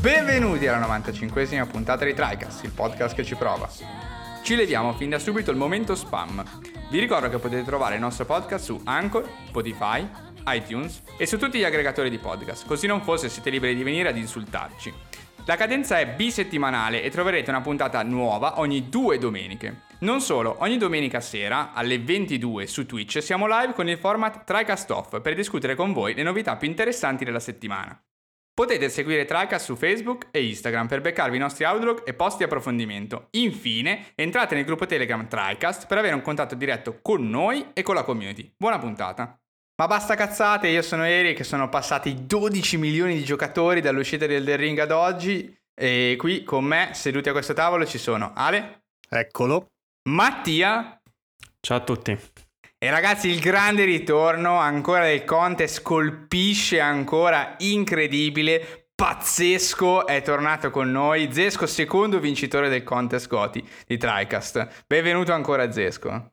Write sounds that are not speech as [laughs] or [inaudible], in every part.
Benvenuti alla 95esima puntata di TriCast, il podcast che ci prova. Ci leviamo fin da subito il momento spam. Vi ricordo che potete trovare il nostro podcast su Anchor, Spotify, iTunes e su tutti gli aggregatori di podcast, così non fosse siete liberi di venire ad insultarci. La cadenza è bisettimanale e troverete una puntata nuova ogni due domeniche. Non solo, ogni domenica sera alle 22 su Twitch siamo live con il format TriCast Off per discutere con voi le novità più interessanti della settimana. Potete seguire TriCast su Facebook e Instagram per beccarvi i nostri outlook e post di approfondimento. Infine, entrate nel gruppo Telegram TriCast per avere un contatto diretto con noi e con la community. Buona puntata! Ma basta cazzate, io sono Eric, sono passati 12 milioni di giocatori dall'uscita del The Ring ad oggi e qui con me, seduti a questo tavolo, ci sono Ale. Eccolo. Mattia. Ciao a tutti. E ragazzi, il grande ritorno ancora del contest colpisce ancora incredibile, pazzesco, è tornato con noi Zesco, secondo vincitore del contest Goti di TriCast. Benvenuto ancora Zesco.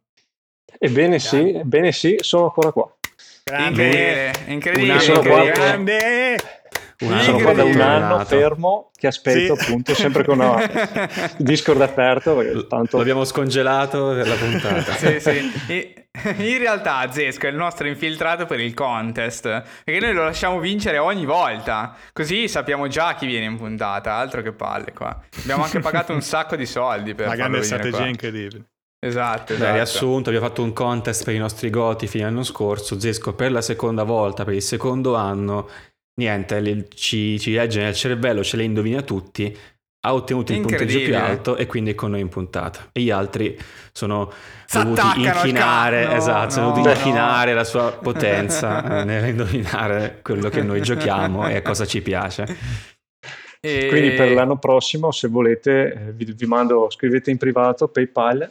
Ebbene sì, ebbene sì, sono ancora qua. Grande. Incredibile, incredibile. Sono incredibile. qua, Grande. Una, sono qua da un anno fermo che aspetto Sì. appunto sempre con una [laughs] Discord aperto tanto L'abbiamo scongelato per la puntata. [laughs] sì, sì. In realtà Zesco è il nostro infiltrato per il contest, perché noi lo lasciamo vincere ogni volta, così sappiamo già chi viene in puntata, altro che palle qua. Abbiamo anche pagato un sacco di soldi per Una farlo grande strategia qua. incredibile. Esatto, Beh, esatto. riassunto, abbiamo fatto un contest per i nostri goti fine anno scorso. Zesco per la seconda volta, per il secondo anno, niente, li- ci, ci legge nel cervello, ce le indovina tutti. Ha ottenuto il punteggio più alto e quindi è con noi in puntata. E gli altri sono dovuti inchinare, no, esatto, sono no, dovuti no. inchinare la sua potenza eh, nell'indovinare quello che noi giochiamo e a cosa ci piace. E- quindi per l'anno prossimo se volete eh, vi, vi mando scrivete in privato PayPal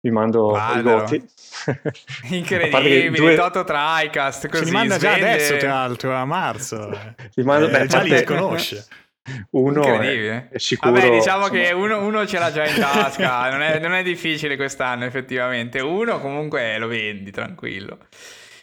vi mando i voti [laughs] Incredibile, due- Toto Tricast, Ce così li manda già svende- adesso, tra l'altro, a marzo. [laughs] vi mando, Eh, beh, già li parte conosce. uno è, Incredibile. è sicuro Vabbè, diciamo insomma, che uno, uno ce l'ha già in tasca, [laughs] non è, non è difficile quest'anno effettivamente. Uno comunque lo vendi tranquillo.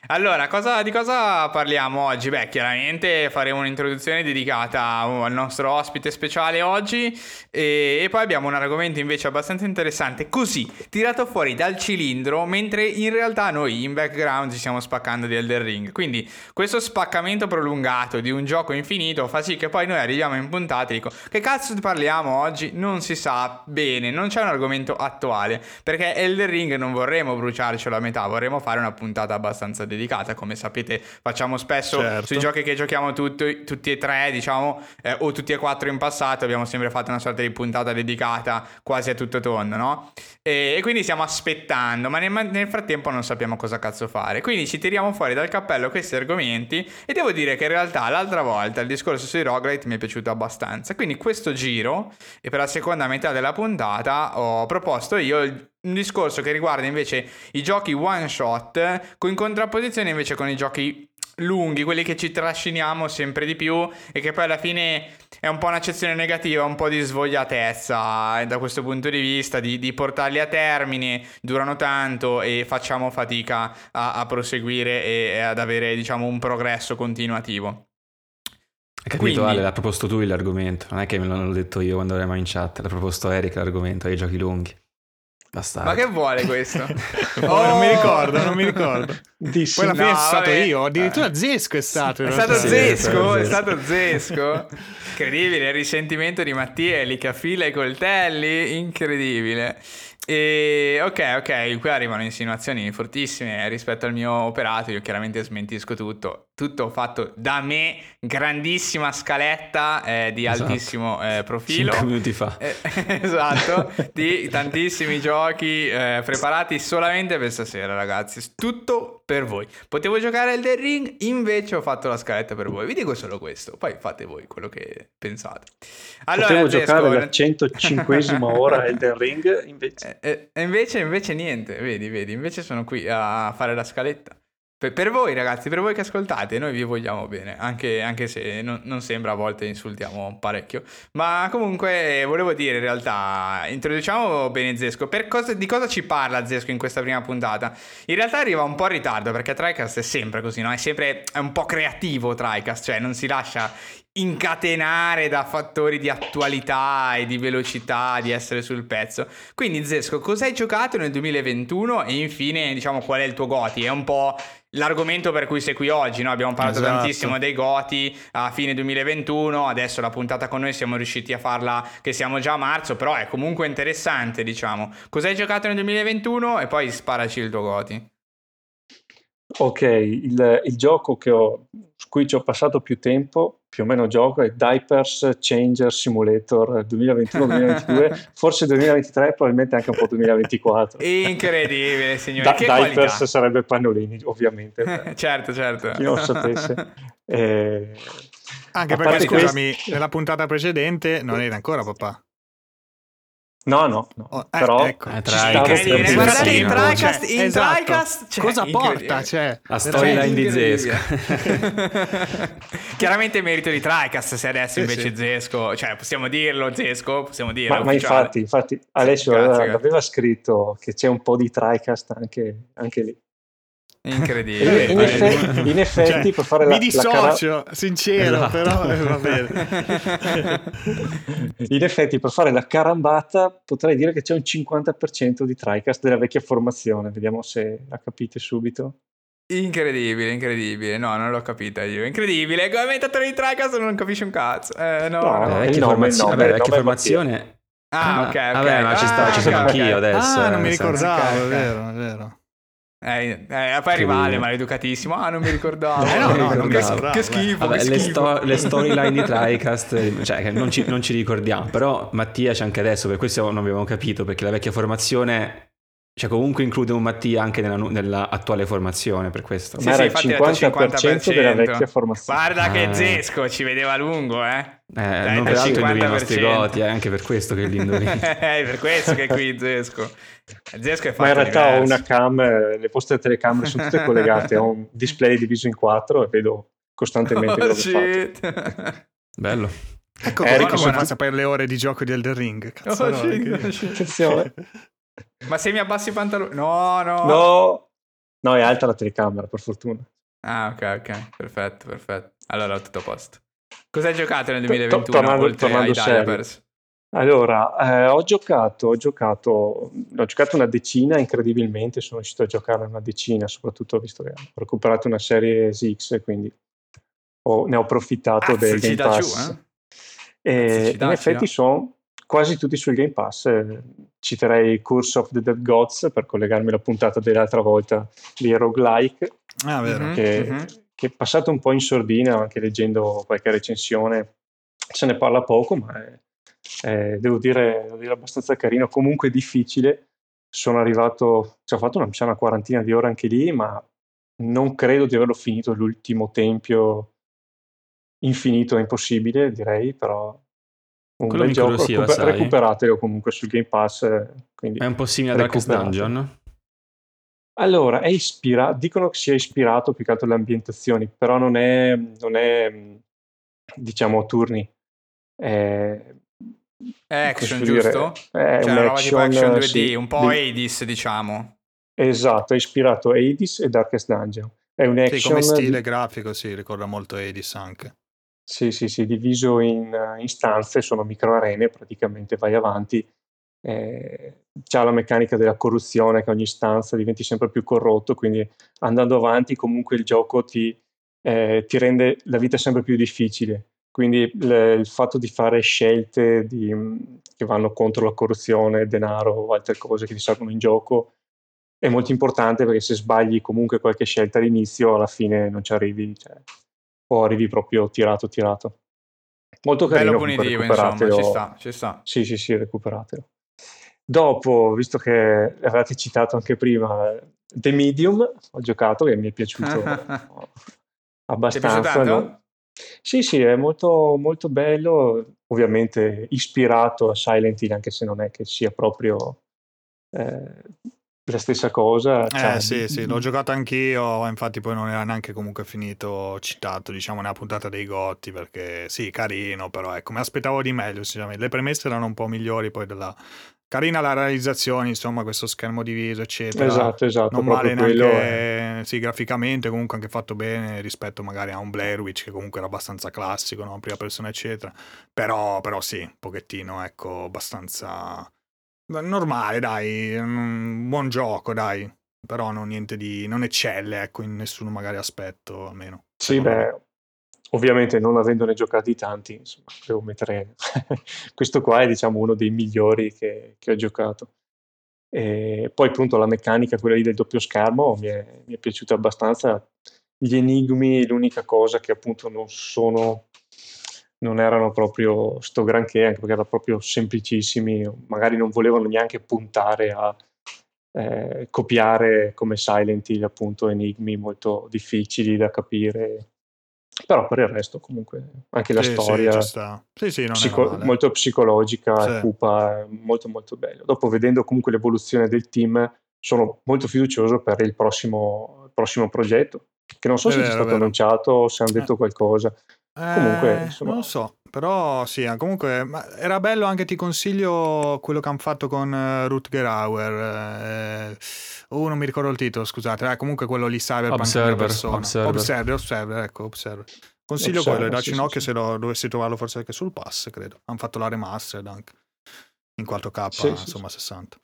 Allora, cosa- di cosa parliamo oggi? Beh, chiaramente faremo un'introduzione dedicata al nostro ospite speciale oggi e, e poi abbiamo un argomento invece abbastanza interessante, così tirato fuori dal cilindro, mentre in realtà noi in background ci stiamo spaccando di Elder Ring. Quindi questo spaccamento prolungato di un gioco infinito fa sì che poi noi arriviamo in puntata e dico che cazzo parliamo oggi? Non si sa bene, non c'è un argomento attuale, perché Elder Ring non vorremmo bruciarcelo a metà, vorremmo fare una puntata abbastanza dedicata, come sapete facciamo spesso Certo. sui giochi che giochiamo tutti, tutti e tre, diciamo, eh, o tutti e quattro in passato, abbiamo sempre fatto una sorta di puntata dedicata quasi a tutto tondo, no? E, e quindi stiamo aspettando, ma nel, nel frattempo non sappiamo cosa cazzo fare. Quindi ci tiriamo fuori dal cappello questi argomenti e devo dire che in realtà l'altra volta il discorso sui roguelite mi è piaciuto abbastanza. Quindi questo giro, e per la seconda metà della puntata, ho proposto io il- un discorso che riguarda invece i giochi one shot, con in contrapposizione invece con i giochi lunghi, quelli che ci trasciniamo sempre di più e che poi alla fine è un po' un'accezione negativa, un po' di svogliatezza eh, da questo punto di vista, di, di portarli a termine, durano tanto e facciamo fatica a, a proseguire e, e ad avere diciamo un progresso continuativo. Hai capito Quindi- Ale, l'ha proposto tu l'argomento, non è che me l'hanno detto io quando eravamo in chat, l'ha proposto Eric l'argomento dei giochi lunghi. Bastardo. Ma che vuole questo? [laughs] [laughs] Oh, non mi ricordo, non mi ricordo. dissi- Poi alla fine No, sono stato vabbè. io, addirittura Zesco è stato. È stato Zesco, è stato Zesco. Incredibile, il risentimento di Mattia lì che affila i coltelli, incredibile. E ok, ok, qui arrivano insinuazioni fortissime rispetto al mio operato, io chiaramente smentisco tutto. Tutto fatto da me, grandissima scaletta eh, di Esatto. altissimo eh, profilo. Cinque minuti fa. Eh, [laughs] esatto, di tantissimi giochi eh, preparati solamente per stasera, ragazzi. Tutto per voi. Potevo giocare al The Ring, invece ho fatto la scaletta per voi. Vi dico solo questo, poi fate voi quello che pensate. Allora, potevo giocare la 105esima ora Elden Ring [laughs] invece eh, eh, e invece, invece niente, vedi, vedi, invece sono qui a fare la scaletta. Per, per voi ragazzi, per voi che ascoltate, noi vi vogliamo bene, anche, anche se non, non sembra a volte insultiamo parecchio. Ma comunque volevo dire in realtà, introduciamo bene Zesco. Cosa, di cosa ci parla Zesco in questa prima puntata? In realtà arriva un po' in ritardo perché TriCast è sempre così, no? È sempre è un po' creativo TriCast, cioè non si lascia incatenare da fattori di attualità e di velocità, di essere sul pezzo. Quindi Zesco, cosa hai giocato nel 2021 e infine diciamo qual è il tuo Goti? È un po' l'argomento per cui sei qui oggi, no? abbiamo parlato Esatto. tantissimo dei Goti a fine 2021, adesso la puntata con noi siamo riusciti a farla che siamo già a marzo, però è comunque interessante diciamo. Cosa hai giocato nel 2021 e poi sparaci il tuo Goti. Ok, il, il gioco che ho, su cui ci ho passato più tempo, più o meno gioco, è Diapers Changer Simulator 2021-2022, [laughs] forse 2023, probabilmente anche un po' 2024. Incredibile, signori, Da- che diapers qualità. sarebbe pannolini, ovviamente, [laughs] certo, certo. chi non lo sapesse. [laughs] Eh, Anche perché, scusami, nella puntata precedente non era ancora papà. No, no, no. Oh, eh, però ecco. Eh, per guardate in Sì, TriCast, cioè, in esatto. TriCast, cioè, Cosa porta? Cioè, La storyline di. Zesco. [laughs] Chiaramente merito di TriCast se adesso Sì, invece sì. Zesco, cioè possiamo dirlo Zesco, possiamo dirlo. Ma, ma infatti, infatti Alessio Grazie, aveva, grazie. aveva scritto che c'è un po' di TriCast anche, anche lì. Incredibile. in, in effetti, in effetti Cioè, per fare mi la, la cara- dissocio, sincero, Esatto. però eh, va bene. [laughs] in effetti per fare la carambata potrei dire che c'è un 50% di TriCast della vecchia formazione. Vediamo se la capite subito. Incredibile, incredibile. No, non l'ho capita io. Incredibile. Commentatore di TriCast non capisce un cazzo. Eh, no, No, no. Eh, vecchia formazione, vabbè, vecchia formazione. Ah, ok, ok. Vabbè, ma ci, sta, Ah, ci sono ok, anch'io ok. adesso. Ah, eh, non mi nel senso- ricordavo, è vero, è vero. Eh, eh, poi rivale, maleducatissimo. Ah, non mi ricordavo. [laughs] Eh, no, no, non che, che schifo. Vabbè, che le, schifo. sto- le storyline di [laughs] TriCast, cioè, non ci, non ci ricordiamo, però Mattia c'è anche adesso, per questo non abbiamo capito, perché la vecchia formazione, cioè comunque include un Mattia anche nella, nella attuale formazione, per questo. Sì, Ma sì, era il infatti ho detto 50% della vecchia formazione. Guarda che Ah. Zesco ci vedeva a lungo, eh. Eh, Dai, non dal peraltro indovini i 50%. nostri goti, è anche per questo che li indovini. è [laughs] per questo che è qui Zesco. Zesco è fatto Ma in realtà ho diverso. una cam, eh, le vostre telecamere sono tutte collegate, ho un display diviso in quattro e vedo costantemente Oh, shit. Bello. Ecco Eric, come a sapere le ore di gioco di Elden Ring. Cazzo, Oh, no, shit, che- shit. Ma se mi abbassi i pantaloni... No, no. No, no, è alta la telecamera, per fortuna. Ah, ok, ok. Perfetto, perfetto. Allora, tutto a posto. Cosa hai giocato nel To- 2021 to- tornando- oltre tornando ai? Allora, eh, ho giocato, ho giocato, ho giocato una decina, incredibilmente sono riuscito a giocare una decina, soprattutto visto che ho recuperato una serie SX, quindi ho- ne ho approfittato Azz, del Game giù, Pass. eh? E Azz, ci dà, in ci effetti dà. sono quasi tutti sul Game Pass. Citerei Curse of the Dead Gods per collegarmi alla puntata dell'altra volta di roguelike, Ah, vero. Che, che è passato un po' in sordina, anche leggendo qualche recensione. Se ne parla poco, ma è, è- devo, dire, devo dire abbastanza carino. Comunque difficile. Sono arrivato, ci ho fatto una, una quarantina di ore anche lì, ma non credo di averlo finito l'ultimo tempio infinito, è impossibile, direi, però un Quello bel gioco, recuper- sai. recuperatelo comunque sul Game Pass. eh, quindi È un po' simile a Darkest. Dungeon. allora, è ispirato, dicono che sia ispirato più che altro alle ambientazioni, però non è, non è diciamo, turni. È, È action, giusto? È Cioè, un una roba tipo action, action 2D, sì, un po' di- Hades, diciamo. Esatto, è ispirato a Hades e Darkest Dungeon. È un Sì, action come di- stile grafico, sì, ricorda molto Edis anche. Sì, sì, sì, diviso in, eh, in stanze, sono micro arene, praticamente vai avanti. Eh, c'ha la meccanica della corruzione che ogni stanza diventi sempre più corrotto, quindi andando avanti comunque il gioco ti, eh, ti rende la vita sempre più difficile. Quindi il, il fatto di fare scelte di- che vanno contro la corruzione, denaro o altre cose che ti servono in gioco è molto importante perché se sbagli comunque qualche scelta all'inizio, alla fine non ci arrivi, cioè, o arrivi proprio tirato tirato. Molto carino, Bello punitivo, insomma, ci sta, ci sta. Sì, sì, sì, recuperatelo. Dopo, visto che avevate citato anche prima The Medium, ho giocato che mi [laughs] è piaciuto abbastanza. tanto? no? Sì, sì, è molto, molto bello, ovviamente ispirato a Silent Hill, anche se non è che sia proprio eh, la stessa cosa. Eh Cioè, sì, sì, l'ho giocato anch'io, infatti poi non era neanche comunque finito citato, diciamo, nella puntata dei Gotti, perché sì, carino, però ecco, mi aspettavo di meglio, sinceramente. Le premesse erano un po' migliori poi della... Carina la realizzazione, insomma, questo schermo diviso, eccetera. Esatto, esatto, Non male neanche, sì, graficamente comunque anche fatto bene rispetto magari a un Blair Witch che comunque era abbastanza classico, no? prima persona eccetera, però, però sì, un pochettino, ecco, abbastanza normale, dai, un buon gioco, dai, però non niente di, non eccelle, ecco, in nessun magari aspetto almeno. Sì, beh, ovviamente non avendone giocati tanti, insomma, devo mettere [laughs] questo qua è diciamo uno dei migliori che, che ho giocato. E poi appunto la meccanica, quella lì del doppio schermo, mi è, mi è piaciuta abbastanza. Gli enigmi, l'unica cosa che appunto non sono, non erano proprio sto granché, anche perché erano proprio semplicissimi, magari non volevano neanche puntare a eh, copiare come Silent Hill appunto enigmi molto difficili da capire però per il resto comunque anche la Sì, storia. Sì, sì, psico- molto psicologica cupa, molto molto bello. Dopo vedendo comunque l'evoluzione del team sono molto fiducioso per il prossimo, prossimo progetto, che non so È se è vero, è stato vero. annunciato o se hanno Eh. detto Comunque, Eh, insomma- non lo so, però sì, eh, comunque ma era bello anche, ti consiglio quello che hanno fatto con eh, Rutger Hauer. eh, oh, non mi ricordo il titolo, scusate. Eh, comunque quello lì Cyberpunk Observer, persona. Observer. Observer, Observer, ecco, Observer. Consiglio Observer, quello, dacci sì, un occhio sì. se lo dovessi trovarlo forse anche sul pass, credo. Hanno fatto la remastered anche in 4K, Sì, sì, insomma 60.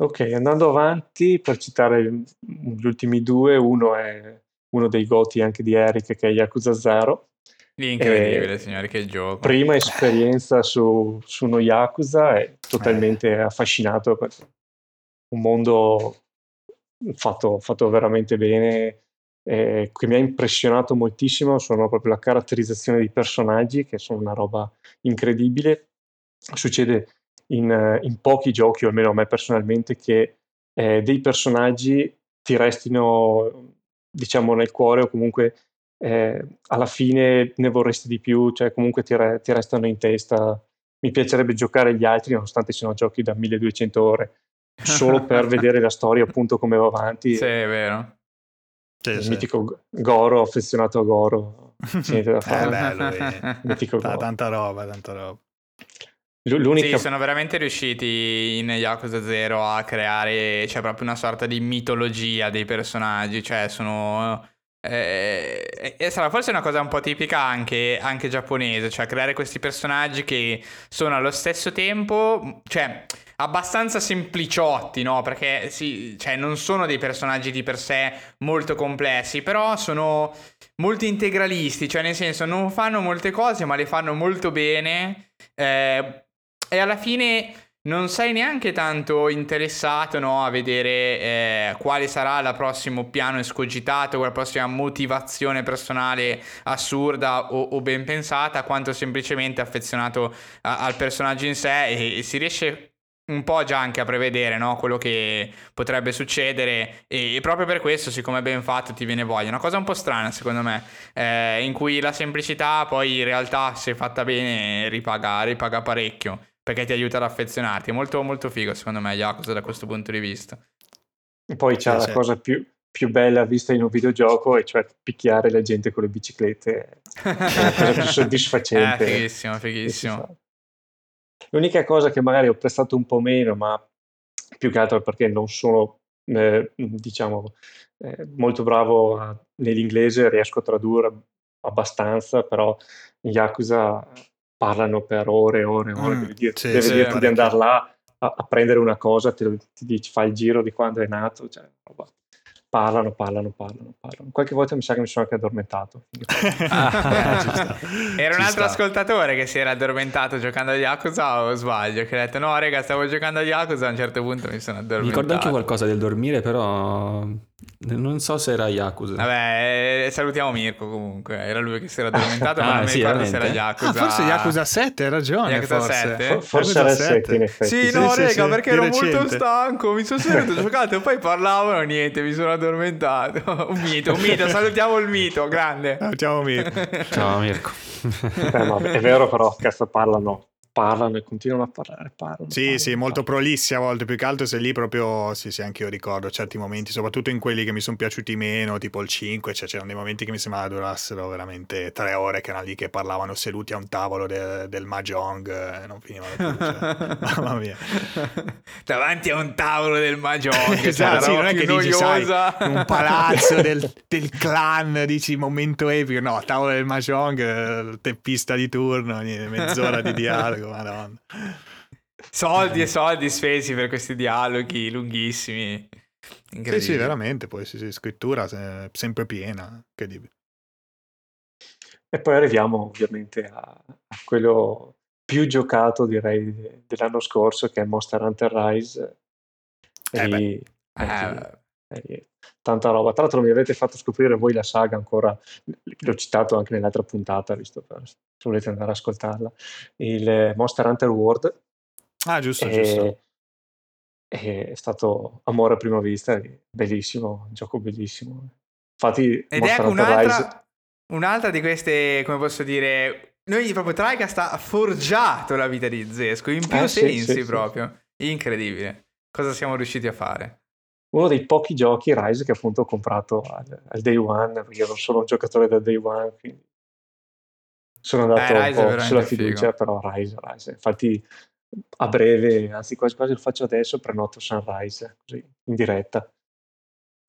Ok, andando avanti per citare gli ultimi due, uno è uno dei goti anche di Eric che è Yakuza 0. Lì incredibile, Eh, signori, che gioco. prima esperienza su, su uno Yakuza è totalmente affascinato perché è un mondo fatto, fatto veramente bene eh, che mi ha impressionato moltissimo sono proprio la caratterizzazione dei personaggi che sono una roba incredibile succede in, eh, in pochi giochi o almeno a me personalmente che eh, dei personaggi ti restino diciamo nel cuore o comunque eh, alla fine ne vorresti di più, cioè comunque ti, re- ti restano in testa. Mi piacerebbe giocare gli altri, nonostante siano giochi da 1200 ore, solo per [laughs] vedere la storia appunto come va avanti. Sì, è vero. Sì, il sì. mitico Goro, affezionato a Goro, niente da fare. bello. Mitico Goro. tanta roba, tanta roba. L'unica Sì, sono veramente riusciti in Yakuza 0 a creare, cioè, proprio una sorta di mitologia dei personaggi, cioè, sono... eh, e sarà forse una cosa un po' tipica anche, anche giapponese, cioè creare questi personaggi che sono allo stesso tempo, cioè, abbastanza sempliciotti, no? Perché sì, cioè, non sono dei personaggi di per sé molto complessi, però sono molto integralisti, cioè nel senso non fanno molte cose ma le fanno molto bene eh, e alla fine non sei neanche tanto interessato no, a vedere eh, quale sarà il prossimo piano escogitato, quella prossima motivazione personale assurda o, o ben pensata, quanto semplicemente affezionato a- al personaggio in sé. E, e si riesce un po' già anche a prevedere no, quello che potrebbe succedere. E, e proprio per questo siccome è ben fatto ti viene voglia. Una cosa un po' strana secondo me eh, in cui la semplicità poi in realtà se fatta bene ripaga, ripaga parecchio perché ti aiuta ad affezionarti è molto molto figo secondo me Yakuza da questo punto di vista Poi c'è Sì, la sì. cosa più, più bella vista in un videogioco, e cioè picchiare la gente con le biciclette. È la cosa più [laughs] soddisfacente. eh, fighissimo fighissimo. L'unica cosa che magari ho prestato un po' meno, ma più che altro perché non sono, eh, diciamo, eh, molto bravo a- nell'inglese, riesco a tradurre abbastanza, però in Yakuza parlano per ore e ore e ore, Mm, devi, dir- sì, devi sì, dirti di parecchio. andare là a, a prendere una cosa, lo- ti, dici, fa il giro di quando è nato, cioè, roba. parlano, parlano, parlano, parlano. Qualche volta mi sa che mi sono anche addormentato. [laughs] Ah. [laughs] Era un altro sta. ascoltatore che si era addormentato giocando a Yakuza o sbaglio? Che ha detto no raga stavo giocando a Yakuza a un certo punto mi sono Mi addormentato ricordo anche qualcosa del dormire, però non so se era Yakuza. Vabbè, eh, salutiamo Mirko comunque. Era lui che si era addormentato, [laughs] ma Ah, non mi sì, ricordo se era veramente? Yakuza. Ah, forse Yakuza 7, hai ragione. Yakuza forse. 7? For- Forse Yakuza era il 7 in 7. effetti. Sì, Sì, no, sì, raga, sì, perché ero molto recente. stanco. Mi sono seduto, [laughs] giocato e poi parlavano. Niente, mi sono addormentato. [laughs] un mito, un mito. Salutiamo il mito, grande. Salutiamo Mirko. Ciao Mirko. Eh, ma è vero però, cazzo, parlano, parlano e continuano a parlare. Parlano, sì, parlano, sì, molto prolissi a volte, più che altro se lì proprio, sì, sì, anche io ricordo certi momenti, soprattutto in quelli che mi sono piaciuti meno, tipo il 5, cioè c'erano dei momenti che mi sembrava durassero veramente tre ore, che erano lì che parlavano seduti a un tavolo de- del Mahjong, e non finivano più, cioè, [laughs] mamma mia. Davanti a un tavolo del Mahjong, [laughs] esatto, sì, non è che dici, sai, un palazzo del, del clan, dici momento epico, no, tavolo del Mahjong, eh, teppista di turno, mezz'ora di dialogo, madonna. Soldi e soldi spesi per questi dialoghi lunghissimi. Sì, sì, veramente, poi sì, sì, scrittura se- sempre piena, incredibile. E poi arriviamo ovviamente a, a quello più giocato, direi, de- dell'anno scorso, che è Monster Hunter Rise. E Eh lì- Eh, eh, lì- eh, tanta roba. Tra l'altro mi avete fatto scoprire voi la saga ancora, l'ho citato anche nell'altra puntata, visto per, se volete andare ad ascoltarla, il eh, Monster Hunter World. Ah, giusto, giusto. E, e è stato amore a prima vista, bellissimo, un gioco bellissimo. Infatti, Ed Monster è Hunter Rise un'altra, un'altra di queste, come posso dire, noi proprio Tricast ha forgiato la vita di Zesco in più Eh, sì, sensi sì, sì. proprio. Incredibile. Cosa siamo riusciti a fare? Uno dei pochi giochi Rise che appunto ho comprato al, al day one, perché io non sono un giocatore da day one, quindi sono andato Eh, un po' sulla fiducia, figo. però Rise, Rise. Infatti a breve, anzi quasi quasi lo faccio adesso, prenoto Sunrise, così, in diretta.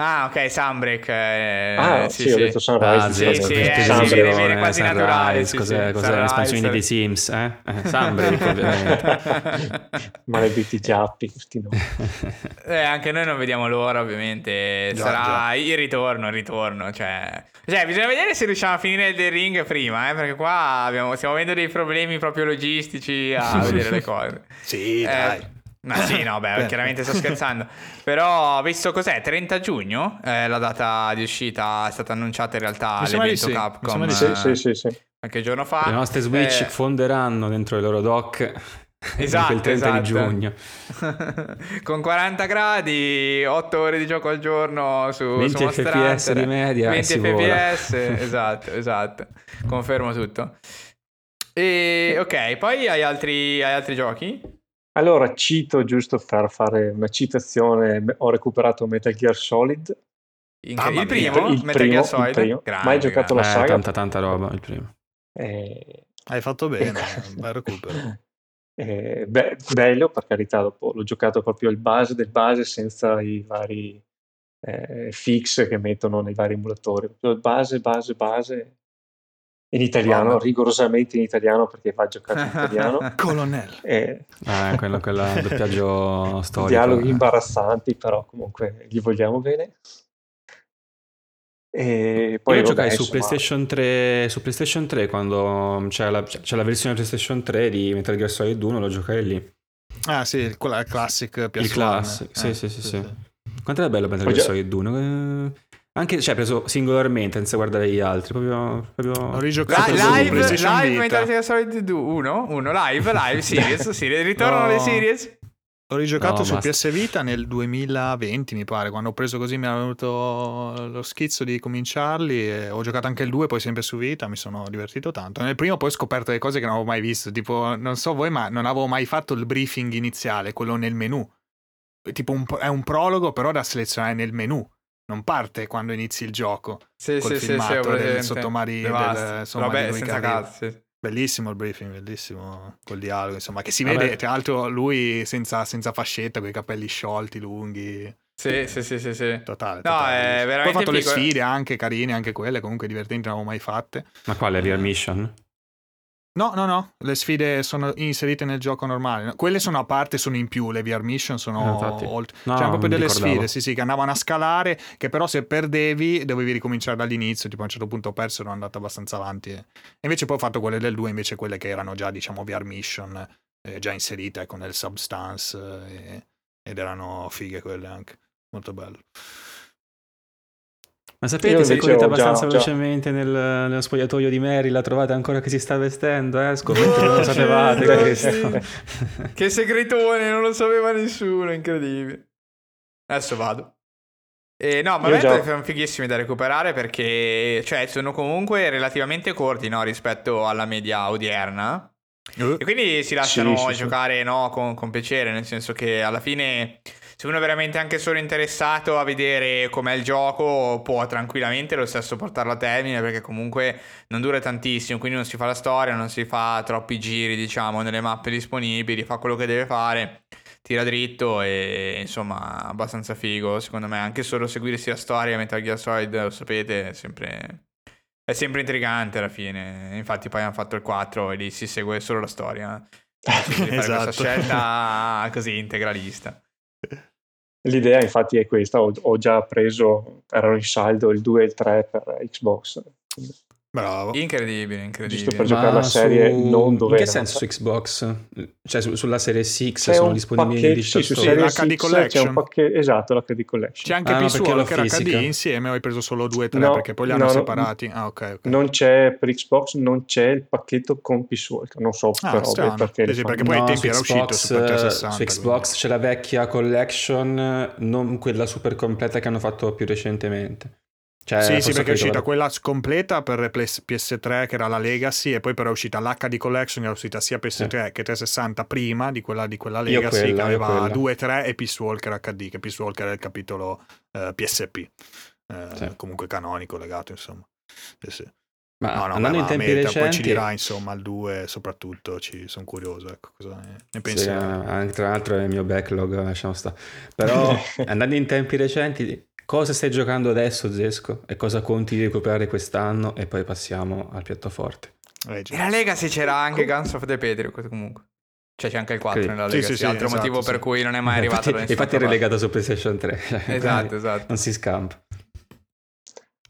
Ah, ok, Sunbreak. eh, Ah, sì, sì, ho detto Sunrise. Ah, Sì, sì, sì, sì, eh, sì, sì, viene, eh, quasi Sunrise, naturale. sì, cos'è, sì, cos'è Sunrise. l'espansione dei Sims, eh? eh Sunbreak, [laughs] ovviamente. [laughs] Maledetti giappi, questi no. [laughs] Eh, anche noi non vediamo l'ora, ovviamente. Già, Sarà già. il ritorno, il ritorno. Cioè... cioè, bisogna vedere se riusciamo a finire il ring prima, eh, perché qua abbiamo- stiamo avendo dei problemi proprio logistici a vedere le cose. Sì, Eh, dai. Ma sì, no, beh, chiaramente sto scherzando. [laughs] Però, visto cos'è, 30 giugno, eh, la data di uscita è stata annunciata in realtà di all'evento sì, Capcom di Sì, eh, sì, sì, sì. qualche giorno fa. Le nostre Switch Eh, fonderanno dentro le loro dock [laughs] Esatto, il 30 di esatto. giugno. [laughs] Con 40 gradi, 8 ore di gioco al giorno su, 20 su FPS di media, 20 si vola. fps, esatto, esatto. Confermo tutto. E ok, poi hai altri, hai altri giochi? Allora, cito giusto per fare una citazione, ho recuperato Metal Gear Solid. Incre- Mamma il primo, Il Metal primo, Gear il Solid. primo. Grande, Mai giocato grande. la Eh, saga. tanta tanta roba il primo. Eh, Hai fatto bene, bel recupero. [laughs] eh, be- bello, per carità, dopo l'ho giocato proprio il base del base senza i vari eh, fix che mettono nei vari emulatori. Proprio il base, base, base. In italiano, Vabbè. rigorosamente in italiano perché va giocato in italiano. [laughs] Colonnello. Eh, Eh, quello, quella doppiaggio [laughs] storico. dialoghi eh. imbarazzanti, però comunque gli vogliamo bene. E poi Io vabbè, giocai su PlayStation 3, su PlayStation 3 quando c'è la, c'è la versione PlayStation 3 di Metal Gear Solid 1, lo giocai lì. Ah sì, quella classic PS1. Il classic, sì, Eh, sì, sì, sì. Quanto era bello Metal Gear Solid 1? Anche, cioè, preso singolarmente, senza guardare gli altri, proprio... proprio... L'ho rigiocato su live, live. Metal Gear Solid 1, 1, live, live, series, sì, ritornano No. le series. L'ho rigiocato No, su basta. PS Vita nel 2020, mi pare, quando ho preso così mi era venuto lo schizzo di cominciarli e ho giocato anche il 2, poi sempre su Vita, mi sono divertito tanto. Nel primo poi ho scoperto delle cose che non avevo mai visto, tipo, non so voi, ma non avevo mai fatto il briefing iniziale, quello nel menu. Tipo un- è un prologo però da selezionare nel menu, non parte quando inizi il gioco. Sì, Col sì, sì, sì, filmato ho del presente. sottomari- Devasta. del- insomma, Vabbè, di lui che senza sì. Bellissimo il briefing, bellissimo quel dialogo, insomma, che si Vabbè. vede, tra l'altro lui senza, senza fascetta, con i capelli sciolti, lunghi, Sì, sì, sì, sì, sì. totale. No, totale, è bellissimo. veramente Poi ho fatto le figo, eh. sfide anche carine, anche quelle, comunque divertenti, non avevo mai fatte. Ma quale? Real Mission? No, no, no, le sfide sono inserite nel gioco normale. No, Quelle sono a parte, sono in più, le VR mission sono Eh, oltre. No, C'erano proprio delle ricordavo. sfide, sì, sì, che andavano a scalare, che però se perdevi dovevi ricominciare dall'inizio, tipo a un certo punto ho perso, ero andato abbastanza avanti. E invece poi ho fatto quelle del 2, invece quelle che erano già, diciamo, VR mission, eh, già inserite con il substance, eh, ed erano fighe quelle anche, molto bello. Ma sapete, Io se correte già- abbastanza già- velocemente nel, nello spogliatoio di Mary, la trovate ancora che si sta vestendo, eh? Scommetto che non lo sapevate sì. questo. [laughs] Che segretone, non lo sapeva nessuno, incredibile. Adesso vado. E no, ma già- sono fighissimi da recuperare perché cioè, sono comunque relativamente corti no, rispetto alla media odierna. Uh, E quindi si lasciano Sì, sì, sì. giocare no, con, con piacere, nel senso che alla fine se uno è veramente anche solo interessato a vedere com'è il gioco può tranquillamente lo stesso portarlo a termine perché comunque non dura tantissimo, quindi non si fa la storia, non si fa troppi giri diciamo nelle mappe disponibili, fa quello che deve fare, tira dritto e insomma abbastanza figo secondo me, anche solo seguirsi la storia Metal Gear Solid lo sapete è sempre... È sempre intrigante alla fine, infatti poi hanno fatto il 4 e lì si segue solo la storia. [laughs] Esatto. questa scelta così integralista. L'idea infatti è questa, ho, ho già preso, erano in saldo il 2 e il 3 per Xbox, bravo. Incredibile, giusto incredibile. per giocare la serie non dove In che senso su Xbox? Cioè su- sulla serie 6 C'è sono disponibili in pacchetto, digital sì, su store? serie- l'HD 6 c'è Collection. un pacchetto, esatto, l'HD Collection. C'è anche Ah, no, Peace perché l'ho Walker HD fisica. insieme o hai preso solo 2 e 3 No, perché poi li hanno no, no, separati? Ah, ok, ok. Non c'è per Xbox, non c'è il pacchetto con Walker, non so Ah, per strano. perché, Sì, perché poi ai No, tempi su era uscito Xbox, Super 360, Su Xbox c'è la vecchia collection, non quella super completa che hanno fatto più recentemente. Cioè, Sì, sì, perché è uscita quella completa per PS- PS3 che era la Legacy e poi però è uscita l'HD Collection era uscita sia PS3 che 360 prima di quella, di quella Legacy quella, che aveva quella. 2, 3 e Peace Walker HD, che Peace Walker è il capitolo eh, PSP, eh, Sì. comunque canonico legato insomma. Sì, sì. Ma No, no, andando beh, in tempi merita, poi ci recenti, dirà insomma il 2 soprattutto, ci sono curioso, ecco, cosa ne, ne pensi? Sì, anche tra l'altro è il mio backlog, lasciamo sta. Però [laughs] andando in tempi recenti, cosa stai giocando adesso, Zesco? E cosa conti di recuperare quest'anno? E poi passiamo al piatto forte. Eh. Nella Legacy c'era anche Guns of the Patriot comunque. Cioè c'è anche il 4 Sì. nella Sì, Legacy, sì, sì, altro esatto, motivo sì. per cui non è mai [laughs] arrivato infatti, infatti è parte. relegato su PlayStation 3. Esatto, esatto. Non si scampa.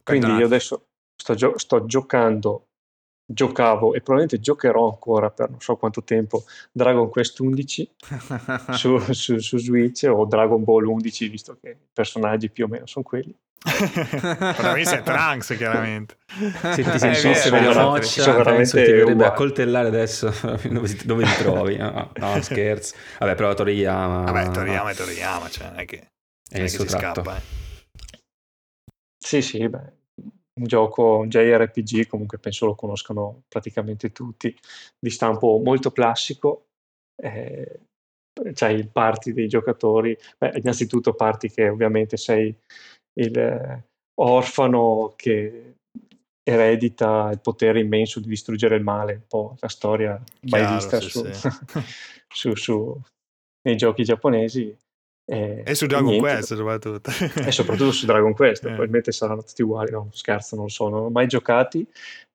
Quindi io adesso sto, gio- sto giocando, giocavo e probabilmente giocherò ancora per non so quanto tempo Dragon Quest 11 [laughs] su, su- su Switch o Dragon Ball 11, visto che i personaggi più o meno sono quelli. [laughs] Protagonista è Trunks chiaramente. Se ti È sentissi vero, una sono veramente penso ti verrebbe a coltellare adesso [laughs] dove, ti- dove ti trovi. No, no, scherzo. Vabbè, però Toriyama... Vabbè, Toriyama è Toriyama, cioè non è che, È non è che si tratto. scappa. eh. Sì, sì, beh, un gioco JRPG, comunque penso lo conoscano praticamente tutti, di stampo molto classico. Eh, c'hai il party dei giocatori, beh, innanzitutto parti che ovviamente sei il eh, orfano che eredita il potere immenso di distruggere il male, un po' la storia mai Chiaro, vista sì, su, sì. [laughs] su- su- nei giochi giapponesi. Eh, E su Dragon niente. Quest soprattutto. [laughs] E soprattutto su Dragon Quest, Eh. probabilmente saranno tutti uguali, no, scherzo, non so, non ho mai giocati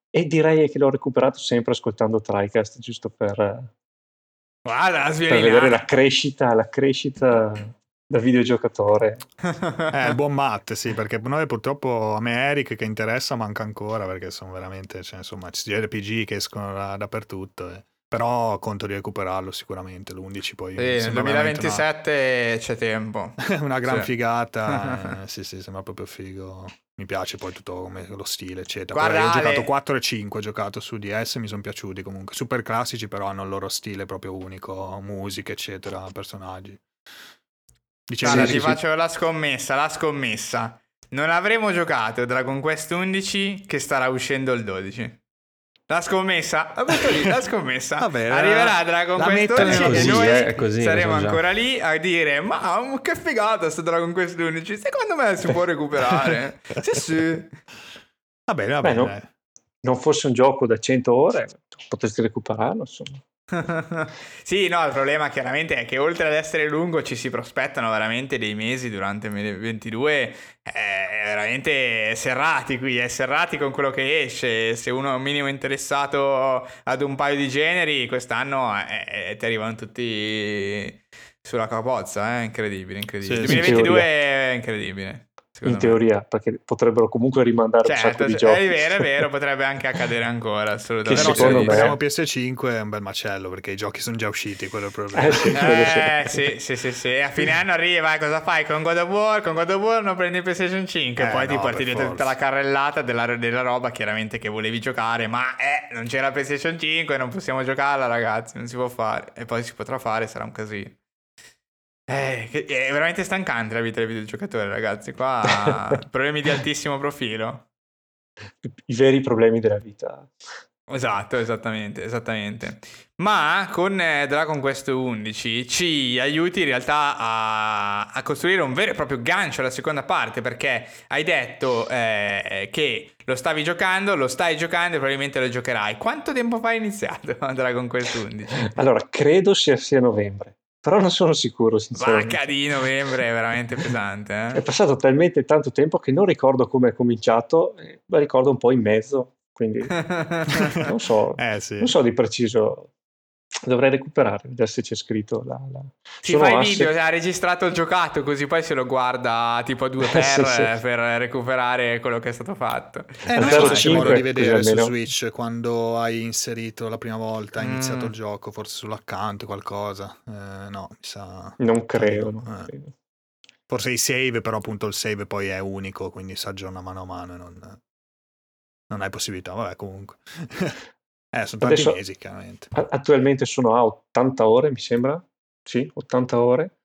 e direi che l'ho recuperato sempre ascoltando TriCast, giusto per, per Guarda, la vedere la crescita, la crescita da videogiocatore. Eh, buon Matt, sì, perché noi purtroppo a me Eric che interessa manca ancora perché sono veramente, cioè, insomma, ci sono RPG che escono da- dappertutto. eh. Però conto di recuperarlo sicuramente, l'11 poi. Sì, nel sembra veramente 2027 c'è tempo. Una, [laughs] una gran Sì. figata, [laughs] eh, sì, sì, sembra proprio figo. Mi piace poi tutto come lo stile, eccetera. Guarda, Poi ho giocato Ale- 4 e 5, ho giocato su DS, mi sono piaciuti comunque. Super classici, però hanno il loro stile proprio unico, musica, eccetera, personaggi. Dicevi, Guarda, ti faccio la scommessa, la scommessa. Non avremo giocato Dragon Quest 11 che starà uscendo il 12. La scommessa, la butto lì, la scommessa. [laughs] Va bene, Arriverà Dragon la Quest metto 11 nella- e così, noi eh, così, saremo ancora lì a dire ma um, che figata sto Dragon Quest 11. Secondo me si può [laughs] recuperare. sì, sì. Va bene, va bene. Non fosse un gioco da 100 ore, potresti recuperarlo, insomma. Sì, no, il problema chiaramente è che oltre ad essere lungo ci si prospettano veramente dei mesi durante il 2022 eh, veramente serrati qui, eh, serrati con quello che esce. Se uno è un minimo interessato ad un paio di generi, quest'anno eh, eh, ti arrivano tutti sulla capozza, eh? incredibile, incredibile. Sì, il sì, 2022 in è incredibile. In secondo me. teoria, perché potrebbero comunque rimandare un Certo, sacco di è giochi. vero, è vero, [laughs] potrebbe anche accadere ancora, assolutamente. Che Però se me- prendiamo PS5 è un bel macello perché i giochi sono già usciti, quello è il problema. Eh sì. Eh, sì, sì, sì, sì. A fine anno arriva, cosa fai con God of War? Con God of War non prendi il PlayStation 5, Eh, poi ti no, porti per dietro tutta la carrellata della, della roba chiaramente che volevi giocare, ma eh, non c'era PlayStation 5, non possiamo giocarla ragazzi, non si può fare. E poi si potrà fare, sarà un casino. Eh, è veramente stancante la vita del videogiocatore, ragazzi. Qua [laughs] problemi di altissimo profilo. I veri problemi della vita. Esatto, esattamente, esattamente. Ma con eh, Dragon Quest 11 ci aiuti in realtà a, a, costruire un vero e proprio gancio alla seconda parte perché hai detto eh, che lo stavi giocando, lo stai giocando e probabilmente lo giocherai. Quanto tempo fa hai iniziato Dragon Quest 11? Allora, credo sia, sia novembre. Però non sono sicuro, sinceramente. Vacca di novembre è veramente pesante. Eh? È passato talmente tanto tempo che non ricordo come è cominciato, ma ricordo un po' in mezzo. Quindi [laughs] non so, eh, sì. non so di preciso. Dovrei recuperare, vedere se c'è scritto la, la... Si fa i video, ha registrato il giocato così poi se lo guarda tipo a due [laughs] per, sì, sì. per recuperare quello che è stato fatto. Eh, non so se modo di vedere su Switch quando hai inserito la prima volta, hai mm. iniziato il gioco, forse sull'account qualcosa. Eh, no, mi sa... Non credo, non eh. credo. Forse i save, però appunto il save poi è unico, quindi si aggiorna mano a mano e non non hai possibilità, vabbè comunque. [laughs] eh, sono tanti Adesso, mesi chiaramente. Attualmente sono a 80 ore, mi sembra. Sì, 80 ore.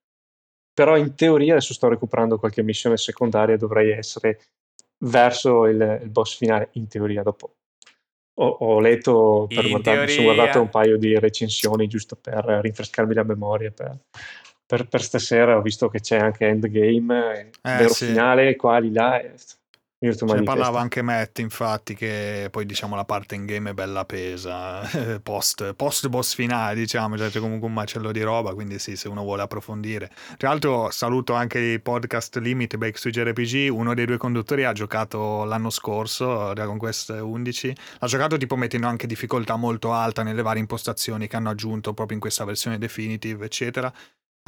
Però in teoria adesso sto recuperando qualche missione secondaria, dovrei essere verso il, il boss finale, in teoria dopo. Ho, ho letto, per guardare, teoria... sono guardato un paio di recensioni giusto per rinfrescarmi la memoria per, per, per stasera, ho visto che c'è anche Endgame, eh, vero sì. finale, qua, lì, là, ne parlava anche Matt, infatti, che poi diciamo la parte in game è bella pesa, [laughs] post, post boss finale, diciamo, cioè c'è comunque un macello di roba, quindi sì, se uno vuole approfondire. Tra l'altro saluto anche il podcast Limit Back su JRPG, uno dei due conduttori ha giocato l'anno scorso, Dragon Quest 11, ha giocato tipo mettendo anche difficoltà molto alta nelle varie impostazioni che hanno aggiunto proprio in questa versione definitive, eccetera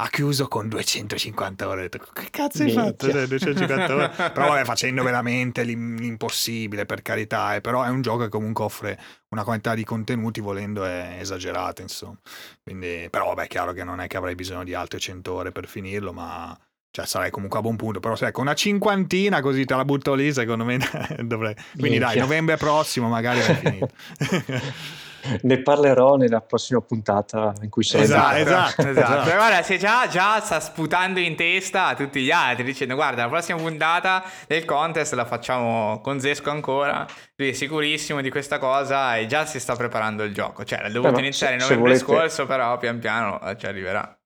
ha chiuso con 250 ore. Che cazzo hai fatto? 250 cioè, ore? [laughs] però vabbè, facendo veramente l'impossibile, per carità. Eh. Però è un gioco che comunque offre una quantità di contenuti, volendo, è esagerata, insomma. Quindi, però vabbè, è chiaro che non è che avrai bisogno di altre 100 ore per finirlo, ma... Cioè, sarai comunque a buon punto. Però se ecco, una cinquantina così te la butto lì, secondo me [laughs] dovrei... Quindi Minchia. dai, novembre prossimo magari hai finito. [laughs] [laughs] ne parlerò nella prossima puntata in cui sei esatto, esatto, esatto. esatto. guarda se già, già, sta sputando in testa a tutti gli altri dicendo guarda la prossima puntata del contest la facciamo con Zesco ancora lui è sicurissimo di questa cosa e già si sta preparando il gioco cioè l'ha dovuto eh, iniziare se, novembre volete... scorso però pian piano ci arriverà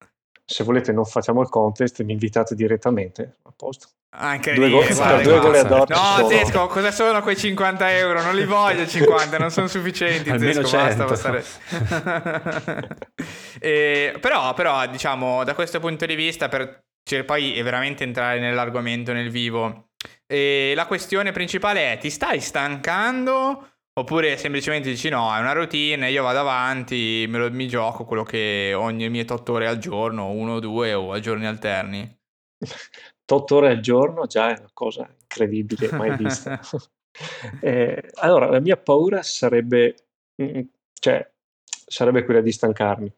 se volete non facciamo il contest mi invitate direttamente a posto anche due, lì, go- guarda, due gol ad No, Zesco, cosa sono quei 50 euro? Non li [laughs] voglio 50, non sono sufficienti. Almeno Zesco, 100. basta passare. [laughs] e, però, però, diciamo, da questo punto di vista, per cioè, poi veramente entrare nell'argomento nel vivo, e la questione principale è: ti stai stancando? Oppure semplicemente dici no, è una routine, io vado avanti, me lo, mi gioco quello che ogni mie 8 ore al giorno, uno o due o a giorni alterni. [laughs] 8 ore al giorno già è una cosa incredibile, [laughs] mai vista. [laughs] eh, allora, la mia paura sarebbe, mm, cioè, sarebbe quella di stancarmi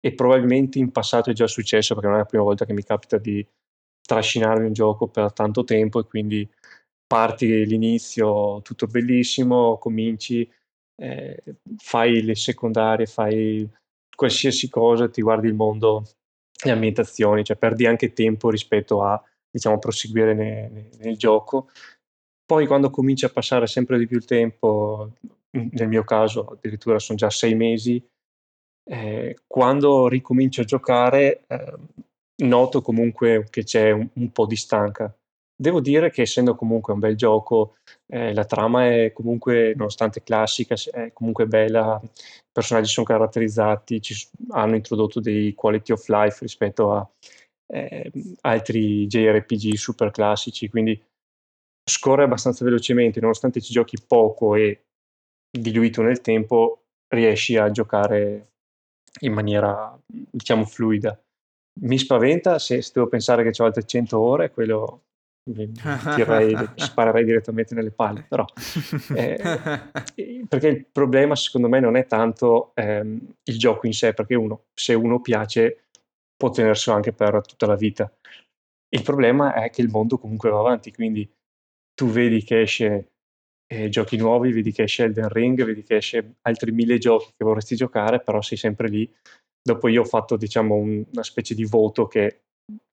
e probabilmente in passato è già successo perché non è la prima volta che mi capita di trascinarmi un gioco per tanto tempo e quindi parti l'inizio tutto bellissimo, cominci, eh, fai le secondarie, fai qualsiasi cosa, ti guardi il mondo, le ambientazioni, cioè perdi anche tempo rispetto a diciamo, proseguire ne, ne, nel gioco. Poi quando comincia a passare sempre di più il tempo, nel mio caso addirittura sono già sei mesi, eh, quando ricomincio a giocare eh, noto comunque che c'è un, un, po' di stanca. Devo dire che essendo comunque un bel gioco, eh, la trama è comunque, nonostante classica, è comunque bella, i personaggi sono caratterizzati, ci, hanno introdotto dei quality of life rispetto a eh, altri JRPG super classici, quindi scorre abbastanza velocemente, nonostante ci giochi poco e diluito nel tempo, riesci a giocare in maniera, diciamo, fluida. Mi spaventa se, se devo pensare che ho altre 100 ore, quello mi, tirerei, sparerei direttamente nelle palle, però eh, [laughs] perché il problema secondo me non è tanto ehm, il gioco in sé, perché uno, se uno piace può tenerselo anche per tutta la vita. Il problema è che il mondo comunque va avanti, quindi tu vedi che esce eh, giochi nuovi, vedi che esce Elden Ring, vedi che esce altri mille giochi che vorresti giocare, però sei sempre lì. Dopo io ho fatto, diciamo, un, una specie di voto che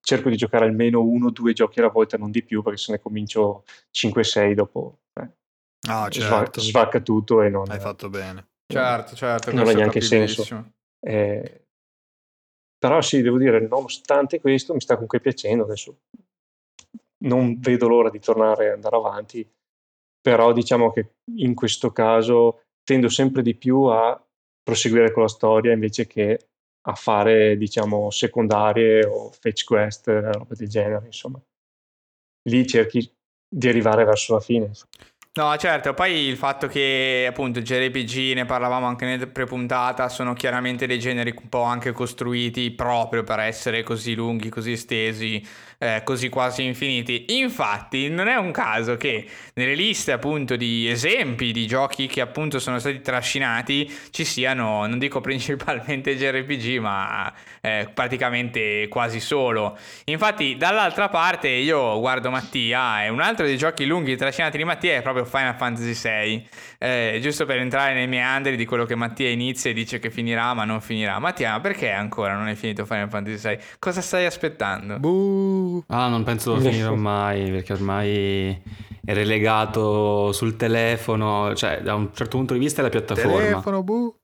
cerco di giocare almeno uno o due giochi alla volta, non di più, perché se ne comincio 5-6 dopo. Eh. Ah, sva- certo. svacca tutto e non, Hai fatto bene. Certo, certo, non ha neanche senso. Eh, però sì, devo dire, nonostante questo mi sta comunque piacendo adesso. Non vedo l'ora di tornare ad andare avanti, però diciamo che in questo caso tendo sempre di più a proseguire con la storia invece che a fare, diciamo, secondarie o fetch quest, roba del genere, insomma. Lì cerchi di arrivare verso la fine. No, certo, poi il fatto che appunto JRPG, ne parlavamo anche nel pre-puntata, sono chiaramente dei generi un po' anche costruiti proprio per essere così lunghi, così estesi, eh, così quasi infiniti. Infatti, non è un caso che nelle liste appunto di esempi di giochi che appunto sono stati trascinati ci siano, non dico [laughs] principalmente JRPG, ma eh, praticamente quasi solo. Infatti, dall'altra parte io guardo Mattia e un altro dei giochi lunghi trascinati di Mattia è proprio Final Fantasy VI. Eh, giusto per entrare nei meandri di quello che Mattia inizia e dice che finirà, ma non finirà. Mattia, ma perché ancora non è finito Final Fantasy VI? Cosa stai aspettando? Buh. Ah, non penso lo finirò [laughs] mai, perché ormai è relegato sul telefono, cioè da un certo punto di vista è la piattaforma. Telefono, buh.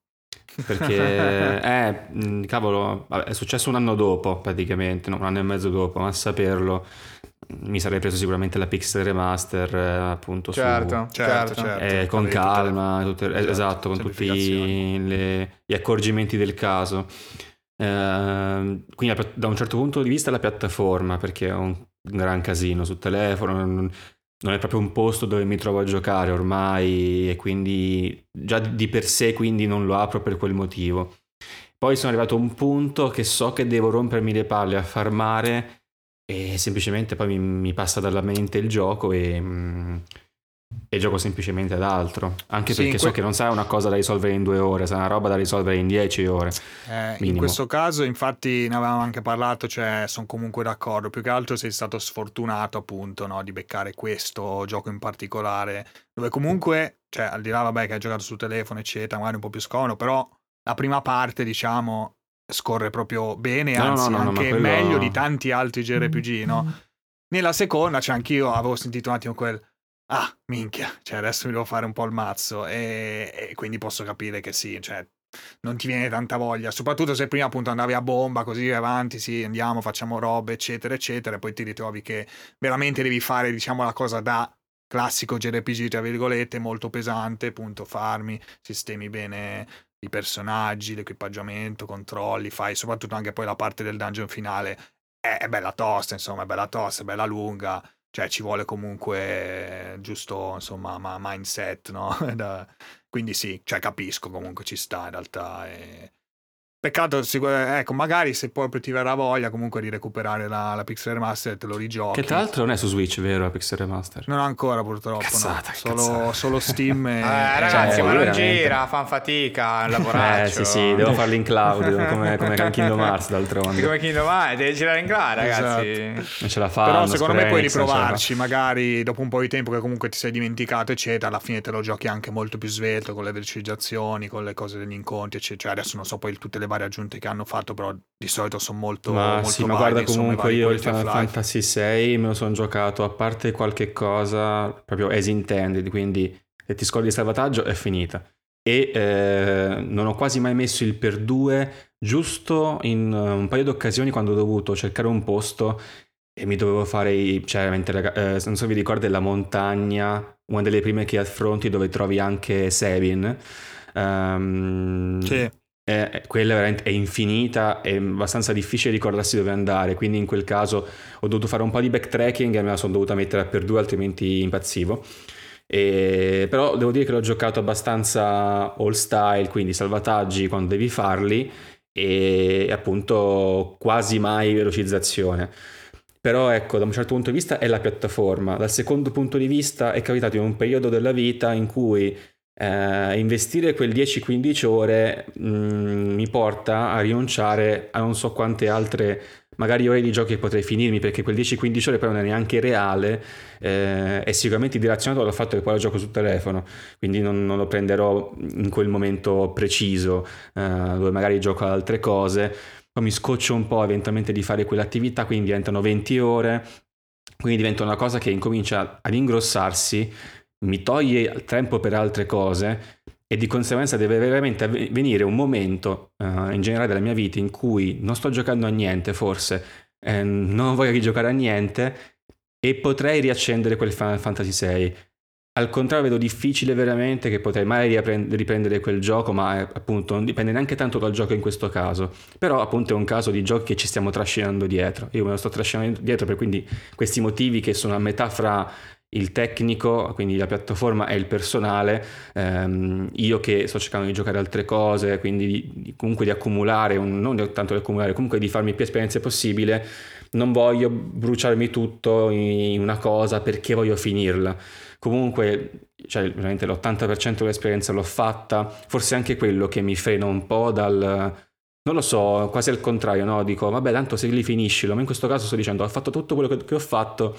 Perché, [laughs] eh, mh, cavolo, vabbè, è successo un anno dopo praticamente, no, un anno e mezzo dopo, ma a saperlo mi sarei preso sicuramente la Pixel Remaster eh, appunto Certo, su, certo. Certo, certo. eh, con calma, tutte- eh, Esatto, esatto, con tutti le- gli accorgimenti del caso. Ehm, quindi da un certo punto di vista la piattaforma, perché è un gran casino sul telefono, non, non è proprio un posto dove mi trovo a giocare ormai e quindi già di per sé quindi non lo apro per quel motivo. Poi sono arrivato a un punto che so che devo rompermi le palle a farmare e semplicemente poi mi, mi passa dalla mente il gioco e, mm, e gioco semplicemente ad altro. Anche Sì, perché so que- che non sarà una cosa da risolvere in due ore, sarà una roba da risolvere in dieci ore. Eh, in questo caso, infatti, ne avevamo anche parlato, cioè sono comunque d'accordo. Più che altro sei stato sfortunato, appunto, no, di beccare questo gioco in particolare, dove comunque, cioè, al di là, vabbè, che hai giocato sul telefono, eccetera, magari un po' più scomodo, però la prima parte, diciamo, scorre proprio bene, No, anzi, no, no, anche quello- meglio di tanti altri JRPG, no? Nella seconda, cioè, anch'io avevo sentito un attimo quel. Ah, minchia, cioè adesso mi devo fare un po' il mazzo e, e quindi posso capire che sì, cioè non ti viene tanta voglia, soprattutto se prima appunto andavi a bomba, così avanti, sì, andiamo, facciamo robe, eccetera, eccetera, e poi ti ritrovi che veramente devi fare, diciamo, la cosa da classico JRPG, tra virgolette, molto pesante, appunto, farmi, sistemi bene i personaggi, l'equipaggiamento, controlli, fai soprattutto anche poi la parte del dungeon finale, è, è bella tosta, insomma, è bella tosta, è bella lunga, cioè ci vuole comunque giusto, insomma, ma- mindset, no? [laughs] Quindi sì, cioè capisco comunque ci sta in realtà. E... Peccato, sicur- ecco, magari se proprio ti verrà voglia comunque di recuperare la, la Pixel Remaster te lo rigiochi. Che tra l'altro non è su Switch, vero? La Pixel Remaster. Non ancora purtroppo, Cazzata, no. Solo, cazzata. solo Steam e... [laughs] Eh, ragazzi, Cioè, ma non veramente. gira, fan fatica, a [laughs] lavorare. Eh sì sì, devo farli in cloud come, come Kingdom Hearts d'altronde. Come Kingdom Hearts, devi girare in cloud, ragazzi. Non ce la fa. Però secondo me puoi riprovarci, magari dopo un po' di tempo che comunque ti sei dimenticato, eccetera, alla fine te lo giochi anche molto più svelto con le velocizzazioni, con le cose degli incontri, eccetera. Adesso non so poi tutte le varie aggiunte che hanno fatto, però di solito sono molto Ma molto sì, ma guarda insomma, comunque io il Final. Fantasy 6 me lo sono giocato a parte qualche cosa proprio as intended, quindi se ti scogli il salvataggio è finita. E eh, non ho quasi mai messo il per due, giusto in eh, un paio di occasioni quando ho dovuto cercare un posto e mi dovevo fare, i, cioè raga- eh, non so se vi ricordi la montagna, una delle prime che affronti dove trovi anche Sabin. Ehm, Sì. È- quella veramente è infinita, è abbastanza difficile ricordarsi dove andare, quindi in quel caso ho dovuto fare un po' di backtracking e me la sono dovuta mettere per due, altrimenti impazzivo. E- però devo dire che l'ho giocato abbastanza all style, quindi salvataggi quando devi farli e appunto quasi mai velocizzazione. Però ecco, da un certo punto di vista è la piattaforma, dal secondo punto di vista è capitato in un periodo della vita in cui eh, investire quel 10-15 ore mh, mi porta a rinunciare a non so quante altre magari ore di gioco che potrei finirmi perché quel 10-15 ore poi non è neanche reale eh, è sicuramente dilazionato dal fatto che poi lo gioco sul telefono quindi non, non lo prenderò in quel momento preciso eh, dove magari gioco ad altre cose. Poi mi scoccio un po' eventualmente di fare quell'attività quindi diventano 20 ore quindi diventa una cosa che incomincia ad ingrossarsi mi toglie tempo per altre cose e di conseguenza deve veramente venire un momento uh, in generale della mia vita in cui non sto giocando a niente forse, eh, non voglio giocare a niente e potrei riaccendere quel Final Fantasy VI. Al contrario, vedo difficile veramente che potrei mai riprendere quel gioco, ma eh, appunto non dipende neanche tanto dal gioco in questo caso. Però appunto è un caso di giochi che ci stiamo trascinando dietro. Io me lo sto trascinando dietro per quindi questi motivi che sono a metà fra il tecnico, quindi la piattaforma e il personale, ehm, io che sto cercando di giocare altre cose, quindi di, comunque di accumulare, un, non tanto di accumulare, comunque di farmi più esperienze possibile, non voglio bruciarmi tutto in una cosa perché voglio finirla. Comunque, cioè, veramente l'80% dell'esperienza l'ho fatta, forse anche quello che mi frena un po' dal... Non lo so, quasi al contrario, no? Dico, vabbè, tanto se li finiscilo, ma in questo caso sto dicendo, ho fatto tutto quello che ho fatto,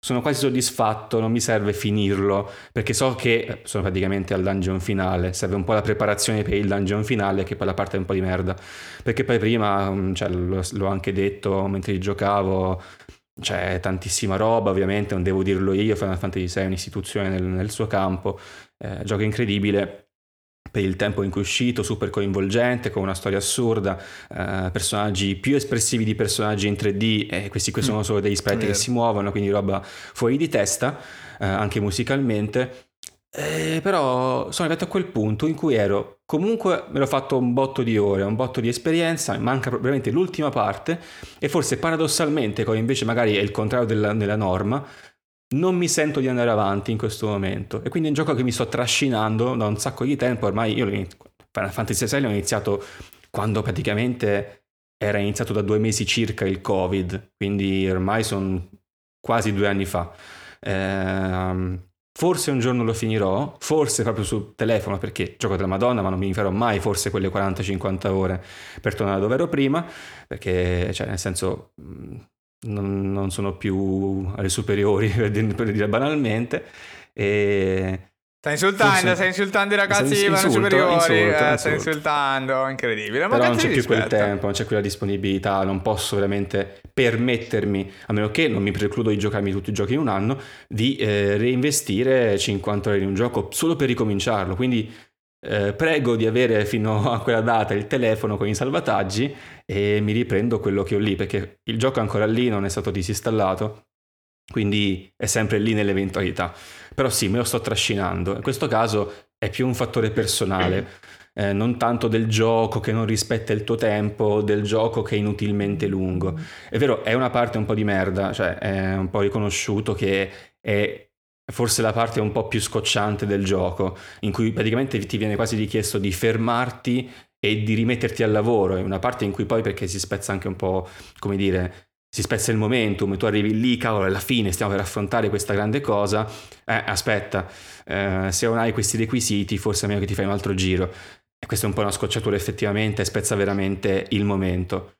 sono quasi soddisfatto, non mi serve finirlo, perché so che eh, sono praticamente al dungeon finale, serve un po' la preparazione per il dungeon finale, che poi la parte è un po' di merda, perché poi prima, mm, cioè, l'ho anche detto mentre giocavo, c'è tantissima roba, ovviamente, non devo dirlo io, Final Fantasy VI è un'istituzione nel, nel suo campo, eh, gioco incredibile, per il tempo in cui è uscito, super coinvolgente, con una storia assurda, eh, personaggi più espressivi di personaggi in 3D, e questi qui sono mm. solo degli sprite che si muovono, quindi roba fuori di testa, eh, anche musicalmente. Eh, però sono arrivato a quel punto in cui ero comunque me l'ho fatto un botto di ore, un botto di esperienza, mi manca probabilmente l'ultima parte e forse paradossalmente, come invece magari è il contrario della, della norma, non mi sento di andare avanti in questo momento. E quindi è un gioco che mi sto trascinando da un sacco di tempo. Ormai io Final Fantasy VI l'ho iniziato quando praticamente era iniziato da due mesi circa il covid. Quindi ormai sono quasi due anni fa. Eh, forse un giorno lo finirò. Forse proprio sul telefono perché gioco della madonna ma non mi farò mai forse quelle 40-50 ore per tornare dove ero prima. Perché cioè nel senso non, non sono più alle superiori, [laughs] per dire, banalmente. E Stai insultando, Forse... stai insultando i ragazzi che vanno superiori, insulto, eh, insulto. stai insultando, incredibile. Ma Però non c'è più quel tempo, non c'è quella disponibilità, non posso veramente permettermi, a meno che non mi precludo di giocarmi tutti i giochi in un anno, di eh, reinvestire 50 ore in un gioco solo per ricominciarlo. Quindi eh, prego di avere fino a quella data il telefono con i salvataggi e mi riprendo quello che ho lì perché il gioco è ancora lì, non è stato disinstallato, quindi è sempre lì nell'eventualità. Però sì, me lo sto trascinando. In questo caso è più un fattore personale. Eh, non tanto del gioco che non rispetta il tuo tempo, del gioco che è inutilmente lungo. È vero, è una parte un po' di merda, cioè è un po' riconosciuto che è forse la parte un po' più scocciante del gioco, in cui praticamente ti viene quasi richiesto di fermarti e di rimetterti al lavoro. È una parte in cui poi, perché si spezza anche un po', come dire, si spezza il momentum, tu arrivi lì, cavolo, alla fine stiamo per affrontare questa grande cosa, eh, aspetta, eh, se non hai questi requisiti, forse è meglio che ti fai un altro giro. E questa è un po' una scocciatura effettivamente, spezza veramente il momento.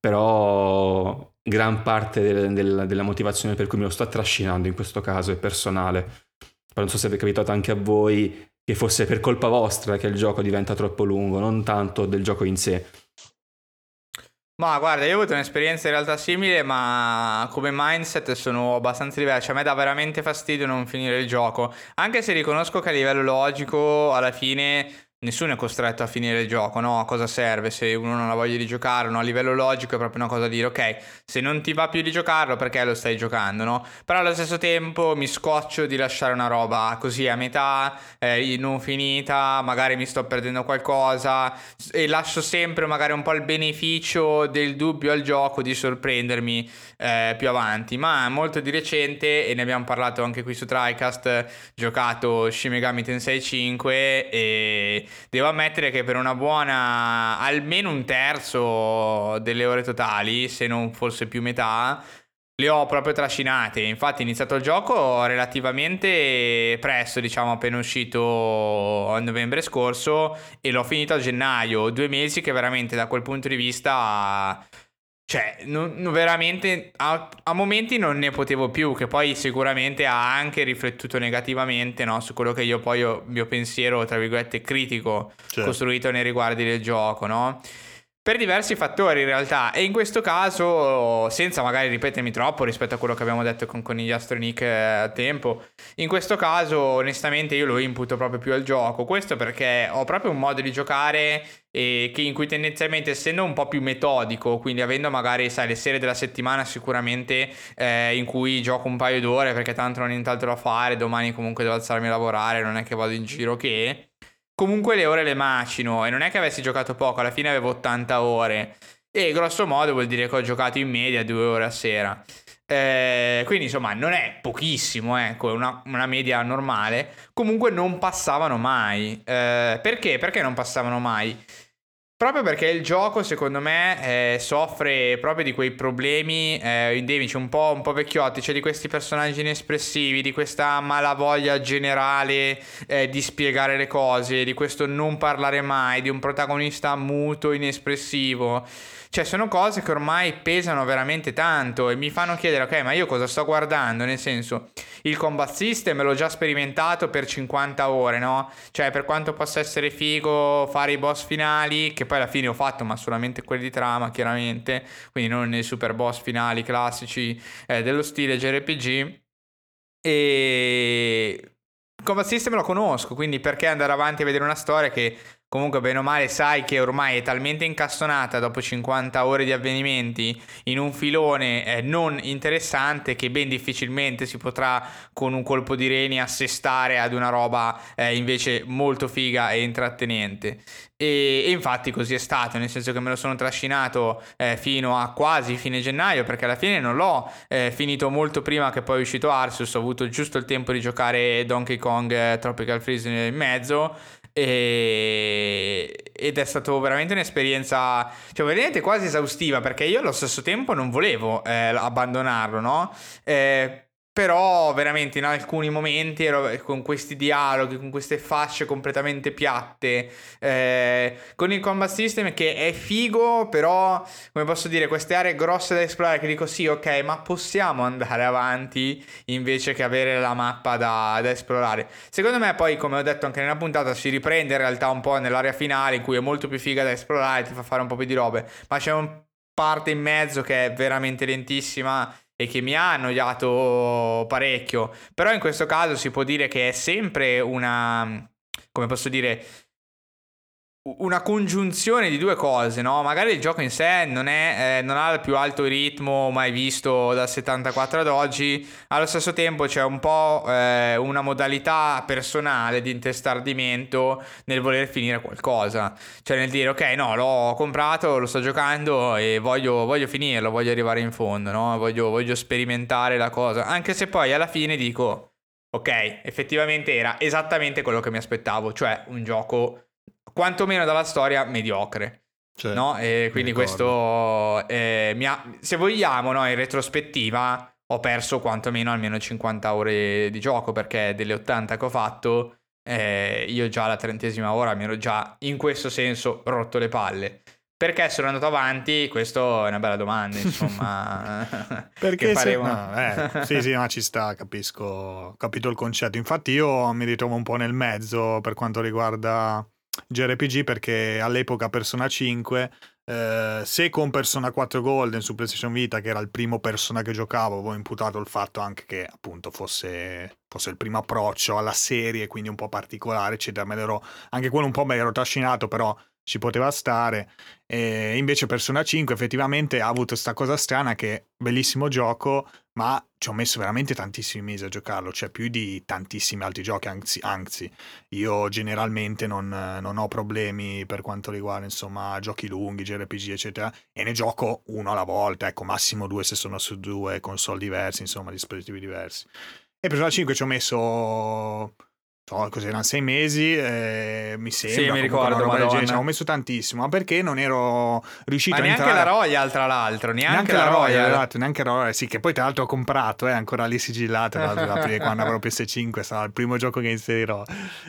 Però gran parte del, del, della motivazione per cui me lo sto trascinando in questo caso è personale. Però non so se vi è capitato anche a voi che fosse per colpa vostra che il gioco diventa troppo lungo, non tanto del gioco in sé. Ma guarda, io ho avuto un'esperienza in realtà simile, ma come mindset sono abbastanza diversi. A me dà veramente fastidio non finire il gioco, anche se riconosco che a livello logico alla fine nessuno è costretto a finire il gioco, no? A cosa serve se uno non ha voglia di giocare, no? A livello logico è proprio una cosa da dire, ok, se non ti va più di giocarlo, perché lo stai giocando, no? Però allo stesso tempo mi scoccio di lasciare una roba così a metà, eh, non finita, magari mi sto perdendo qualcosa e lascio sempre magari un po' il beneficio del dubbio al gioco di sorprendermi eh, più avanti. Ma molto di recente, e ne abbiamo parlato anche qui su TriCast, giocato Shin Megami Tensei 5 e devo ammettere che per una buona, almeno un terzo delle ore totali, se non fosse più metà, le ho proprio trascinate. Infatti, ho iniziato il gioco relativamente presto, diciamo, appena uscito a novembre scorso, e l'ho finito a gennaio. Due mesi che veramente da quel punto di vista cioè, non, non veramente a, a, momenti non ne potevo più, che poi sicuramente ha anche riflettuto negativamente no, su quello che io poi ho, mio pensiero, tra virgolette, critico certo. costruito nei riguardi del gioco, no? Per diversi fattori in realtà. E in questo caso senza magari ripetermi troppo rispetto a quello che abbiamo detto con Conigliastro Nick eh, a tempo in questo caso onestamente io lo imputo proprio più al gioco. Questo perché ho proprio un modo di giocare e che in cui tendenzialmente essendo un po' più metodico quindi avendo magari sai le serie della settimana sicuramente eh, in cui gioco un paio d'ore perché tanto non ho nient'altro da fare domani comunque devo alzarmi a lavorare non è che vado in giro che comunque le ore le macino e non è che avessi giocato poco, alla fine avevo 80 ore e grosso modo vuol dire che ho giocato in media due ore a sera. Eh, quindi insomma non è pochissimo, ecco, è una, una, media normale. Comunque non passavano mai. Eh, perché? Perché non passavano mai? Proprio perché il gioco, secondo me, eh, soffre proprio di quei problemi eh, endemici, un po', un po' vecchiotti, cioè di questi personaggi inespressivi, di questa malavoglia generale eh, di spiegare le cose, di questo non parlare mai, di un protagonista muto, inespressivo. Cioè, sono cose che ormai pesano veramente tanto e mi fanno chiedere, ok, ma io cosa sto guardando? Nel senso, il combat system l'ho già sperimentato per 50 ore, no? Cioè, per quanto possa essere figo fare i boss finali, che poi alla fine ho fatto, ma solamente quelli di trama, chiaramente, quindi non i super boss finali classici eh, dello stile JRPG. E il combat system lo conosco, quindi perché andare avanti a vedere una storia che Comunque, bene o male, sai che ormai è talmente incastonata dopo 50 ore di avvenimenti in un filone eh, non interessante che ben difficilmente si potrà con un colpo di reni assestare ad una roba eh, invece molto figa e intrattenente. E, e, infatti così è stato, nel senso che me lo sono trascinato eh, fino a quasi fine gennaio, perché alla fine non l'ho eh, finito molto prima che poi è uscito Arceus, ho avuto giusto il tempo di giocare Donkey Kong eh, Tropical Freeze in mezzo e... ed è stata veramente un'esperienza, cioè veramente quasi esaustiva perché io allo stesso tempo non volevo eh, abbandonarlo, no? Eh, però veramente in alcuni momenti ero con questi dialoghi, con queste fasce completamente piatte, eh, con il combat system che è figo, però come posso dire, queste aree grosse da esplorare che dico sì, ok, ma possiamo andare avanti invece che avere la mappa da, da esplorare. Secondo me poi, come ho detto anche nella puntata, si riprende in realtà un po' nell'area finale in cui è molto più figa da esplorare, ti fa fare un po' più di robe, ma c'è un parte in mezzo che è veramente lentissima e che mi ha annoiato parecchio. Però in questo caso si può dire che è sempre una, come posso dire, una congiunzione di due cose, no? Magari il gioco in sé non, è, eh, non, ha il più alto ritmo mai visto dal 74 ad oggi, allo stesso tempo c'è un po' eh, una modalità personale di intestardimento nel voler finire qualcosa, cioè nel dire ok no l'ho comprato, lo sto giocando e voglio, voglio finirlo, voglio arrivare in fondo, no? voglio, voglio sperimentare la cosa, anche se poi alla fine dico ok effettivamente era esattamente quello che mi aspettavo, cioè un gioco quantomeno dalla storia mediocre. Cioè, no? E quindi questo, eh, ha, se vogliamo, no, in retrospettiva, ho perso quantomeno almeno 50 ore di gioco perché delle 80 che ho fatto, eh, io già alla trentesima ora mi ero già in questo senso rotto le palle. Perché sono andato avanti? Questa è una bella domanda, insomma. [laughs] [laughs] Perché faremo... se... no, eh, sì, sì, ma ci sta, capisco, capito il concetto. Infatti io mi ritrovo un po' nel mezzo per quanto riguarda JRPG perché all'epoca Persona 5 eh, se con Persona 4 Golden su PlayStation Vita che era il primo Persona che giocavo avevo imputato il fatto anche che appunto fosse, fosse il primo approccio alla serie quindi un po' particolare eccetera me l'ero, anche quello un po' me l'ero trascinato però ci poteva stare. E invece Persona 5 effettivamente ha avuto questa cosa strana che bellissimo gioco, ma ci ho messo veramente tantissimi mesi a giocarlo, cioè più di tantissimi altri giochi, anzi, anzi io generalmente non, non, ho problemi per quanto riguarda insomma giochi lunghi, JRPG eccetera, e ne gioco uno alla volta, ecco massimo due se sono su due console diversi, insomma dispositivi diversi. E Persona 5 ci ho messo so, cos'erano sei mesi, eh, mi sembra. Sì, mi ricordo. Ci ho messo tantissimo, ma perché non ero riuscito ma a neanche entrare... la Royal, tra l'altro. Neanche, neanche la, Royal. Royal. Esatto, neanche la Royal. Sì, che poi tra l'altro ho comprato, è eh, ancora lì sigillato, [laughs] quando avrò PS5, sarà il primo gioco che inserirò.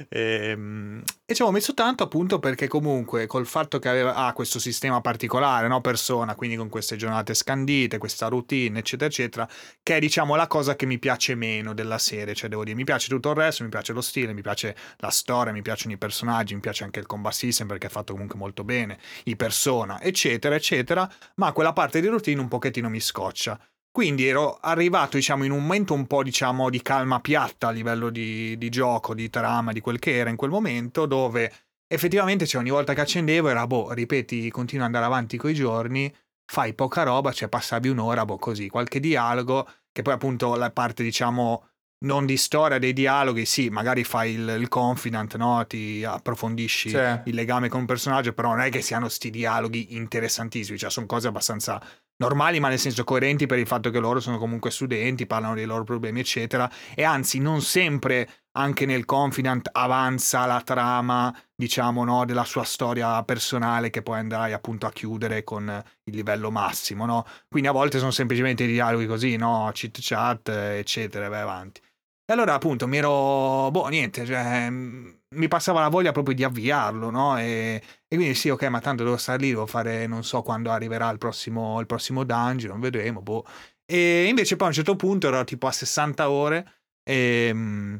E, ehm, e ci avevo messo tanto appunto perché comunque col fatto che aveva ah, questo sistema particolare, no? persona, quindi con queste giornate scandite, questa routine, eccetera, eccetera, che è diciamo la cosa che mi piace meno della serie. Cioè devo dire, mi piace tutto il resto, mi piace lo stile, stile, mi piace la storia, mi piacciono i personaggi, mi piace anche il combat system perché è fatto comunque molto bene, i persona, eccetera, eccetera, ma quella parte di routine un pochettino mi scoccia. Quindi ero arrivato, diciamo, in un momento un po', diciamo, di calma piatta a livello di, di gioco, di trama, di quel che era in quel momento, dove effettivamente, cioè, ogni volta che accendevo era, boh, ripeti, continua ad andare avanti coi giorni, fai poca roba, cioè passavi un'ora, boh, così, qualche dialogo, che poi appunto la parte, diciamo, non di storia dei dialoghi, sì, magari fai il, il confidant, no? ti approfondisci sì. il legame con un personaggio, però non è che siano sti dialoghi interessantissimi, cioè sono cose abbastanza normali, ma nel senso coerenti per il fatto che loro sono comunque studenti, parlano dei loro problemi, eccetera. E anzi, non sempre anche nel Confidant avanza la trama, diciamo, no, della sua storia personale che poi andrai appunto a chiudere con il livello massimo, no? Quindi a volte sono semplicemente dialoghi così, no? Chit chat, eccetera, e vai avanti. E allora appunto mi ero, boh, niente, cioè, mi passava la voglia proprio di avviarlo, no? E, e, quindi sì, ok, ma tanto devo stare lì, devo fare, non so quando arriverà il prossimo, il prossimo dungeon, vedremo, boh. E invece poi a un certo punto ero tipo a 60 ore e...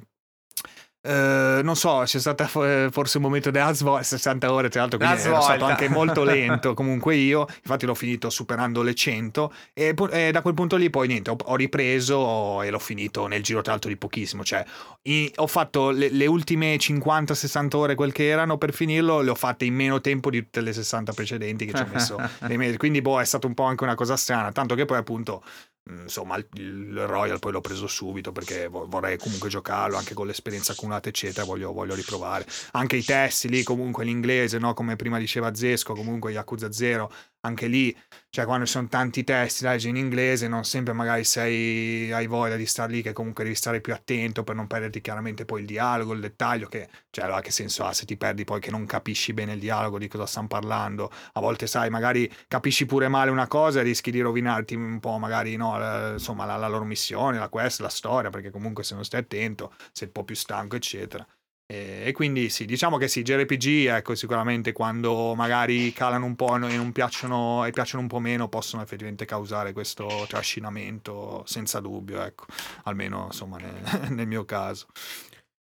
Uh, non so, c'è stato forse un momento della svolta, 60 ore tra l'altro, quindi è stato anche molto lento [laughs] comunque io, infatti l'ho finito superando le 100 e, e da quel punto lì poi niente, ho, ho, ripreso e l'ho finito nel giro tra l'altro di pochissimo, cioè i, ho fatto le, le ultime 50-60 ore quel che erano per finirlo, le ho fatte in meno tempo di tutte le 60 precedenti che ci ho messo [laughs] nei mesi, quindi boh è stato un po' anche una cosa strana, tanto che poi appunto insomma il Royal poi l'ho preso subito perché vorrei comunque giocarlo anche con l'esperienza accumulata eccetera voglio, voglio riprovare anche i testi lì comunque l'inglese no? come prima diceva Zesco comunque Yakuza 0 anche lì, cioè quando ci sono tanti testi leggi in inglese, non sempre magari sei, hai voglia di stare lì, che comunque devi stare più attento per non perderti chiaramente poi il dialogo, il dettaglio, che cioè allora che senso ha se ti perdi poi che non capisci bene il dialogo di cosa stanno parlando, a volte sai, magari capisci pure male una cosa e rischi di rovinarti un po' magari no, la, insomma la, la loro missione, la quest, la storia, perché comunque se non stai attento sei un po' più stanco eccetera. E, quindi sì, diciamo che sì, JRPG, ecco, sicuramente quando magari calano un po' e non piacciono e piacciono un po' meno, possono effettivamente causare questo trascinamento, senza dubbio, ecco, almeno insomma nel, [laughs] nel mio caso.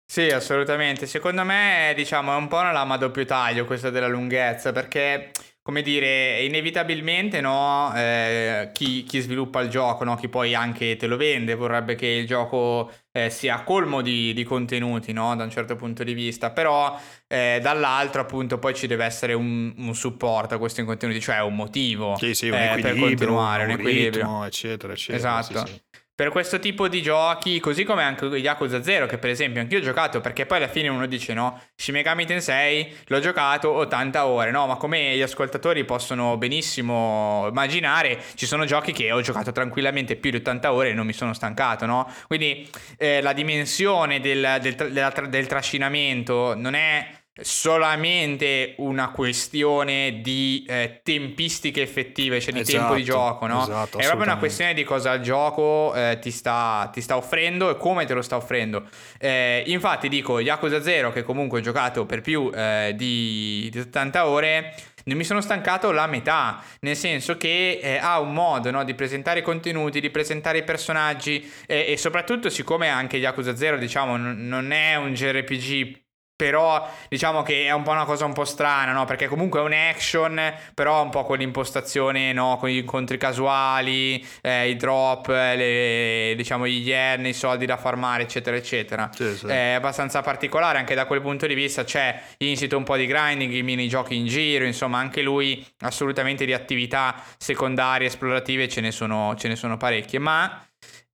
Sì, assolutamente. Secondo me, diciamo, è un po' una lama a doppio taglio questa della lunghezza, perché come dire, inevitabilmente no, eh, chi, chi, sviluppa il gioco, no, chi poi anche te lo vende, vorrebbe che il gioco eh, sia colmo di, di, contenuti, no, da un certo punto di vista, però eh, dall'altro appunto poi ci deve essere un, un, supporto a questi contenuti, cioè un motivo sì, sì, un eh, per continuare, un, un equilibrio, ritmo, eccetera, eccetera. Esatto. Sì, sì per questo tipo di giochi, così come anche Yakuza 0, che per esempio anch'io ho giocato, perché poi alla fine uno dice no, Shin Megami Tensei l'ho giocato 80 ore, no, ma come gli ascoltatori possono benissimo immaginare, ci sono giochi che ho giocato tranquillamente più di 80 ore e non mi sono stancato, no? Quindi eh, la dimensione del, del, del, del trascinamento non è solamente una questione di eh, tempistiche effettive, cioè di esatto, tempo di esatto, gioco, no? Esatto, è proprio una questione di cosa il gioco eh, ti, sta, ti, sta, offrendo e come te lo sta offrendo. Eh, infatti dico, Yakuza 0, che comunque ho giocato per più eh, di, di 80 ore, non mi sono stancato la metà, nel senso che eh, ha un modo no, di presentare i contenuti, di presentare i personaggi eh, e soprattutto siccome anche Yakuza 0 diciamo n- non è un JRPG però diciamo che è un po' una cosa un po' strana, no? Perché comunque è un action, però un po' con l'impostazione, no? Con gli incontri casuali, eh, i drop, le, diciamo gli yen, i soldi da farmare, eccetera, eccetera. Sì, sì. È abbastanza particolare anche da quel punto di vista. C'è insito un po' di grinding, i minigiochi in giro, insomma, anche lui assolutamente di attività secondarie, esplorative ce ne sono, ce ne sono parecchie. Ma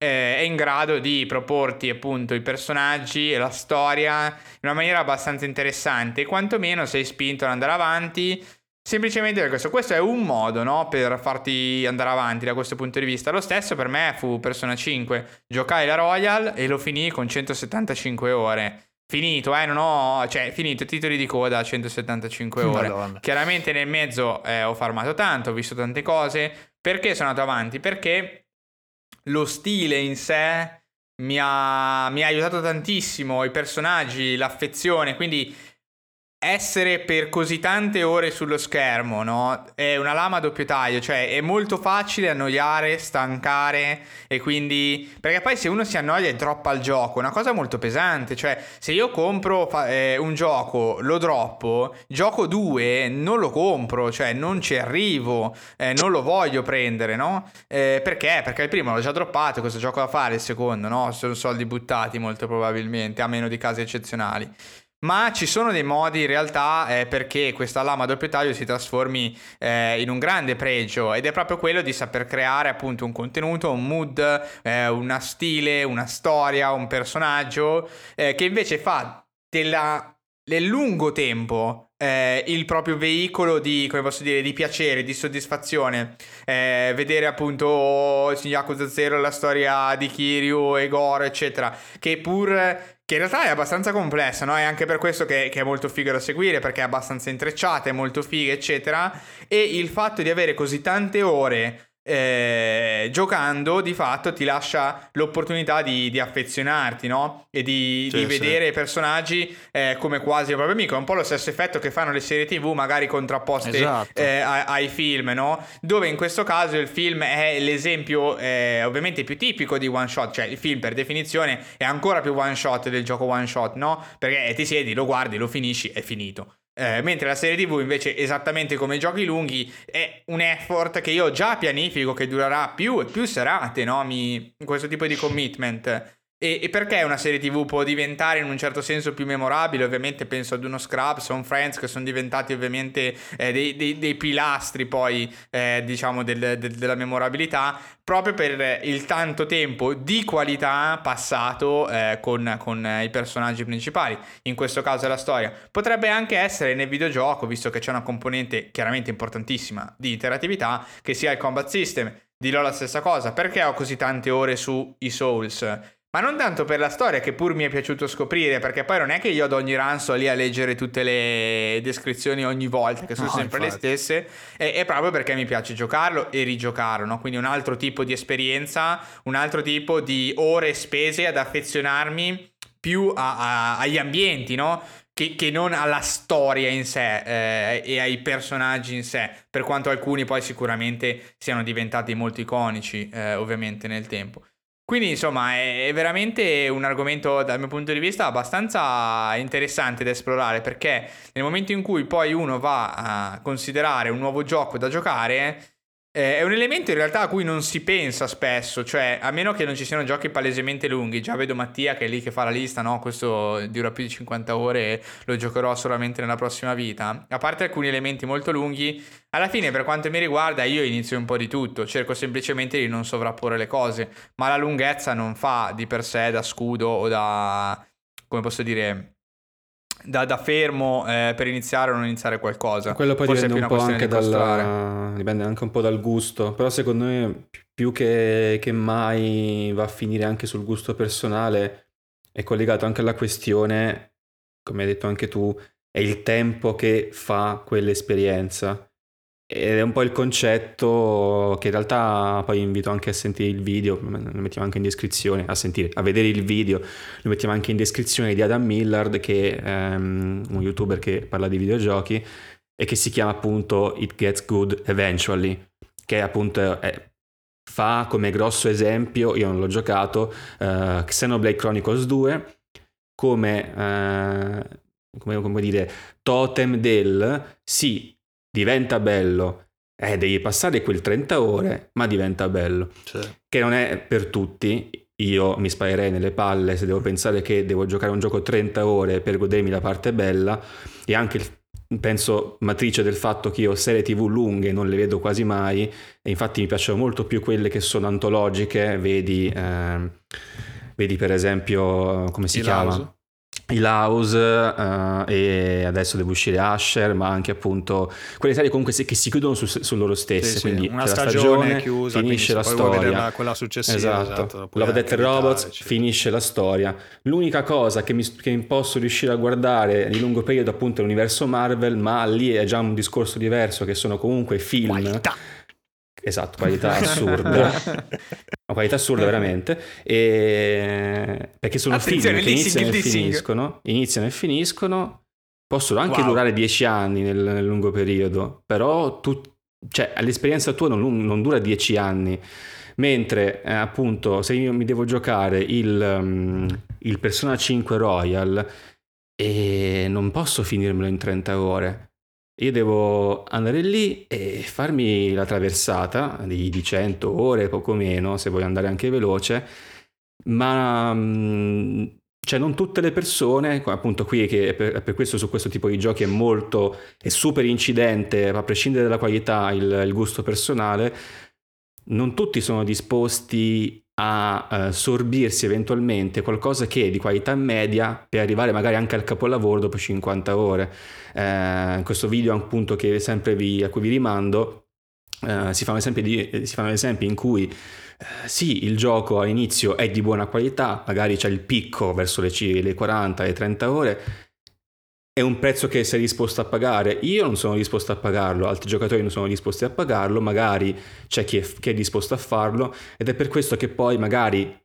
eh, è in grado di proporti appunto i personaggi e la storia in una maniera abbastanza interessante, quantomeno sei spinto ad andare avanti. Semplicemente per questo, questo è un modo no, per farti andare avanti da questo punto di vista. Lo stesso per me fu Persona 5. Giocai la Royal e lo finì con 175 ore. Finito, eh, non ho, cioè, finito, titoli di coda a 175 ore. Madonna. Chiaramente nel mezzo eh, ho farmato tanto, ho visto tante cose. Perché sono andato avanti? Perché lo stile in sé mi ha, mi ha aiutato tantissimo, i personaggi, l'affezione, quindi essere per così tante ore sullo schermo, no? È una lama a doppio taglio, cioè è molto facile annoiare, stancare e quindi... Perché poi se uno si annoia e droppa il gioco, una cosa molto pesante, cioè se io compro eh, un gioco, lo droppo, gioco due, non lo compro, cioè non ci arrivo, eh, non lo voglio prendere, no? Eh, perché? Perché il primo l'ho già droppato, cosa gioco da fare il secondo, no? Sono soldi buttati molto probabilmente, a meno di casi eccezionali. Ma ci sono dei modi in realtà eh, perché questa lama a doppio taglio si trasformi eh, in un grande pregio ed è proprio quello di saper creare appunto un contenuto, un mood, eh, una stile, una storia, un personaggio eh, che invece fa della, nel lungo tempo eh, il proprio veicolo di, come posso dire, di piacere, di soddisfazione. Eh, vedere appunto Yakuza Zero, la storia di Kiryu e Goro, eccetera, che pur che in realtà è abbastanza complessa, no? È anche per questo che, che, è molto figo da seguire, perché è abbastanza intrecciata, è molto figa, eccetera. E il fatto di avere così tante ore eh, giocando di fatto ti lascia l'opportunità di, di affezionarti, no? E di, sì, di vedere i personaggi eh, come quasi un proprio amico. È un po' lo stesso effetto che fanno le serie TV, magari contrapposte esatto. eh, ai, film, no? Dove in questo caso il film è l'esempio eh, ovviamente più tipico di one shot, cioè il film per definizione è ancora più one shot del gioco one shot, no? Perché ti siedi, lo guardi, lo finisci, è finito. Eh, mentre la serie TV invece, esattamente come i giochi lunghi, è un effort che io già pianifico che durerà più e più serate, no? Mi, questo tipo di commitment. E, e, perché una serie TV può diventare in un certo senso più memorabile? Ovviamente penso ad uno Scrubs o un Friends che sono diventati ovviamente eh, dei, dei, dei, pilastri poi eh, diciamo del, del, della memorabilità proprio per il tanto tempo di qualità passato eh, con, con i personaggi principali. In questo caso è la storia. Potrebbe anche essere nel videogioco, visto che c'è una componente chiaramente importantissima di interattività, che sia il combat system. Dirò la stessa cosa, perché ho così tante ore su i Souls? Ma non tanto per la storia, che pur mi è piaciuto scoprire, perché poi non è che io ad ogni run sto lì a leggere tutte le descrizioni ogni volta, che sono no, sempre infatti. le stesse, è, è, proprio perché mi piace giocarlo e rigiocarlo, no? Quindi un altro tipo di esperienza, un altro tipo di ore spese ad affezionarmi più a, a, agli ambienti, no? Che, che, non alla storia in sé eh, e ai personaggi in sé, per quanto alcuni poi sicuramente siano diventati molto iconici, eh, ovviamente nel tempo. Quindi insomma è veramente un argomento dal mio punto di vista abbastanza interessante da esplorare perché nel momento in cui poi uno va a considerare un nuovo gioco da giocare eh, è un elemento in realtà a cui non si pensa spesso, cioè a meno che non ci siano giochi palesemente lunghi, già vedo Mattia che è lì che fa la lista, no, questo dura più di 50 ore e lo giocherò solamente nella prossima vita, a parte alcuni elementi molto lunghi, alla fine per quanto mi riguarda io inizio un po' di tutto, cerco semplicemente di non sovrapporre le cose, ma la lunghezza non fa di per sé da scudo o da, come posso dire, da, da fermo eh, per iniziare o non iniziare qualcosa. Quello poi Forse dipende un po' anche dal, dipende anche un po' dal gusto, però secondo me più che, che mai va a finire anche sul gusto personale è collegato anche alla questione, come hai detto anche tu, è il tempo che fa quell'esperienza. Ed è un po' il concetto che in realtà poi invito anche a sentire il video, lo mettiamo anche in descrizione, a sentire, a vedere il video, lo mettiamo anche in descrizione di Adam Millard che è um, un youtuber che parla di videogiochi e che si chiama appunto It Gets Good Eventually, che appunto è, fa come grosso esempio, io non l'ho giocato, uh, Xenoblade Chronicles 2 come, uh, come, come dire, totem del sì diventa bello, eh, devi passare quel 30 ore, ma diventa bello. Sì. Che non è per tutti. Io mi sparerei nelle palle se devo pensare che devo giocare un gioco 30 ore per godermi la parte bella e anche penso matrice del fatto che io serie tv lunghe non le vedo quasi mai e infatti mi piacciono molto più quelle che sono antologiche, vedi, eh, vedi per esempio come si Il chiama? House i Laus uh, e adesso deve uscire Asher ma anche appunto quelle serie comunque che si chiudono su, su loro stesse sì, quindi sì, una stagione, stagione, chiusa finisce la storia la, quella successiva esatto, esatto Love Death Robots eccetera. finisce la storia l'unica cosa che mi, che posso riuscire a guardare di lungo periodo appunto è l'universo Marvel ma lì è già un discorso diverso che sono comunque film Qualità Esatto, qualità [laughs] assurda. [laughs] Una qualità assurda veramente. E... Perché sono Attenzione, film che iniziano e finiscono, iniziano e finiscono possono anche Wow. durare 10 anni nel, nel lungo periodo, però tu, cioè, l'esperienza tua non, non dura 10 anni. Mentre eh, appunto se io mi devo giocare il, um, il Persona 5 Royal e non posso finirmelo in 30 ore. Io devo andare lì e farmi la traversata di, di 100 ore, poco meno, se vuoi andare anche veloce, ma mm, cioè non tutte le persone, appunto qui che per, per questo su questo tipo di giochi è molto, è super incidente, a prescindere dalla qualità, il, il gusto personale, non tutti sono disposti a uh, sorbirsi eventualmente qualcosa che è di qualità media per arrivare magari anche al capolavoro dopo 50 ore. In questo video appunto che sempre vi, a cui vi rimando uh, si, fanno esempi di, si in cui sì, il gioco all'inizio è di buona qualità, magari c'è il picco verso le, le 40 e 30 ore, è un prezzo che sei disposto a pagare. Io non sono disposto a pagarlo, altri giocatori non sono disposti a pagarlo, magari c'è chi è, chi è disposto a farlo ed è per questo che poi magari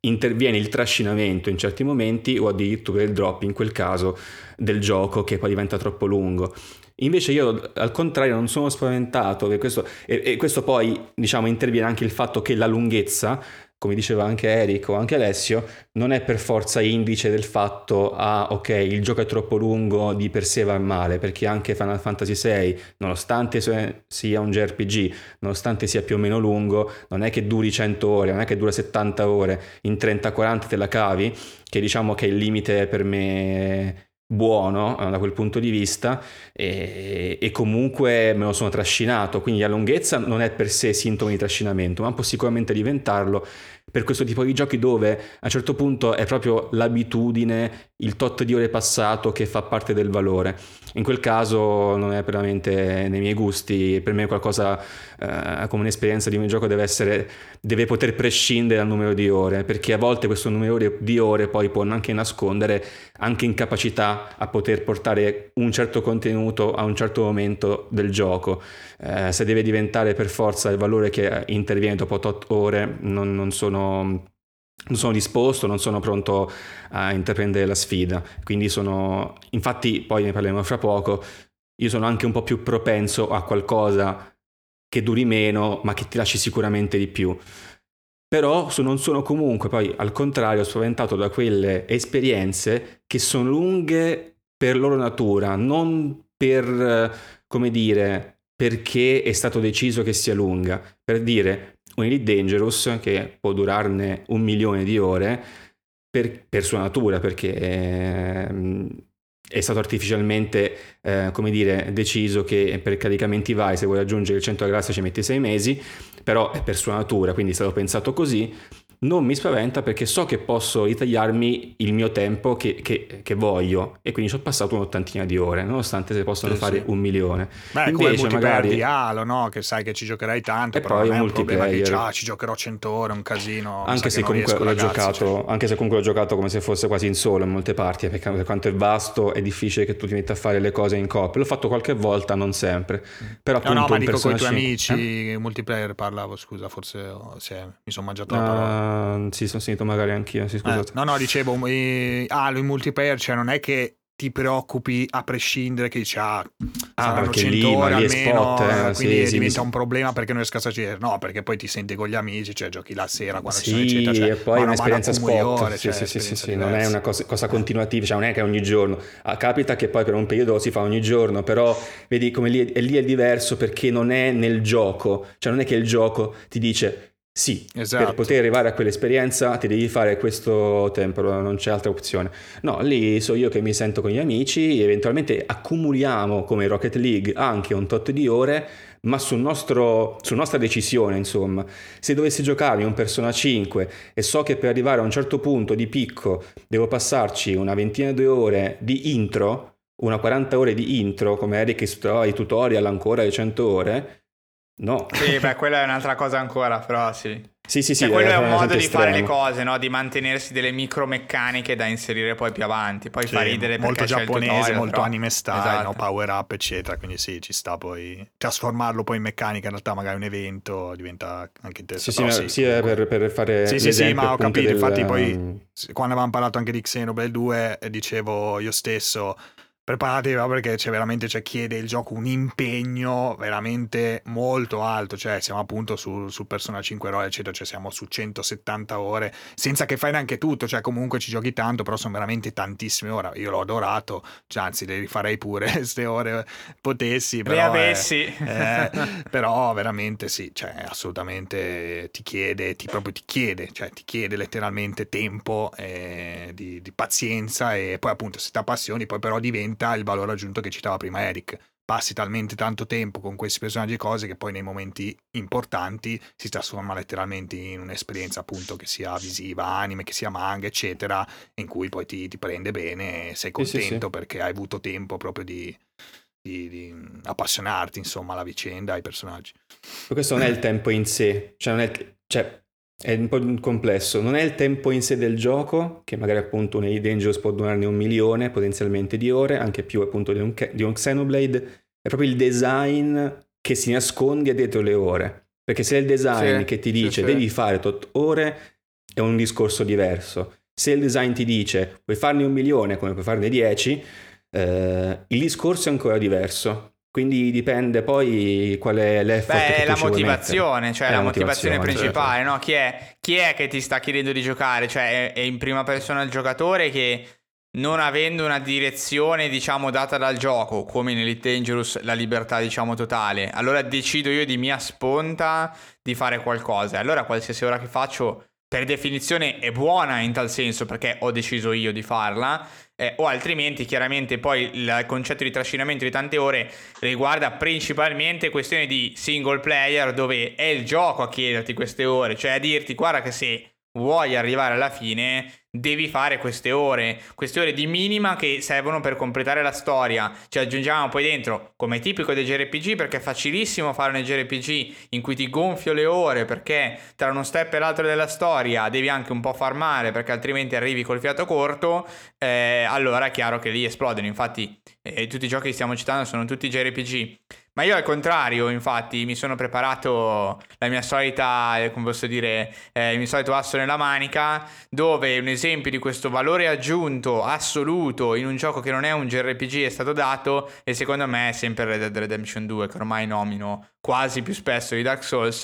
interviene il trascinamento in certi momenti o addirittura il drop in quel caso del gioco che poi diventa troppo lungo. Invece io al contrario non sono spaventato questo, e, e questo poi diciamo interviene anche il fatto che la lunghezza come diceva anche Eric o anche Alessio, non è per forza indice del fatto, ah ok, il gioco è troppo lungo, di per sé va male, perché anche Final Fantasy VI, nonostante sia un JRPG, nonostante sia più o meno lungo, non è che duri 100 ore, non è che dura 70 ore, in 30-40 te la cavi, che diciamo che è il limite per me buono da quel punto di vista e, e, comunque me lo sono trascinato. Quindi la lunghezza non è per sé sintomo di trascinamento ma può sicuramente diventarlo per questo tipo di giochi dove a un certo punto è proprio l'abitudine il tot di ore passato che fa parte del valore. In quel caso non è veramente nei miei gusti per me qualcosa eh, come un'esperienza di un gioco deve essere deve poter prescindere dal numero di ore perché a volte questo numero di ore poi può anche nascondere anche incapacità a poter portare un certo contenuto a un certo momento del gioco. Eh, se deve diventare per forza il valore che interviene dopo 8 ore non, non sono non sono disposto, non sono pronto a intraprendere la sfida. Quindi sono, infatti, poi ne parleremo fra poco. Io sono anche un po' più propenso a qualcosa che duri meno, ma che ti lasci sicuramente di più. Però non sono comunque, poi al contrario, spaventato da quelle esperienze che sono lunghe per loro natura, non per, come dire, perché è stato deciso che sia lunga. Per dire, un Elite Dangerous che può durarne un milione di ore per, per sua natura, perché eh, è stato artificialmente, eh, come dire, deciso che per caricamenti vari, se vuoi raggiungere il 100 alla grazia ci metti sei mesi, però è per sua natura, quindi è stato pensato così non mi spaventa perché so che posso ritagliarmi il mio tempo che, che, che voglio e quindi ci ho passato un'ottantina di ore nonostante se possono Sì, fare sì. un milione Beh, come invece multiplayer magari di Halo, no? Che sai che ci giocherai tanto, E però poi non è un problema che multiplayer. ah, ci giocherò 100 ore, un casino. anche che se comunque l'ho ragazzi, giocato cioè. anche se comunque l'ho giocato come se fosse quasi in solo in molte parti perché per quanto è vasto è difficile che tu ti metta a fare le cose in coppia l'ho fatto qualche volta non sempre però No, appunto no, ma un dico con i tuoi 5 amici, eh? multiplayer parlavo, scusa, forse oh, sì, mi sono mangiato la parola. Ah, sì sono sentito magari anch'io sì, Eh, scusate no, no, dicevo, eh, ah, lui in multiplayer, cioè non è che ti preoccupi a prescindere che dici, ah, saranno perché 100 lì, ore ma almeno, spot, eh, eh, sì, quindi sì, diventa mi- un problema perché non riesco a stare no, perché poi ti senti con gli amici, cioè giochi la sera quando ci sono Sì, eccetera, cioè, e poi è un'esperienza spot. ore, sì, cioè, sì, sì, sì, sì, non è una cosa, cosa continuativa, cioè non è che ogni giorno. Ah, capita che poi per un periodo si fa ogni giorno, però vedi come lì, è, lì è diverso perché non è nel gioco, cioè non è che il gioco ti dice sì, Esatto. per poter arrivare a quell'esperienza ti devi fare questo tempo, non c'è altra opzione. No, lì so io che mi sento con gli amici, eventualmente accumuliamo come Rocket League anche un tot di ore, ma sul nostro, su nostra decisione, insomma. Se dovessi giocarmi un Persona 5 e so che per arrivare a un certo punto di picco devo passarci una ventina di ore di intro, una 40 ore di intro, come Eric che i tutorial ancora di 100 ore, no. Sì, beh, quella è un'altra cosa ancora, però sì. Sì, sì, sì. Cioè, quello è un esempio modo di fare le estremo. cose, no? Di mantenersi delle micromeccaniche da inserire poi più avanti. Poi Sì, fa ridere molto perché c'è il giapponese, tutorial, molto però- anime style, Esatto. no? power up, eccetera. Quindi sì, ci sta poi trasformarlo poi in meccanica. In realtà, magari un evento diventa anche Sì, interessante. sì, ma- sì, eh, comunque. per, per fare Sì, sì, sì, ma ho capito, del- infatti poi- Sì, Quando avevamo parlato anche di Xenoblade 2, eh, dicevo io stesso. Preparatevi perché c'è veramente cioè, chiede il gioco un impegno veramente molto alto, cioè siamo appunto su, su Persona 5 ore eccetera, cioè siamo su 170 ore, senza che fai neanche tutto, cioè comunque ci giochi tanto, però sono veramente tantissime ore, io l'ho adorato, cioè, anzi le rifarei pure [laughs] queste ore potessi, però, le avessi. Eh, eh, però veramente sì, cioè assolutamente ti chiede, ti proprio ti chiede, cioè ti chiede letteralmente tempo eh, di, di pazienza e poi appunto se ti appassioni poi però diventa diventa il valore aggiunto che citava prima Eric. Passi talmente tanto tempo con questi personaggi e cose che poi nei momenti importanti si trasforma letteralmente in un'esperienza appunto che sia visiva, anime, che sia manga, eccetera, in cui poi ti, ti prende bene, sei contento sì, sì, sì. perché hai avuto tempo proprio di, di, di, appassionarti insomma alla vicenda, ai personaggi. Questo non è il tempo in sé, cioè, non è, cioè è un po' complesso, non è il tempo in sé del gioco, che magari appunto nei Dangerous può durarne un milione potenzialmente di ore, anche più appunto di un, di un Xenoblade, è proprio il design che si nasconde dietro le ore. Perché se è il design sì, che ti dice sì, devi sì. fare tot ore, è un discorso diverso. Se il design ti dice puoi farne un milione come puoi farne dieci, eh, il discorso è ancora diverso. Quindi dipende poi qual è l'effort Beh, la motivazione, cioè la, motivazione, motivazione principale, certo. no? Chi è, chi è, che ti sta chiedendo di giocare? Cioè è, è, in prima persona il giocatore che non avendo una direzione, diciamo, data dal gioco, come in Elite Dangerous la libertà, diciamo, totale, allora decido io di mia sponta di fare qualcosa. Allora qualsiasi ora che faccio per definizione è buona in tal senso perché ho deciso io di farla, eh, o altrimenti chiaramente poi il concetto di trascinamento di tante ore riguarda principalmente questioni di single player dove è il gioco a chiederti queste ore, cioè a dirti guarda che se vuoi arrivare alla fine devi fare queste ore, queste ore di minima che servono per completare la storia. Ci aggiungiamo poi dentro, come tipico dei JRPG, perché è facilissimo fare un JRPG in cui ti gonfio le ore perché tra uno step e l'altro della storia devi anche un po' farmare perché altrimenti arrivi col fiato corto, eh, allora è chiaro che lì esplodono. Infatti eh, tutti i giochi che stiamo citando sono tutti JRPG. Ma io al contrario, infatti, mi sono preparato la mia solita, eh, come posso dire, eh, il mio solito asso nella manica, dove un esempio di questo valore aggiunto assoluto in un gioco che non è un JRPG è stato dato e secondo me è sempre Red Dead Redemption 2, che ormai nomino quasi più spesso di Dark Souls,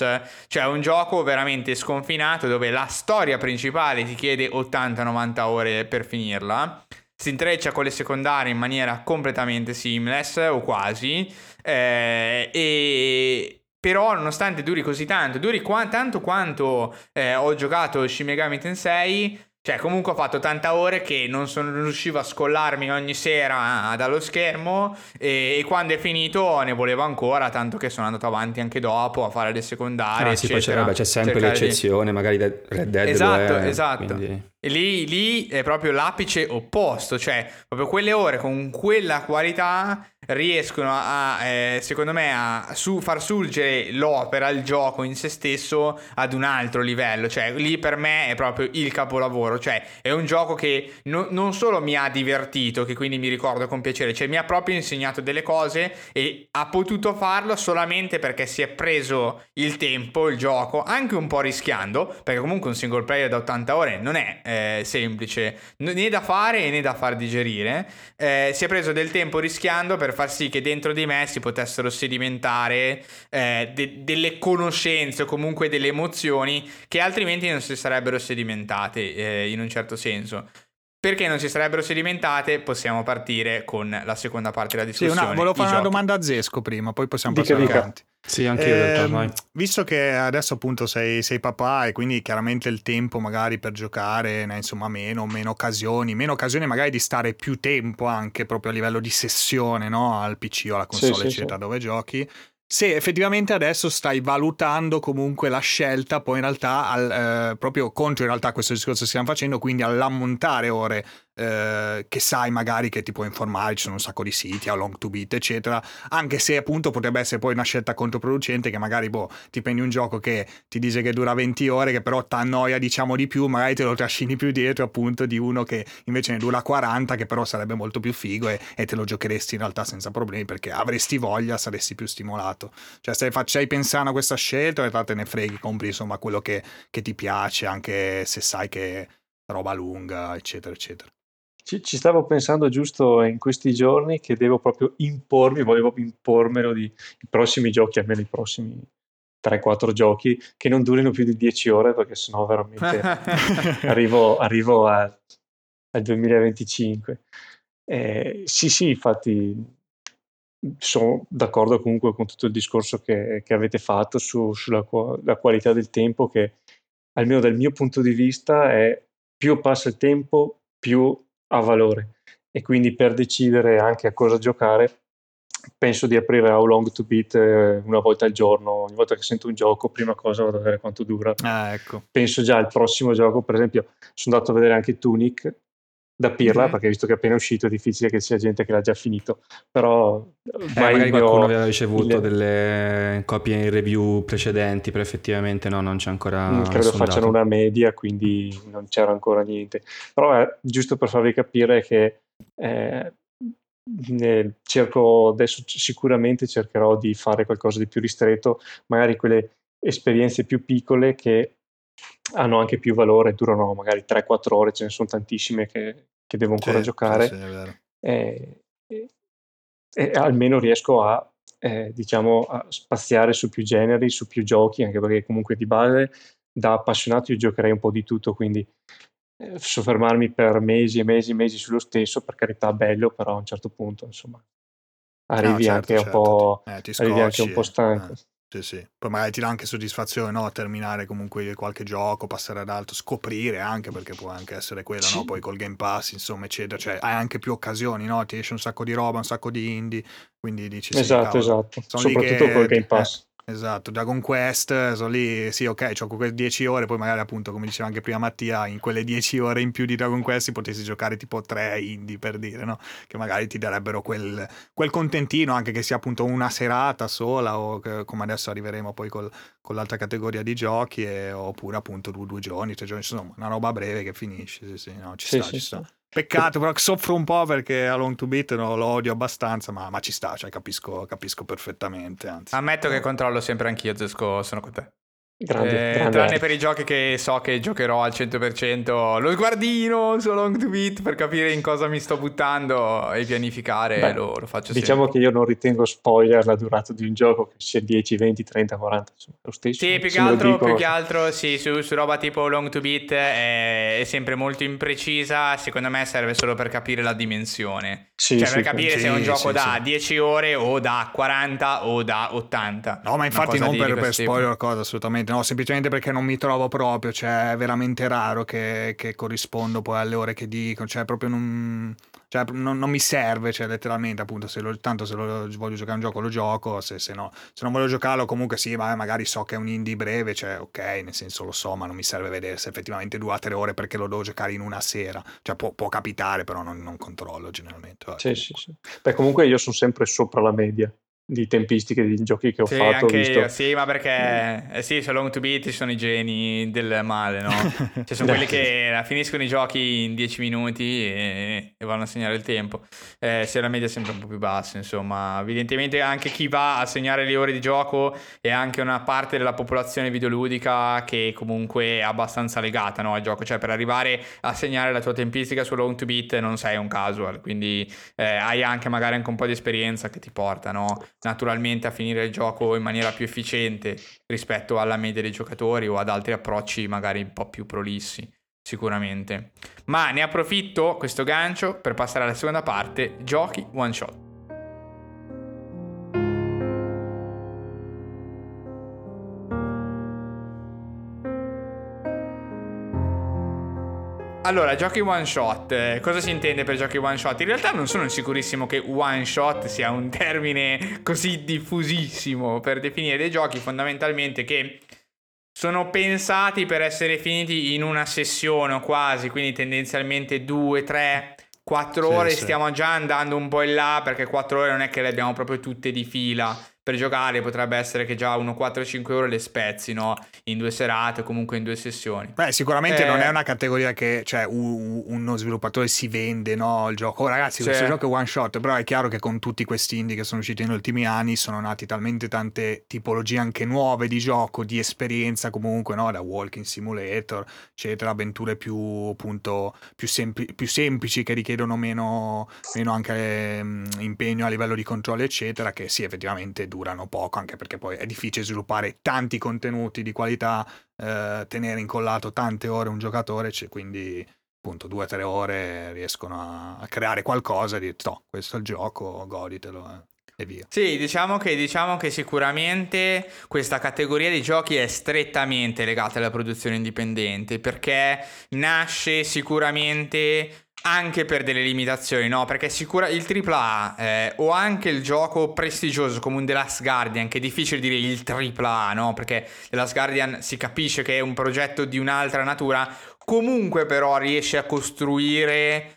cioè un gioco veramente sconfinato dove la storia principale ti chiede 80-90 ore per finirla. Si intreccia con le secondarie in maniera completamente seamless o quasi eh, e però nonostante duri così tanto, duri qua, tanto quanto eh, ho giocato Shin Megami Tensei, cioè, comunque ho fatto tanta ore che non, sono, riuscivo a scollarmi ogni sera dallo schermo e, e, quando è finito ne volevo ancora, tanto che sono andato avanti anche dopo a fare le secondarie. Ah, sì, poi c'è, sempre l'eccezione, di... magari Red Dead Esatto, è, esatto. Quindi... E lì, lì è proprio l'apice opposto, cioè proprio quelle ore con quella qualità riescono a, eh, secondo me, a su, far surgere l'opera, il gioco in se stesso ad un altro livello. Cioè, lì per me è proprio il capolavoro. Cioè, è un gioco che no, non solo mi ha divertito, che quindi mi ricordo con piacere, cioè mi ha proprio insegnato delle cose e ha potuto farlo solamente perché si è preso il tempo, il gioco, anche un po' rischiando, perché comunque un single player da 80 ore non è eh, semplice né da fare né da far digerire. Eh, si è preso del tempo rischiando per far sì che dentro di me si potessero sedimentare eh, de- delle conoscenze o comunque delle emozioni che altrimenti non si sarebbero sedimentate eh, in un certo senso. Perché non si sarebbero sedimentate, possiamo partire con la seconda parte della discussione. Sì, una, volevo fare una domanda a Zesco prima, poi possiamo dica, passare dica. avanti. Sì, anche io eh, realtà, Visto che adesso appunto sei, sei, papà e quindi chiaramente il tempo magari per giocare ne insomma meno, meno occasioni, meno occasioni magari di stare più tempo anche proprio a livello di sessione no? al PC o alla console sì, eccetera sì, dove giochi se effettivamente adesso stai valutando comunque la scelta poi in realtà al, eh, proprio contro in realtà questo discorso che stiamo facendo quindi all'ammontare ore eh, che sai magari che ti può informare, ci sono un sacco di siti, a long to beat, eccetera, anche se appunto potrebbe essere poi una scelta controproducente che magari boh, ti prendi un gioco che ti dice che dura 20 ore, che però ti annoia diciamo di più, magari te lo trascini più dietro appunto di uno che invece ne dura 40, che però sarebbe molto più figo e, e te lo giocheresti in realtà senza problemi perché avresti voglia, saresti più stimolato. Cioè stai, stai pensando a questa scelta in realtà te ne freghi, compri insomma quello che, che ti piace, anche se sai che roba lunga, eccetera, eccetera. Ci, ci, stavo pensando giusto in questi giorni che devo proprio impormi, volevo impormelo di i prossimi giochi, almeno i prossimi 3-4 giochi, che non durino più di 10 ore perché sennò veramente [laughs] arrivo, arrivo a, al 2025. Eh, sì, sì, infatti sono d'accordo comunque con tutto il discorso che, che avete fatto su, sulla qualità del tempo che almeno dal mio punto di vista è più passa il tempo più ha valore. E quindi per decidere anche a cosa giocare penso di aprire How Long to Beat eh, una volta al giorno. Ogni volta che sento un gioco prima cosa vado a vedere quanto dura. Ah, ecco. penso già al prossimo gioco per esempio sono andato a vedere anche Tunic da pirla mm-hmm. perché visto che è appena uscito è difficile che sia gente che l'ha già finito però eh, magari qualcuno aveva ricevuto il... delle copie in review precedenti però effettivamente no non c'è ancora mm, credo sondato. facciano una media quindi non c'era ancora niente però è giusto per farvi capire che eh, cerco adesso sicuramente cercherò di fare qualcosa di più ristretto magari quelle esperienze più piccole che hanno anche più valore, durano magari 3-4 ore, ce ne sono tantissime che, che devo ancora sì, giocare. Sì, e, e, e, almeno riesco a, eh, diciamo, a spaziare su più generi, su più giochi, anche perché comunque di base da appassionato io giocherei un po' di tutto, quindi eh, soffermarmi per mesi e mesi e mesi sullo stesso, per carità bello, però a un certo punto, insomma, arrivi, no, certo, anche, certo. Un po', eh, arrivi anche un po' stanco. Eh. Sì, sì. Poi magari ti dà anche soddisfazione, no? Terminare comunque qualche gioco, passare ad altro, scoprire anche, perché può anche essere quello, sì. no? Poi col Game Pass, insomma, eccetera. Cioè, hai anche più occasioni, no? Ti esce un sacco di roba, un sacco di indie, quindi dici... Esatto, sì, esatto. Soprattutto che, col Game Pass. Eh, Esatto, Dragon Quest, sono lì, sì ok, gioco quelle 10 ore, poi magari appunto come diceva anche prima Mattia, in quelle 10 ore in più di Dragon Quest potessi giocare tipo 3 indie per dire, no? Che magari ti darebbero quel, quel contentino, anche che sia appunto una serata sola o che, come adesso arriveremo poi col, con l'altra categoria di giochi e, oppure appunto due, due giorni, tre giorni, insomma una roba breve che finisce, sì sì, no, ci sì, sta, sì, ci sta. Peccato, però soffro un po' perché a Long to Beat no, lo odio abbastanza, ma, ma ci sta, cioè capisco, capisco perfettamente. Anzi. Ammetto che controllo sempre anch'io, Zesco, sono con te. Grande, eh, grande. Tranne per i giochi che so che giocherò al 100%, lo sguardino su Long to Beat per capire in cosa mi sto buttando e pianificare Beh, lo, lo, faccio Diciamo sempre. che io non ritengo spoiler la durata di un gioco che sia 10, 20, 30, 40, insomma, lo stesso. Sì, più che, altro, più che altro, sì, su, su, roba tipo Long to Beat è, è, sempre molto imprecisa, secondo me serve solo per capire la dimensione. Sì, cioè sì, per capire sì, se è un gioco da 10 ore o da 40 o da 80. No, ma infatti non per, per spoiler cosa assolutamente, no, semplicemente perché non mi trovo proprio, cioè è veramente raro che, che corrispondo poi alle ore che dico, cioè proprio non, cioè, non, non mi serve, cioè letteralmente appunto, se lo, tanto se lo, voglio giocare un gioco lo gioco, se, se, no, se non voglio giocarlo comunque sì, ma magari so che è un indie breve, cioè ok, nel senso lo so, ma non mi serve vedere se effettivamente dura tre ore perché lo devo giocare in una sera, cioè può, può capitare però non, non controllo generalmente. Sì, sì, sì. Beh comunque io sono sempre sopra la media di tempistiche di giochi che ho sì, fatto. Anche visto... io, sì, ma perché eh, sì, su Long to Beat ci sono i geni del male, no? [laughs] Cioè sono quelli che finiscono i giochi in 10 minuti e, e, vanno a segnare il tempo. Eh, se la media è sempre un po' più bassa, insomma, evidentemente anche chi va a segnare le ore di gioco è anche una parte della popolazione videoludica che comunque è abbastanza legata no, al gioco, cioè per arrivare a segnare la tua tempistica su Long to Beat non sei un casual, quindi eh, hai anche magari anche un po' di esperienza che ti porta, no? Naturalmente a finire il gioco in maniera più efficiente rispetto alla media dei giocatori o ad altri approcci magari un po' più prolissi, sicuramente. Ma ne approfitto questo gancio per passare alla seconda parte, giochi one shot. Allora, giochi one shot. Cosa si intende per giochi one shot? In realtà non sono sicurissimo che one shot sia un termine così diffusissimo per definire dei giochi fondamentalmente che sono pensati per essere finiti in una sessione o quasi, quindi tendenzialmente due, tre, quattro sì, ore. Sì. Stiamo già andando un po' in là perché quattro ore non è che le abbiamo proprio tutte di fila per giocare potrebbe essere che già uno 4-5 ore le spezzi, no? In due serate o comunque in due sessioni. Beh, sicuramente Eh, non è una categoria che, cioè, u- uno sviluppatore si vende, no? Il gioco. Oh, ragazzi, Sì. questo gioco è one shot, però è chiaro che con tutti questi indie che sono usciti negli ultimi anni sono nati talmente tante tipologie anche nuove di gioco, di esperienza comunque, no? Da walking simulator, eccetera, avventure più, appunto, più, sempli- più semplici che richiedono meno, meno anche ehm, impegno a livello di controllo, eccetera, che sì, effettivamente durano poco, anche perché poi è difficile sviluppare tanti contenuti di qualità, eh, tenere incollato tante ore un giocatore, cioè, quindi appunto due o tre ore riescono a, a creare qualcosa e dire, no, questo è il gioco, goditelo eh, e via. Sì, diciamo che, diciamo che sicuramente questa categoria di giochi è strettamente legata alla produzione indipendente perché nasce sicuramente anche per delle limitazioni, no? Perché sicura il AAA eh, o anche il gioco prestigioso come un The Last Guardian, che è difficile dire il AAA, no? Perché The Last Guardian si capisce che è un progetto di un'altra natura, comunque però riesce a costruire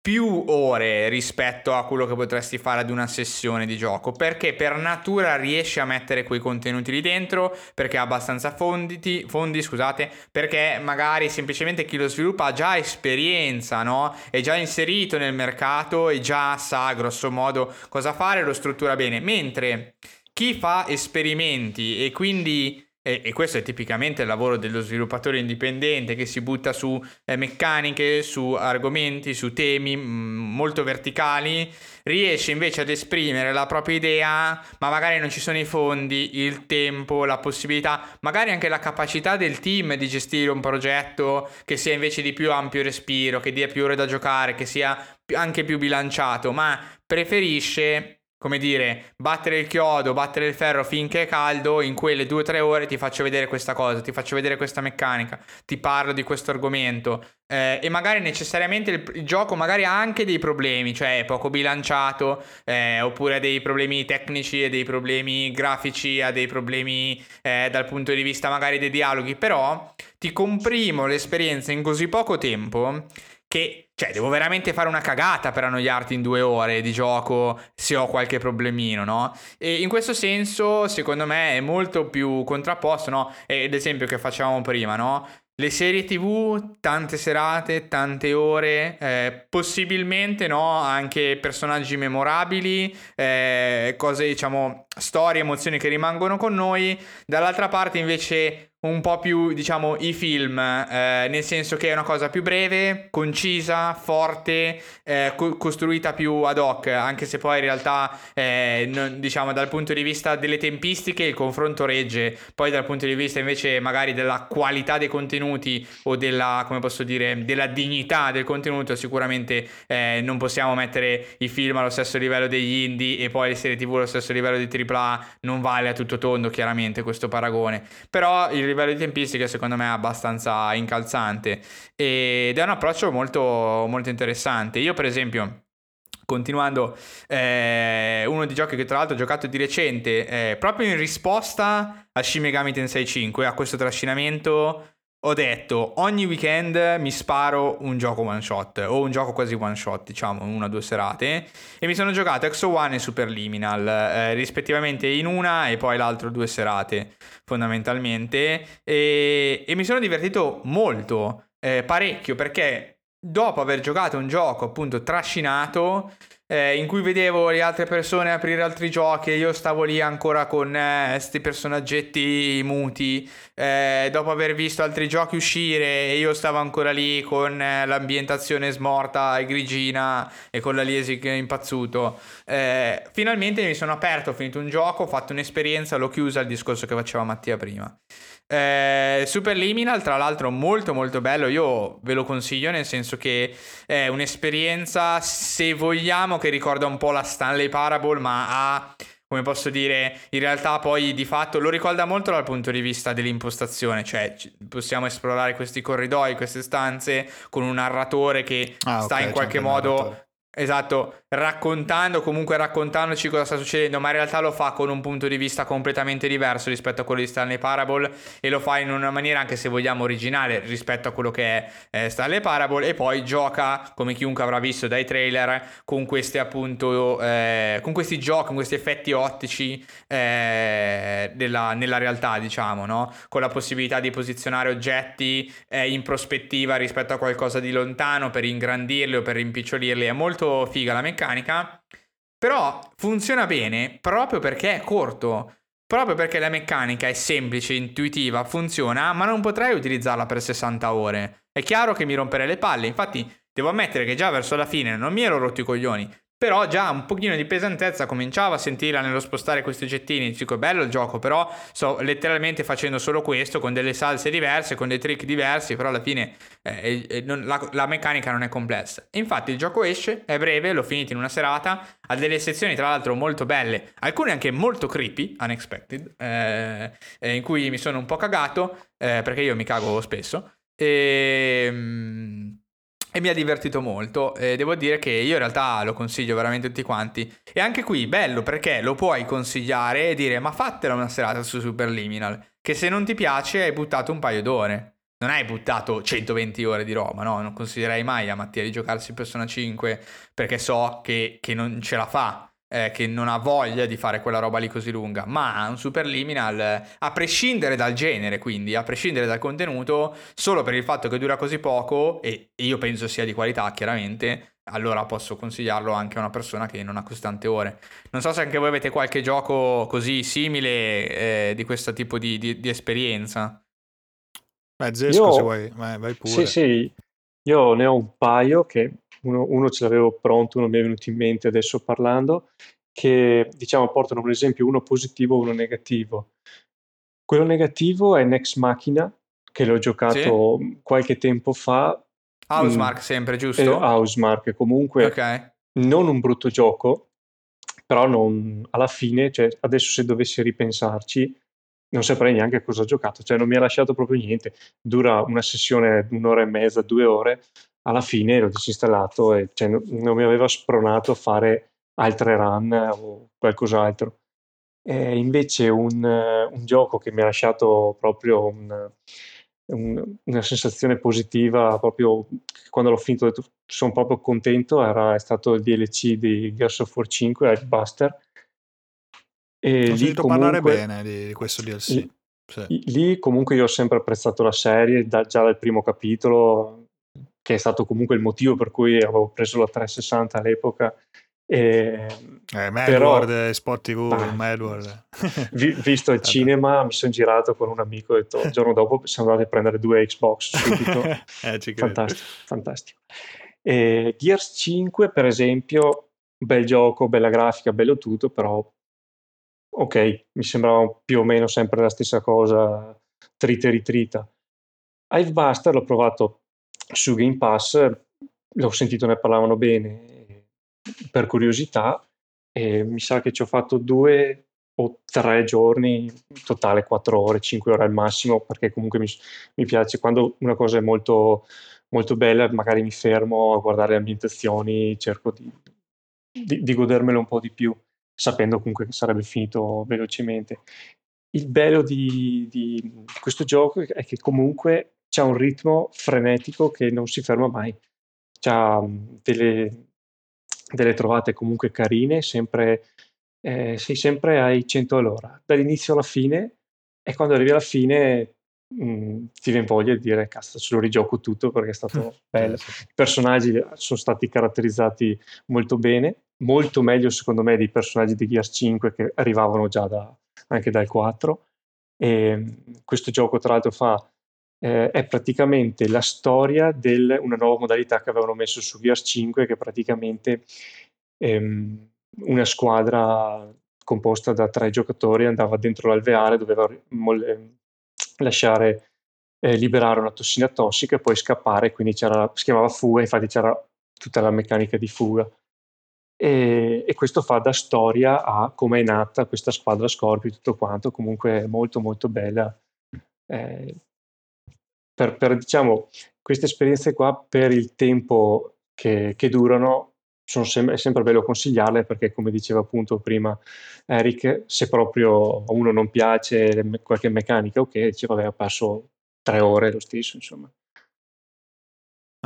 più ore rispetto a quello che potresti fare ad una sessione di gioco perché per natura riesce a mettere quei contenuti lì dentro perché ha abbastanza fondi, fondi scusate perché magari semplicemente chi lo sviluppa ha già esperienza no? è già inserito nel mercato e già sa grosso modo cosa fare lo struttura bene mentre chi fa esperimenti e quindi e, e questo è tipicamente il lavoro dello sviluppatore indipendente che si butta su eh, meccaniche, su argomenti, su temi mh, molto verticali, riesce invece ad esprimere la propria idea, ma magari non ci sono i fondi, il tempo, la possibilità, magari anche la capacità del team di gestire un progetto che sia invece di più ampio respiro, che dia più ore da giocare, che sia anche più bilanciato, ma preferisce come dire, battere il chiodo, battere il ferro finché è caldo, in quelle due o tre ore ti faccio vedere questa cosa, ti faccio vedere questa meccanica, ti parlo di questo argomento. Eh, e magari necessariamente il, il gioco magari ha anche dei problemi, cioè è poco bilanciato, eh, oppure ha dei problemi tecnici e dei problemi grafici, ha dei problemi eh, dal punto di vista magari dei dialoghi, però ti comprimo l'esperienza in così poco tempo che, cioè, devo veramente fare una cagata per annoiarti in due ore di gioco se ho qualche problemino, no? E in questo senso, secondo me, è molto più contrapposto, no? E l'esempio che facevamo prima, no? Le serie tv, tante serate, tante ore, eh, possibilmente no, anche personaggi memorabili, eh, cose diciamo, storie, emozioni che rimangono con noi. Dall'altra parte invece un po' più, diciamo, i film, eh, nel senso che è una cosa più breve, concisa, forte, eh, co- costruita più ad hoc, anche se poi in realtà, eh, non- diciamo, dal punto di vista delle tempistiche il confronto regge, poi dal punto di vista invece magari della qualità dei contenuti o della, come posso dire, della dignità del contenuto, sicuramente eh, non possiamo mettere i film allo stesso livello degli indie e poi le serie tv allo stesso livello di AAA, non vale a tutto tondo chiaramente questo paragone, però il livello di tempistica secondo me è abbastanza incalzante ed è un approccio molto, molto interessante. Io per esempio... Continuando, eh, uno dei giochi che tra l'altro ho giocato di recente, eh, proprio in risposta a Shin Megami Tensei 5, a questo trascinamento, ho detto ogni weekend mi sparo un gioco one shot o un gioco quasi one shot, diciamo, una o due serate e mi sono giocato Exo One e Superliminal, eh, rispettivamente in una e poi l'altro due serate fondamentalmente e, e mi sono divertito molto, eh, parecchio perché dopo aver giocato un gioco appunto trascinato eh, in cui vedevo le altre persone aprire altri giochi e io stavo lì ancora con questi personaggetti muti eh, dopo aver visto altri giochi uscire e io stavo ancora lì con eh, l'ambientazione smorta e grigina e con la Liesic impazzuto. Eh, finalmente mi sono aperto ho finito un gioco ho fatto un'esperienza l'ho chiusa il discorso che faceva Mattia prima eh, Superliminal, tra l'altro, molto molto bello. Io ve lo consiglio, nel senso che è un'esperienza, se vogliamo, che ricorda un po' la Stanley Parable, ma ha. Come posso dire, in realtà poi di fatto lo ricorda molto dal punto di vista dell'impostazione, cioè possiamo esplorare questi corridoi, queste stanze con un narratore che Ah, sta ok, in qualche modo. Esatto, raccontando, comunque raccontandoci cosa sta succedendo, ma in realtà lo fa con un punto di vista completamente diverso rispetto a quello di Stanley Parable e lo fa in una maniera anche se vogliamo originale rispetto a quello che è eh, Stanley Parable e poi gioca, come chiunque avrà visto dai trailer, con questi appunto, eh, con questi giochi, con questi effetti ottici eh, della, nella realtà, diciamo, no? Con la possibilità di posizionare oggetti eh, in prospettiva rispetto a qualcosa di lontano per ingrandirli o per rimpicciolirli, è molto figa la meccanica, però funziona bene proprio perché è corto. Proprio perché la meccanica è semplice, intuitiva, funziona, ma non potrei utilizzarla per 60 ore. È chiaro che mi romperei le palle, infatti devo ammettere che già verso la fine non mi ero rotto i coglioni, però già un pochino di pesantezza cominciavo a sentirla nello spostare questi oggettini. Dico, è bello il gioco, però sto letteralmente facendo solo questo, con delle salse diverse, con dei trick diversi, però alla fine eh, eh, non, la, la, meccanica non è complessa. infatti il gioco esce, è breve, l'ho finito in una serata, ha delle sezioni tra l'altro molto belle, alcune anche molto creepy, unexpected, eh, eh in cui mi sono un po' cagato, eh, perché io mi cago spesso. E... E mi ha divertito molto. E devo dire che io in realtà lo consiglio veramente a tutti quanti. E anche qui bello perché lo puoi consigliare e dire ma fatela una serata su Superliminal. Che se non ti piace hai buttato un paio d'ore. Non hai buttato 120 ore di roba, no? Non consiglierei mai a Mattia di giocarsi Persona 5 perché so che, che non ce la fa eh, che non ha voglia di fare quella roba lì così lunga, ma un superliminal, a prescindere dal genere, quindi a prescindere dal contenuto, solo per il fatto che dura così poco, e io penso sia di qualità chiaramente, allora posso consigliarlo anche a una persona che non ha così tante ore. Non so se anche voi avete qualche gioco così simile eh, di questo tipo di, di, di esperienza. Beh, Zesco, io... se vuoi, vai, vai pure. Sì, sì, io ne ho un paio che uno, uno ce l'avevo pronto, uno mi è venuto in mente adesso parlando, che diciamo portano un esempio, uno positivo e uno negativo. Quello negativo è Next Machina, che l'ho giocato sì. qualche tempo fa. Housemark mm, sempre, giusto? Eh, Housemark, comunque okay. non un brutto gioco, però non, alla fine, cioè, adesso se dovessi ripensarci, non saprei neanche cosa ho giocato, cioè non mi ha lasciato proprio niente. Dura una sessione un'ora e mezza, due ore, alla fine l'ho disinstallato e cioè, non mi aveva spronato a fare altre run o qualcos'altro. E invece un, un, gioco che mi ha lasciato proprio un, un, una sensazione positiva, proprio quando l'ho finito ho detto, sono proprio contento, era, è stato il DLC di Gears of War 5, Earthbuster. E ho sentito comunque, parlare bene di, di questo DLC. Lì, sì. lì comunque io ho sempre apprezzato la serie, da, già dal primo capitolo, che è stato comunque il motivo per cui avevo preso la 360 all'epoca. E, eh, Madward, però, Sport TV, ah, Madward. vi, visto il cinema, mi sono girato con un amico e detto, il giorno dopo siamo andati a prendere due Xbox subito. [laughs] eh, fantastico, fantastico. E Gears 5, per esempio, bel gioco, bella grafica, bello tutto, però ok, mi sembrava più o meno sempre la stessa cosa, trita e ritrita. Hivebuster l'ho provato su Game Pass, l'ho sentito ne parlavano bene per curiosità e mi sa che ci ho fatto due o tre giorni, in totale quattro ore, cinque ore al massimo, perché comunque mi, mi piace quando una cosa è molto, molto bella, magari mi fermo a guardare le ambientazioni, cerco di, di, di godermelo un po' di più, sapendo comunque che sarebbe finito velocemente. Il bello di, di questo gioco è che comunque c'ha un ritmo frenetico che non si ferma mai. C'ha delle, delle trovate comunque carine, sempre, eh, sei sempre ai 100 all'ora, dall'inizio alla fine, e quando arrivi alla fine mh, ti viene voglia di dire cazzo ce lo rigioco tutto perché è stato [laughs] bello. I personaggi sono stati caratterizzati molto bene, molto meglio secondo me dei personaggi di Gears 5 che arrivavano già da, anche dal 4. E questo gioco tra l'altro fa eh, è praticamente la storia di una nuova modalità che avevano messo su Gears 5 che praticamente ehm, una squadra composta da tre giocatori andava dentro l'alveare, doveva molle, lasciare eh, liberare una tossina tossica e poi scappare, quindi c'era, si chiamava fuga, infatti c'era tutta la meccanica di fuga. E, e questo fa da storia a come è nata questa squadra Scorpio e tutto quanto, comunque molto molto bella. Eh, per, per diciamo, queste esperienze qua, per il tempo che, che durano, sem- è sempre bello consigliarle perché come diceva appunto prima Eric, se proprio a uno non piace qualche meccanica, ok, dice vabbè ho perso tre ore lo stesso, insomma.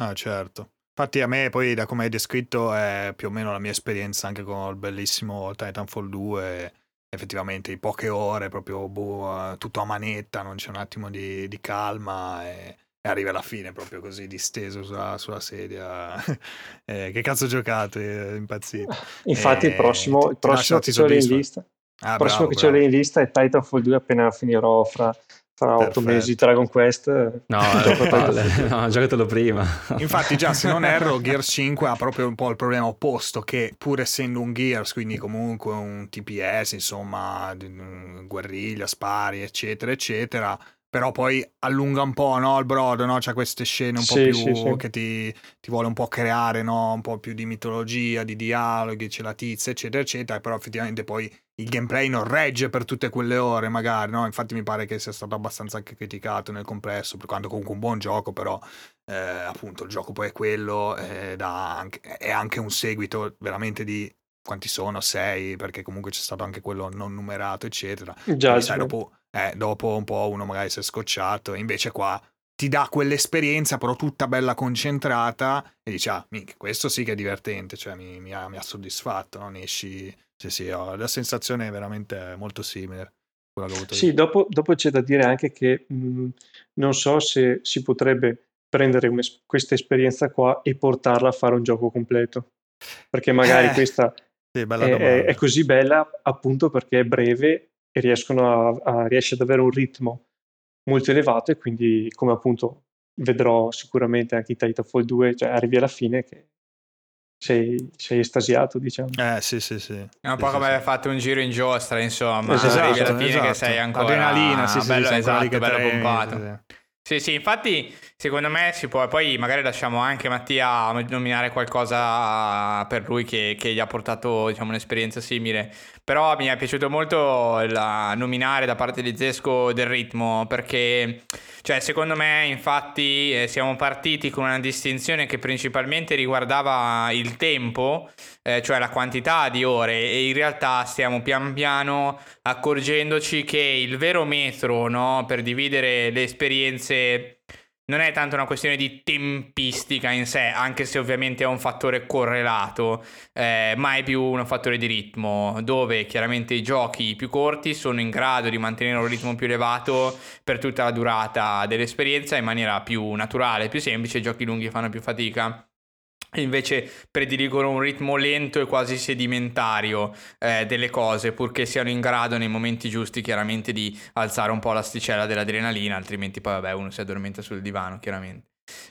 Ah, certo. Infatti a me poi da come hai descritto è più o meno la mia esperienza anche con il bellissimo Titanfall 2, effettivamente in poche ore, proprio boh, tutto a manetta, non c'è un attimo di, di calma e, e, arriva alla fine proprio così disteso sulla, sulla sedia. [laughs] eh, che cazzo giocate? Impazzito. [laughs] Infatti il prossimo, il prossimo che c'ho in lista... Ah, il prossimo bravo, che c'ho in lista è Titanfall 2 appena finirò fra fra otto mesi Dragon Quest. No, [laughs] eh, [laughs] no, giocatelo prima. Infatti, già se non erro, [laughs] Gears 5 ha proprio un po' il problema opposto, che pur essendo un Gears, quindi comunque un TPS, insomma, guerriglia, spari, eccetera, eccetera, però poi allunga un po' no, il brodo, no? c'è queste scene un po' più sì, sì. che ti, ti, vuole un po' creare no? un po' più di mitologia, di dialoghi, c'è la tizia, eccetera, eccetera, però effettivamente poi il gameplay non regge per tutte quelle ore, magari, no? Infatti mi pare che sia stato abbastanza anche criticato nel complesso, per quanto comunque un buon gioco, però eh, appunto il gioco poi è quello, eh, anche, è anche un seguito veramente di quanti sono? Sei, perché comunque c'è stato anche quello non numerato, eccetera. Già, sai, dopo eh, dopo un po' uno magari si è scocciato, invece qua ti dà quell'esperienza però tutta bella concentrata e dici ah minchia, questo sì che è divertente, cioè mi, mi, ha, mi ha, soddisfatto, no? ne esci, sì sì, ho la sensazione è veramente molto simile. Sì, dopo, dopo, c'è da dire anche che mh, non so se si potrebbe prendere questa esperienza qua e portarla a fare un gioco completo, perché magari eh, questa sì, è, è così bella appunto perché è breve e riescono a, a, riesce ad avere un ritmo molto elevato e quindi come appunto vedrò sicuramente anche in Titanfall 2 cioè arrivi alla fine che sei, sei estasiato diciamo eh sì sì sì è un po' sì, come sì. aver fatto un giro in giostra insomma esatto, arrivi alla fine esatto. che sei ancora adrenalina sì, bello, sì, esatto, bello pompato sì. Sì, sì, infatti secondo me si può, poi magari lasciamo anche Mattia nominare qualcosa per lui che, che gli ha portato diciamo, un'esperienza simile, però mi è piaciuto molto la, nominare da parte di Zesco del ritmo perché cioè, secondo me infatti eh, siamo partiti con una distinzione che principalmente riguardava il tempo, eh, cioè la quantità di ore e in realtà stiamo pian piano accorgendoci che il vero metro no, per dividere le esperienze non è tanto una questione di tempistica in sé, anche se ovviamente è un fattore correlato, eh, ma è più un fattore di ritmo, dove chiaramente i giochi più corti sono in grado di mantenere un ritmo più elevato per tutta la durata dell'esperienza in maniera più naturale, più semplice, i giochi lunghi fanno più fatica invece prediligono un ritmo lento e quasi sedimentario eh, delle cose, purché siano in grado nei momenti giusti chiaramente di alzare un po' l'asticella dell'adrenalina, altrimenti poi vabbè uno si addormenta sul divano chiaramente.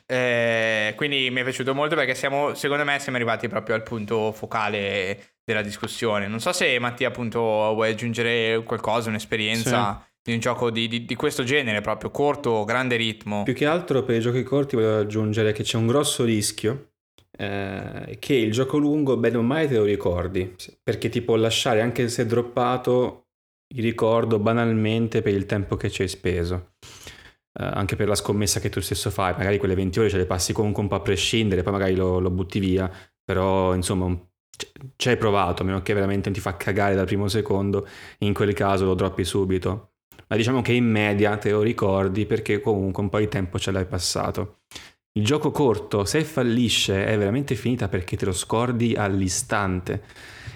Eh, quindi mi è piaciuto molto perché siamo, secondo me siamo arrivati proprio al punto focale della discussione. Non so se Mattia appunto vuoi aggiungere qualcosa, un'esperienza. Sì di un gioco di, di, di, questo genere, proprio corto, grande ritmo. Più che altro per i giochi corti voglio aggiungere che c'è un grosso rischio eh, che il gioco lungo bene o male te lo ricordi, perché ti può lasciare anche se droppato il ricordo banalmente per il tempo che ci hai speso. Eh, anche per la scommessa che tu stesso fai, magari quelle 20 ore ce le passi comunque un po' a prescindere, poi magari lo, lo butti via, però insomma ci hai provato, a meno che veramente non ti fa cagare dal primo secondo, in quel caso lo droppi subito. Ma diciamo che in media te lo ricordi perché comunque un po' di tempo ce l'hai passato. Il gioco corto, se fallisce, è veramente finita perché te lo scordi all'istante.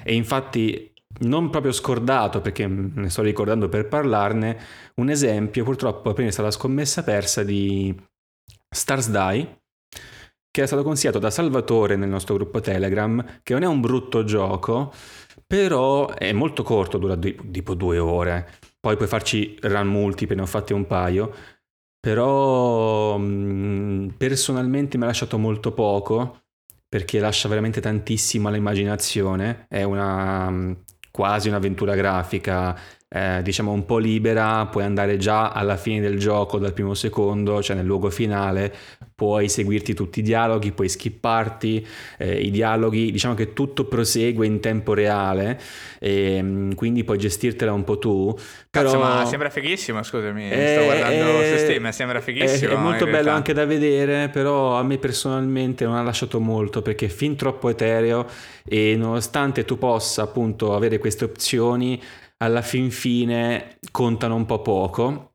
E infatti, non proprio scordato, perché ne sto ricordando per parlarne, un esempio, purtroppo, appena è stata scommessa persa di Stars Die, che è stato consigliato da Salvatore nel nostro gruppo Telegram, che non è un brutto gioco, però è molto corto, dura tipo due ore. Poi puoi farci run multiple, ne ho fatti un paio, però mm, personalmente mi ha lasciato molto poco perché lascia veramente tantissimo all'immaginazione, è una mm, quasi un'avventura grafica eh, diciamo un po' libera, puoi andare già alla fine del gioco dal primo secondo, cioè nel luogo finale, puoi seguirti tutti i dialoghi, puoi skipparti eh, i dialoghi, diciamo che tutto prosegue in tempo reale e mm, quindi puoi gestirtela un po' tu. Però... Cazzo, ma sembra fighissimo, scusami, eh, sto guardando eh, su Steam, sembra fighissimo. È, è molto bello anche da vedere, però a me personalmente non ha lasciato molto perché è fin troppo etereo e nonostante tu possa appunto avere queste opzioni, alla fin fine contano un po' poco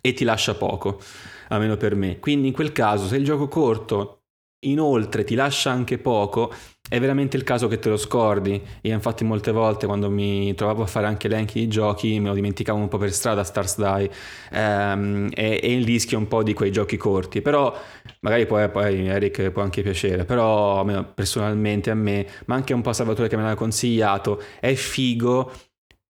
e ti lascia poco, almeno per me. Quindi in quel caso, se il gioco corto inoltre ti lascia anche poco, è veramente il caso che te lo scordi. Io infatti molte volte quando mi trovavo a fare anche elenchi di giochi me lo dimenticavo un po' per strada Stars Die ehm, e, e, il rischio un po' di quei giochi corti. Però magari poi, poi Eric può anche piacere, però personalmente a me, ma anche un po' Salvatore che me l'ha consigliato, è figo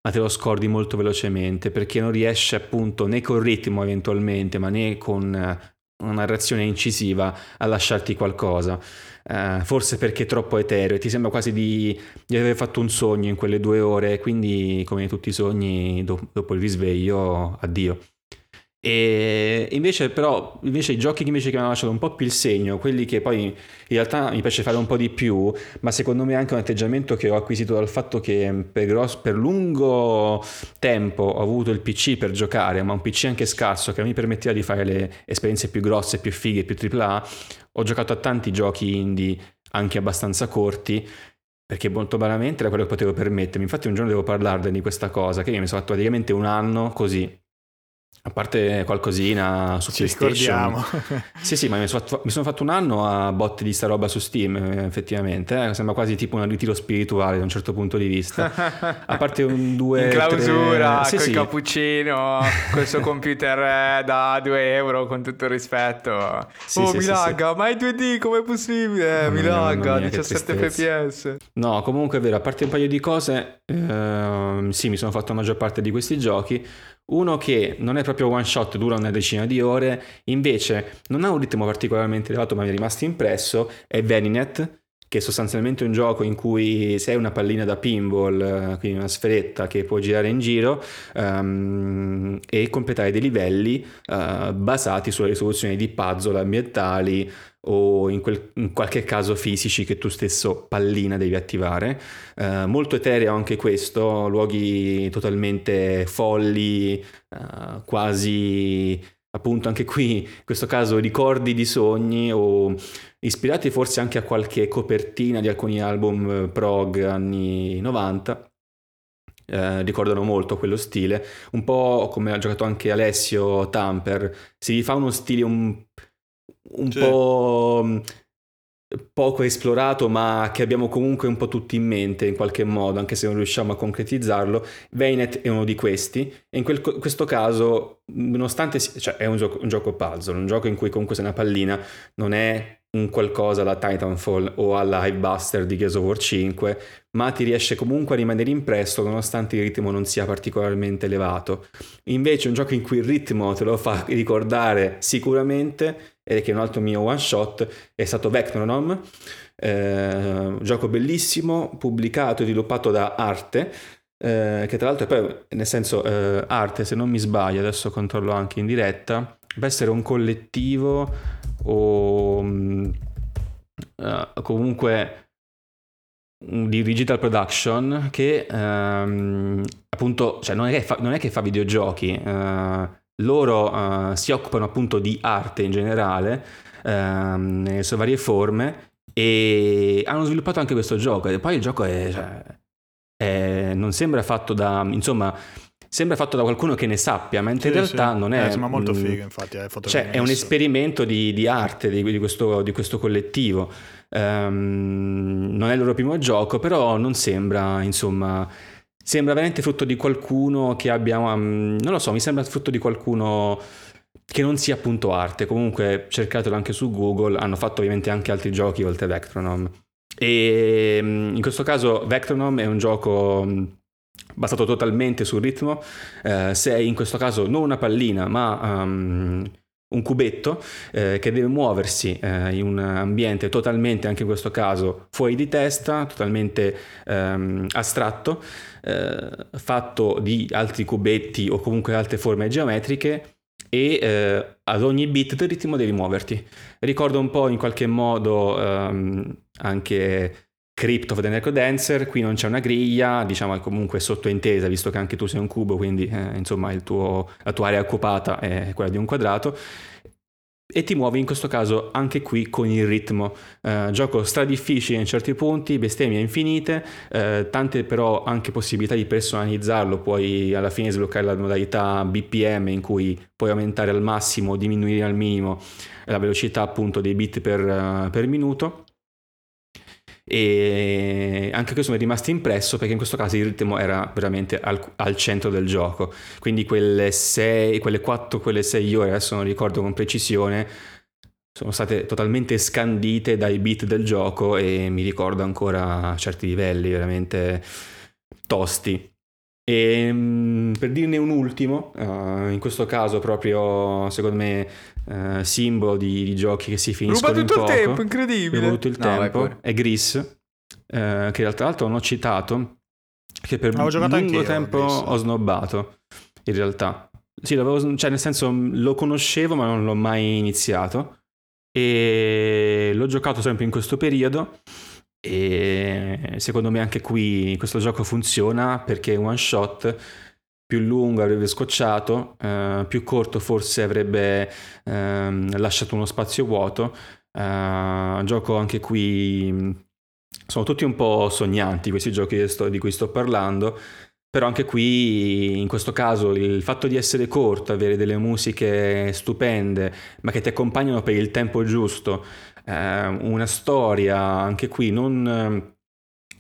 ma te lo scordi molto velocemente perché non riesce appunto né col ritmo eventualmente, ma né con eh, una narrazione incisiva a lasciarti qualcosa. Uh, forse perché è troppo etereo e ti sembra quasi di, di, aver fatto un sogno in quelle due ore, quindi come tutti i sogni do, dopo il risveglio, addio. E invece però invece i giochi invece che mi hanno lasciato un po' più il segno, quelli che poi in realtà mi piace fare un po' di più, ma secondo me è anche un atteggiamento che ho acquisito dal fatto che per, grosso, per lungo tempo ho avuto il PC per giocare, ma un PC anche scarso che mi permetteva di fare le esperienze più grosse, più fighe, più AAA, ho giocato a tanti giochi indie anche abbastanza corti perché molto banalmente era quello che potevo permettermi. Infatti un giorno devo parlarne di questa cosa, che io mi sono fatto praticamente un anno così, a parte qualcosina su Ci PlayStation. [laughs] sì, sì, ma mi sono, fatto, mi sono, fatto, un anno a botte di sta roba su Steam, effettivamente. Eh? Sembra quasi tipo un ritiro spirituale da un certo punto di vista. [laughs] A parte un due... In clausura, tre... sì, col sì. cappuccino, col suo computer eh, da 2 euro, con tutto il rispetto. Sì, oh, sì, mi lagga, ma è 2D, com'è possibile? mi lagga, 17 fps. No, comunque è vero, a parte un paio di cose, ehm, sì, mi sono fatto la maggior parte di questi giochi. Uno che non è proprio one shot, dura una decina di ore, invece non ha un ritmo particolarmente elevato ma mi è rimasto impresso, è Veninet, che è sostanzialmente un gioco in cui sei una pallina da pinball, eh, quindi una sferetta che può girare in giro um, e completare dei livelli uh, basati sulla risoluzione di puzzle ambientali o in, quel, in, qualche caso fisici che tu stesso pallina devi attivare. Uh, molto etereo anche questo, luoghi totalmente folli, uh, quasi appunto anche qui in questo caso ricordi di sogni o ispirati forse anche a qualche copertina di alcuni album eh, prog anni 90. Eh, ricordano molto quello stile, un po' come ha giocato anche Alessio Tamper, si fa uno stile un un sì. po' mm, poco esplorato ma che abbiamo comunque un po' tutti in mente in qualche modo anche se non riusciamo a concretizzarlo Vaynet è uno di questi e in quel, questo caso nonostante cioè è un gioco, un gioco puzzle un gioco in cui comunque sei una pallina non è un qualcosa alla Titanfall o alla Hivebuster di Gears of War 5, ma ti riesce comunque a rimanere impresso nonostante il ritmo non sia particolarmente elevato. Invece un gioco in cui il ritmo te lo fa ricordare sicuramente, è che è un altro mio one shot, è stato Vectronom, eh, gioco bellissimo, pubblicato e sviluppato da Arte, eh, che tra l'altro è poi, nel senso, eh, Arte, se non mi sbaglio, adesso controllo anche in diretta, deve essere un collettivo o uh, comunque di digital production che um, appunto cioè non, è fa, non è che fa videogiochi uh, loro uh, si occupano appunto di arte in generale ehm, nelle sue varie forme e hanno sviluppato anche questo gioco. E poi il gioco è, cioè, è non sembra fatto da insomma sembra fatto da qualcuno che ne sappia, mentre sì, in realtà sì. non è... Eh, sembra molto figo, infatti. È, cioè, è un esperimento di, di arte di, di, questo, di, questo, collettivo. Um, non è il loro primo gioco, però non sembra, insomma... Sembra veramente frutto di qualcuno che abbia... Um, non lo so, mi sembra frutto di qualcuno che non sia appunto arte. Comunque cercatelo anche su Google, hanno fatto ovviamente anche altri giochi oltre a Vectronom. E mm, in questo caso Vectronom è un gioco mm, basato totalmente sul ritmo, eh, sei in questo caso non una pallina ma um, un cubetto eh, che deve muoversi eh, in un ambiente totalmente, anche in questo caso, fuori di testa, totalmente ehm, astratto, eh, fatto di altri cubetti o comunque altre forme geometriche e eh, ad ogni bit del ritmo devi muoverti. Ricordo un po' in qualche modo ehm, anche Crypt of the Necrodancer, qui non c'è una griglia, diciamo comunque sottointesa, visto che anche tu sei un cubo, quindi eh, insomma tuo, la tua area occupata è quella di un quadrato, e ti muovi in questo caso anche qui con il ritmo. Eh, gioco stradifficile in certi punti, bestemmie infinite, eh, tante però anche possibilità di personalizzarlo, puoi alla fine sbloccare la modalità BPM in cui puoi aumentare al massimo o diminuire al minimo la velocità appunto dei bit per, uh, per minuto e anche questo mi è rimasto impresso perché in questo caso il ritmo era veramente al, al centro del gioco. Quindi quelle 6 quelle 4 quelle 6 ore adesso non ricordo con precisione sono state totalmente scandite dai beat del gioco e mi ricordo ancora certi livelli veramente tosti. E mm, per dirne un ultimo, uh, in questo caso proprio secondo me uh, simbolo di, di, giochi che si finiscono Ruba tutto in il poco, tempo, incredibile. Ruba tutto il no, tempo, è Gris, uh, che tra l'altro non ho citato, che per un lungo tempo ho snobbato, in realtà. Sì, l'avevo, cioè nel senso lo conoscevo ma non l'ho mai iniziato. E l'ho giocato sempre in questo periodo. E secondo me anche qui questo gioco funziona perché one shot più lungo avrebbe scocciato, eh, più corto forse avrebbe eh, lasciato uno spazio vuoto. Eh, gioco anche qui, sono tutti un po' sognanti questi giochi di cui sto parlando, però anche qui in questo caso il fatto di essere corto, avere delle musiche stupende, ma che ti accompagnano per il tempo giusto, eh, una storia anche qui non,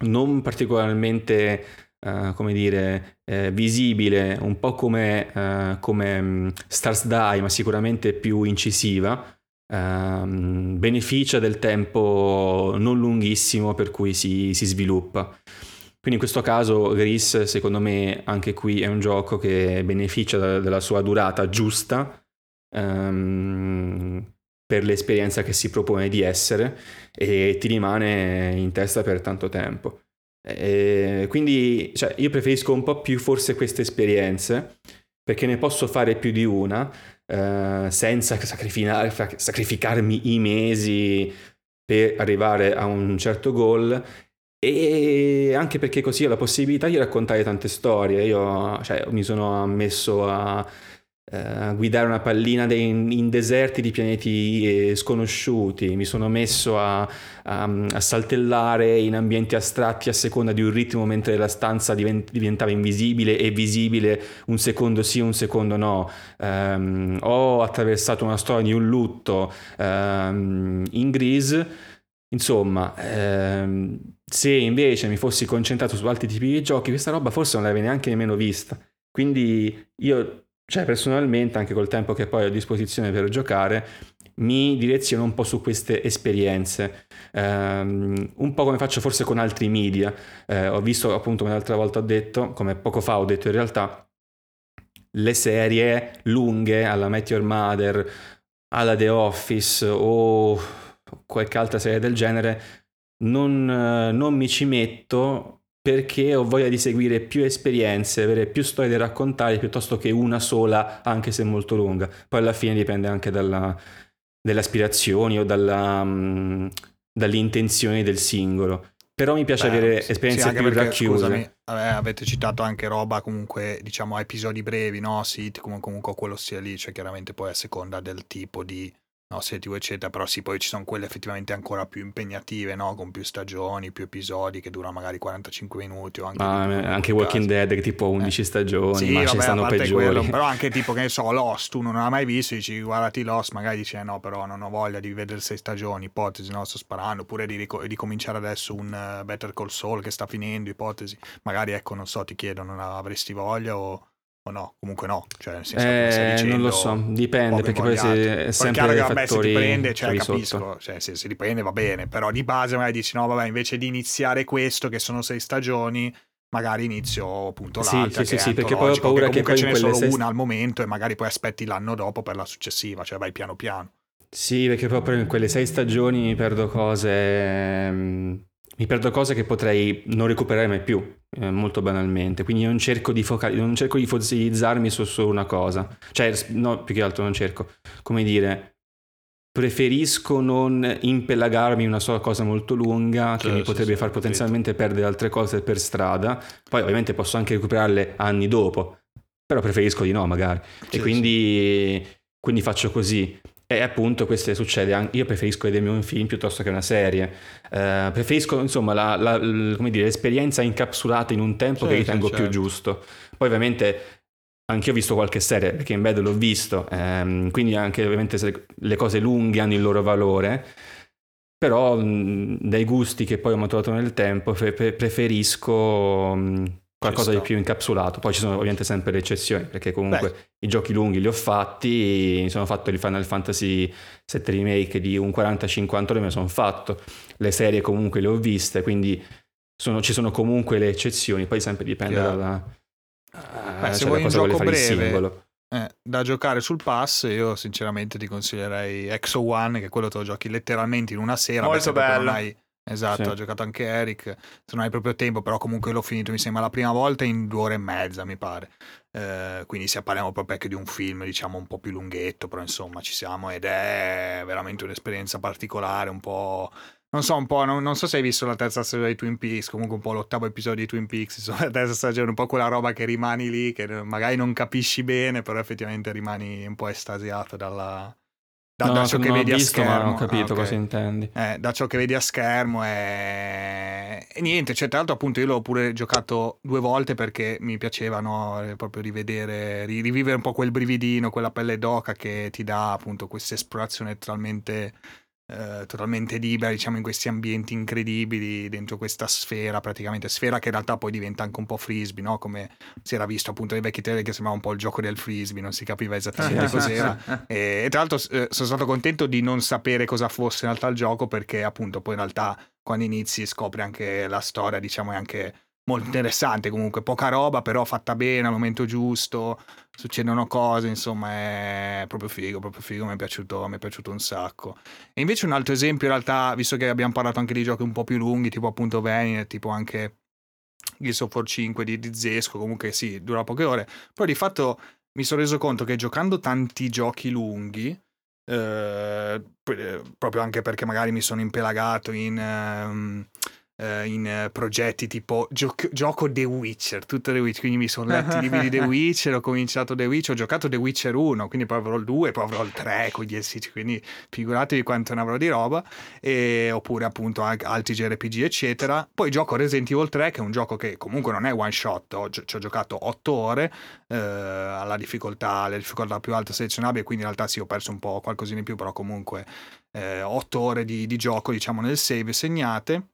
non particolarmente eh, come dire eh, visibile un po' come, eh, come mm, Stars Die ma sicuramente più incisiva ehm, beneficia del tempo non lunghissimo per cui si, si sviluppa quindi in questo caso Gris secondo me anche qui è un gioco che beneficia della sua durata giusta um, per l'esperienza che si propone di essere e ti rimane in testa per tanto tempo. E quindi cioè, io preferisco un po' più forse queste esperienze perché ne posso fare più di una eh, senza sacrificarmi i mesi per arrivare a un certo goal e anche perché così ho la possibilità di raccontare tante storie. Io cioè, mi sono ammesso a uh, guidare una pallina de- in deserti di pianeti eh, sconosciuti, mi sono messo a, a, a, saltellare in ambienti astratti a seconda di un ritmo mentre la stanza divent- diventava invisibile e visibile un secondo sì, un secondo no. Um, ho attraversato una storia di un lutto um, in Grease. Insomma, ehm, se invece mi fossi concentrato su altri tipi di giochi, questa roba forse non l'avrei neanche nemmeno vista. Quindi io cioè personalmente anche col tempo che poi ho a disposizione per giocare mi direziono un po' su queste esperienze. Um, un po' come faccio forse con altri media. Uh, ho visto appunto come l'altra volta ho detto come poco fa ho detto in realtà le serie lunghe alla Met Your Mother alla The Office o qualche altra serie del genere non, non mi ci metto perché ho voglia di seguire più esperienze, avere più storie da raccontare piuttosto che una sola, anche se molto lunga. Poi alla fine dipende anche dalla, dalle aspirazioni o dalla, um, dalle intenzioni del singolo. Però mi piace Beh, avere esperienze sì, più perché, racchiuse. Scusami, avete citato anche roba comunque, diciamo, episodi brevi, no? Sitcom, comunque quello sia lì, cioè chiaramente poi a seconda del tipo di no, serie eccetera, però sì, poi ci sono quelle effettivamente ancora più impegnative, no? Con più stagioni, più episodi che durano magari 45 minuti o anche... Ah, più, anche Walking. Dead che tipo 11 eh. stagioni, sì, ma vabbè, ci stanno peggiori. Quello, [laughs] però anche tipo, che ne so, Lost, tu non l'hai mai visto, dici guardati Lost, magari dici eh, no, però non ho voglia di vedere sei stagioni, ipotesi, no, sto sparando, oppure di, ric- di cominciare adesso un uh, Better Call Saul che sta finendo, ipotesi, magari ecco, non so, ti chiedono, avresti voglia o o no? Comunque no, cioè nel senso eh, che dicendo, non lo so, dipende perché poi è sempre che, vabbè, se ti prende, cioè capisco, cioè, se si riprende va bene, però di base magari dici no, vabbè, invece di iniziare questo che sono sei stagioni, magari inizio appunto l'altra. sì, che sì, sì, perché poi ho paura che comunque poi ce n'è solo sei- una al momento e magari poi aspetti l'anno dopo per la successiva, cioè vai piano piano. Sì, perché proprio in quelle sei stagioni perdo cose. Mi perdo cose che potrei non recuperare mai più, eh, molto banalmente. Quindi non cerco di, focal- non cerco di fossilizzarmi su solo una cosa. Cioè, no, più che altro non cerco. Come dire, preferisco non impelagarmi in una sola cosa molto lunga che Sì, mi sì, potrebbe sì, far capito. potenzialmente perdere altre cose per strada. Poi, ovviamente, posso anche recuperarle anni dopo, però preferisco di no, magari. Sì, e quindi, quindi faccio così. E appunto questo succede anche, io preferisco vedermi un film piuttosto che una serie, Eh, preferisco insomma la- la- dire, l'esperienza incapsulata in un tempo Sì, che ritengo più certo. giusto. Poi ovviamente anche io ho visto qualche serie, perché in bed l'ho visto, ehm, quindi anche ovviamente se le cose lunghe hanno il loro valore, però mh, dai gusti che poi ho maturato nel tempo pre- pre- preferisco mh, qualcosa di più incapsulato. Poi ci sono ovviamente sempre le eccezioni, perché comunque i giochi lunghi li ho fatti, mi sono fatto il Final Fantasy 7 Remake di un 40-50 ore, me lo sono fatto, le serie comunque le ho viste, quindi sono- ci sono comunque le eccezioni, poi sempre dipende Chiaro. dalla, Beh, eh, se cioè, vuoi da un cosa vuole gioco fare il breve, singolo. Eh, da giocare sul pass, io sinceramente ti consiglierei Exo One, che quello te lo giochi letteralmente in una sera. Molto Beh, bello. non hai- Esatto, Sì. ha giocato anche Eric. Se non hai proprio tempo, però comunque l'ho finito, mi sembra, la prima volta in due ore e mezza, mi pare. Eh, quindi se parliamo proprio anche di un film, diciamo, un po' più lunghetto, però insomma ci siamo ed è veramente un'esperienza particolare, un po'... Non so, un po', non, non so se hai visto la terza stagione di Twin Peaks, comunque un po' l'ottavo episodio di Twin Peaks, insomma, la terza stagione, un po' quella roba che rimani lì, che magari non capisci bene, però effettivamente rimani un po' estasiato dalla, da, No, da ciò che non vedi a visto, schermo. ma ho capito Ah, ok. cosa intendi. Eh, da ciò che vedi a schermo è... e niente, cioè tra l'altro appunto io l'ho pure giocato due volte perché mi piaceva no, proprio rivedere, ri- rivivere un po' quel brividino, quella pelle d'oca che ti dà appunto questa esplorazione totalmente, eh, totalmente libera, diciamo in questi ambienti incredibili, dentro questa sfera praticamente, sfera che in realtà poi diventa anche un po' frisbee, no? come si era visto appunto nei vecchi trailer che sembrava un po' il gioco del frisbee, non si capiva esattamente [laughs] cos'era. E, e tra l'altro eh, sono stato contento di non sapere cosa fosse in realtà il gioco perché appunto poi in realtà quando inizi scopri anche la storia, diciamo è anche molto interessante comunque, poca roba però fatta bene al momento giusto, succedono cose, insomma è proprio figo, proprio figo, mi è piaciuto, mi è piaciuto un sacco. E invece un altro esempio in realtà, visto che abbiamo parlato anche di giochi un po' più lunghi, tipo appunto Venin, tipo anche Gears of War 5 di, di Zesco, comunque sì, dura poche ore, però di fatto mi sono reso conto che giocando tanti giochi lunghi, eh, proprio anche perché magari mi sono impelagato in, ehm, eh, in eh, progetti tipo gioc- gioco The Witcher, tutto The Witcher, quindi mi sono [laughs] letti i libri di The Witcher, ho cominciato The Witcher, ho giocato The Witcher 1, quindi poi avrò il 2, poi avrò il 3 con gli DLC, quindi figuratevi quanto ne avrò di roba, e, oppure appunto anche altri JRPG eccetera. Poi gioco Resident Evil 3 che è un gioco che comunque non è one shot, ho, ci ho giocato 8 ore eh, alla difficoltà, la difficoltà più alta selezionabile, quindi in realtà sì ho perso un po' qualcosina in più, però comunque 8 ore di, di gioco diciamo nel save segnate.